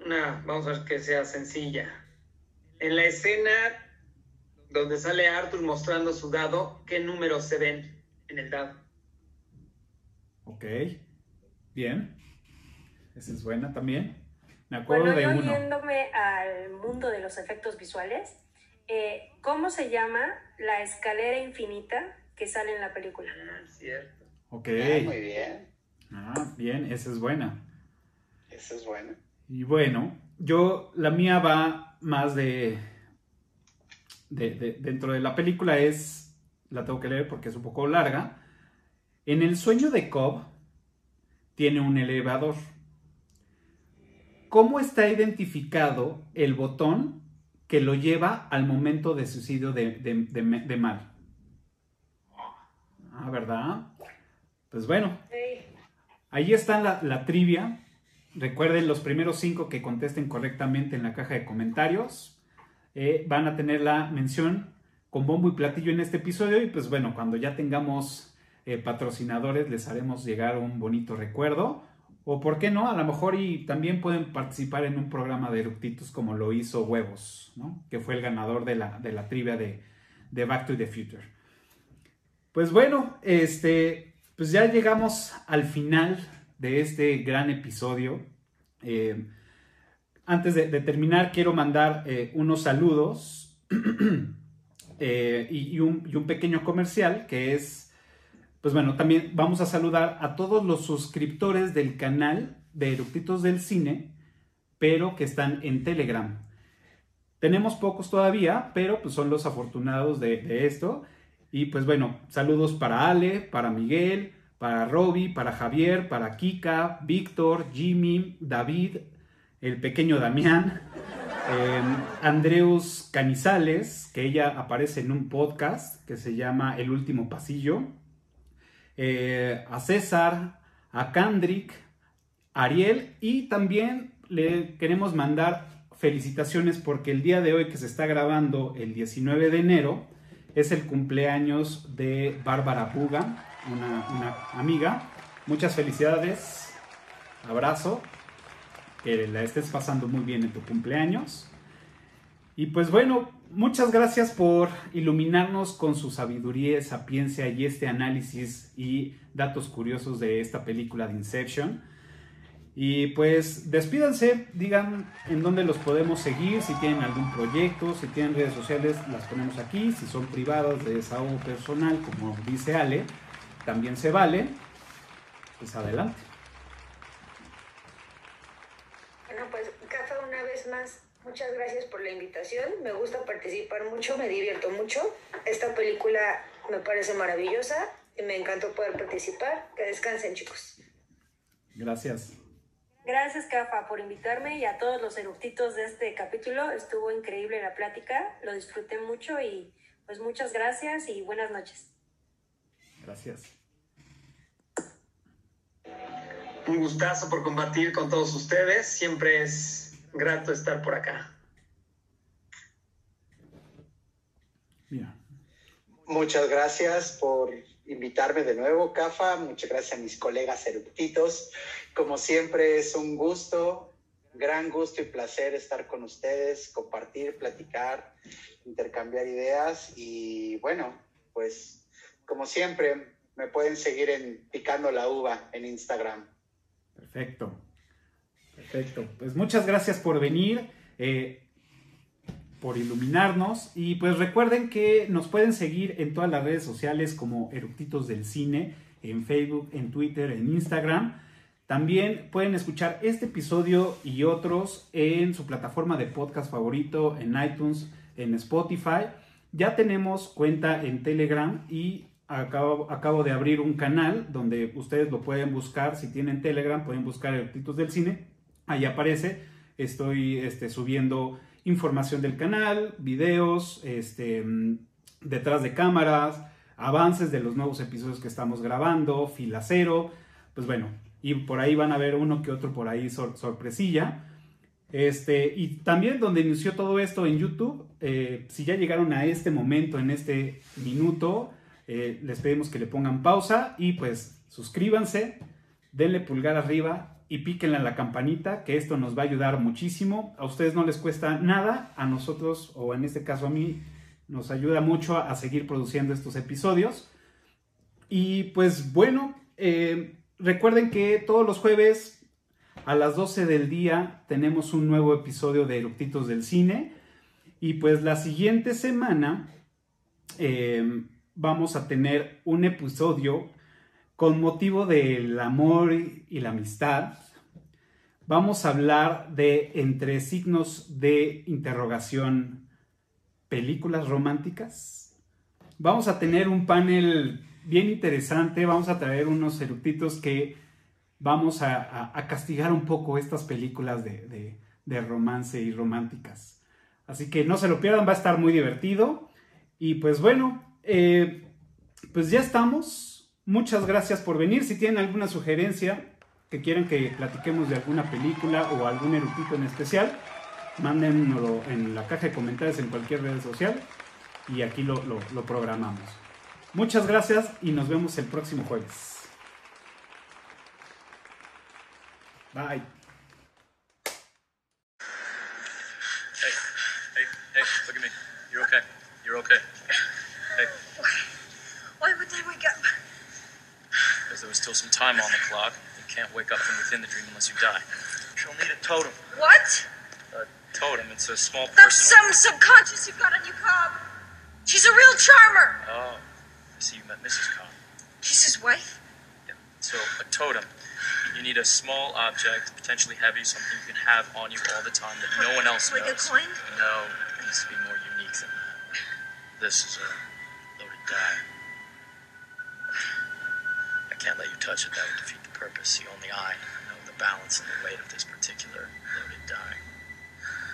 Una, vamos a ver que sea sencilla. En la escena donde sale Arthur mostrando su dado, ¿qué números se ven en el dado? Ok. Bien. Esa es buena también. Me acuerdo Bueno, de yo uno. yéndome al mundo de los efectos visuales, eh, ¿cómo se llama la escalera infinita que sale en la película? Ah, cierto. Ok. Ah, muy bien. Ah, bien, esa es buena. Esa es buena. Y bueno, yo, la mía va más de, de, de- dentro de la película es, la tengo que leer porque es un poco larga. En el sueño de Cobb tiene un elevador. ¿Cómo está identificado el botón que lo lleva al momento de suicidio de, de, Mal? Ah, ¿verdad? Pues bueno, Ahí está la, la trivia. Recuerden los primeros cinco que contesten correctamente en la caja de comentarios. eh, van a tener la mención con bombo y platillo en este episodio. Y pues bueno, cuando ya tengamos eh, patrocinadores, les haremos llegar un bonito recuerdo. O por qué no, a lo mejor y también pueden participar en un programa de eructitos como lo hizo Huevos, ¿no? que fue el ganador de la, de la trivia de, de Back to the Future. Pues bueno, este, pues ya llegamos al final de este gran episodio. Eh, antes de, terminar, quiero mandar eh, unos saludos y un pequeño comercial que es, pues bueno, también vamos a saludar a todos los suscriptores del canal de Eructitos del Cine, pero que están en Telegram. Tenemos pocos todavía, pero pues son los afortunados de, esto. Y pues bueno, saludos para Ale, para Miguel, para Robbie, para Javier, para Kika, Víctor, Jimmy, David, el pequeño Damián, em, Andreus Canizales, que ella aparece en un podcast que se llama El último pasillo, eh, a César, a Kandrik, Ariel y también le queremos mandar felicitaciones porque el día de hoy que se está grabando el 19 de enero es el cumpleaños de Bárbara Puga, una, una amiga. Muchas felicidades, abrazo, que la estés pasando muy bien en tu cumpleaños. Y pues bueno, muchas gracias por iluminarnos con su sabiduría, sapiencia y este análisis y datos curiosos de esta película de Inception. Y pues despídanse, digan en dónde los podemos seguir, si tienen algún proyecto, si tienen redes sociales, las ponemos aquí, si son privadas de desahogo personal, como dice Ale, también se vale. Pues adelante. Bueno, pues Cafa, una vez más, muchas gracias por la invitación. Me gusta participar mucho, me divierto mucho. Esta película me parece maravillosa y me encantó poder participar. Que descansen, chicos. Gracias. Gracias, Cafa, por invitarme y a todos los eructitos de este capítulo. Estuvo increíble la plática, lo disfruté mucho y pues muchas gracias y buenas noches. Gracias. Un gustazo por compartir con todos ustedes. Siempre es grato estar por acá. Muchas gracias por invitarme de nuevo, Cafa. Muchas gracias a mis colegas eructitos. Como siempre, es un gusto, gran gusto y placer estar con ustedes, compartir, platicar, intercambiar ideas. Y bueno, pues como siempre, me pueden seguir en Picando la Uva en Instagram. Perfecto. Perfecto. Pues muchas gracias por venir. Eh, por iluminarnos. Y pues recuerden que nos pueden seguir en todas las redes sociales como Eructitos del Cine, en Facebook, en Twitter, en Instagram. También pueden escuchar este episodio y otros en su plataforma de podcast favorito, en iTunes, en Spotify. Ya tenemos cuenta en Telegram y acabo, acabo de abrir un canal donde ustedes lo pueden buscar. Si tienen Telegram, pueden buscar Eructitos del Cine. Ahí aparece. Estoy este, subiendo información del canal, videos, este, detrás de cámaras, avances de los nuevos episodios que estamos grabando, fila cero, pues bueno, y por ahí van a ver uno que otro por ahí sor sorpresilla. Este, y también donde inició todo esto en YouTube, eh, si ya llegaron a este momento, en este minuto, eh, les pedimos que le pongan pausa y pues suscríbanse, denle pulgar arriba y píquenle a la campanita, que esto nos va a ayudar muchísimo. A ustedes no les cuesta nada, a nosotros, o en este caso a mí, nos ayuda mucho a, seguir produciendo estos episodios. Y pues bueno, eh, recuerden que todos los jueves a las 12 del día tenemos un nuevo episodio de Eructitos del Cine. Y pues la siguiente semana eh, vamos a tener un episodio con motivo del amor y la amistad, vamos a hablar de entre signos de interrogación películas románticas. Vamos a tener un panel bien interesante, vamos a traer unos eructitos que vamos a, castigar un poco estas películas de, romance y románticas. Así que no se lo pierdan, va a estar muy divertido. Y pues bueno, eh, pues ya estamos. Muchas gracias por venir. Si tienen alguna sugerencia que quieran que platiquemos de alguna película o algún erudito en especial, mándenlo en la caja de comentarios en cualquier red social y aquí lo, lo, lo programamos. Muchas gracias y nos vemos el próximo jueves. Bye. Hey, hey, hey, look at me. You're okay. You're okay. There was still some time on the clock. You can't wake up from within the dream unless you die. She'll need a totem. What? A totem, it's a small That's personal... some subconscious you've got on you, Cobb. She's a real charmer. Oh, I see you met Mrs. Cobb. She's his wife? Yeah. So, a totem. You need a small object, potentially heavy, something you can have on you all the time that no one else Like a coin? No, it needs to be more unique than that. This is a loaded die. I Can't let you touch it, that would defeat the purpose. You only I know the balance and the weight of this particular loaded die.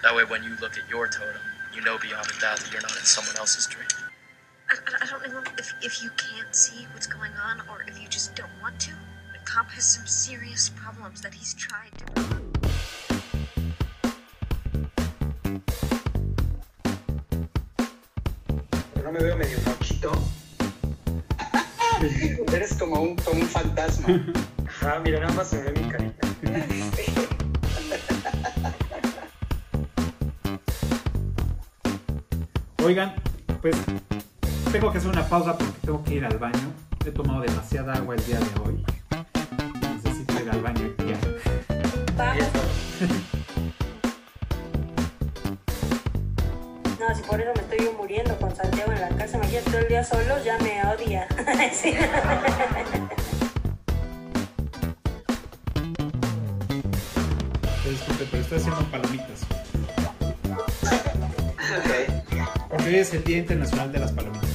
That way, when you look at your totem, you know beyond a doubt that you're not in someone else's dream. I, I- I don't know if, if you can't see what's going on or if you just don't want to. But Cop has some serious problems that he's tried to. No me veo medio mochito. Eres como un, como un fantasma. Ajá, mira, nada más se ve mi carita. Oigan, pues tengo que hacer una pausa porque tengo que ir al baño. He tomado demasiada agua el día de hoy. Necesito ir al baño ya. Vamos. No, si por eso me estoy yo muriendo con Santiago en la casa, me quedo todo el día solo, ya me odia. Sí. Disculpe, pero estoy haciendo palomitas. Ok. Porque hoy es el Día Internacional de las Palomitas.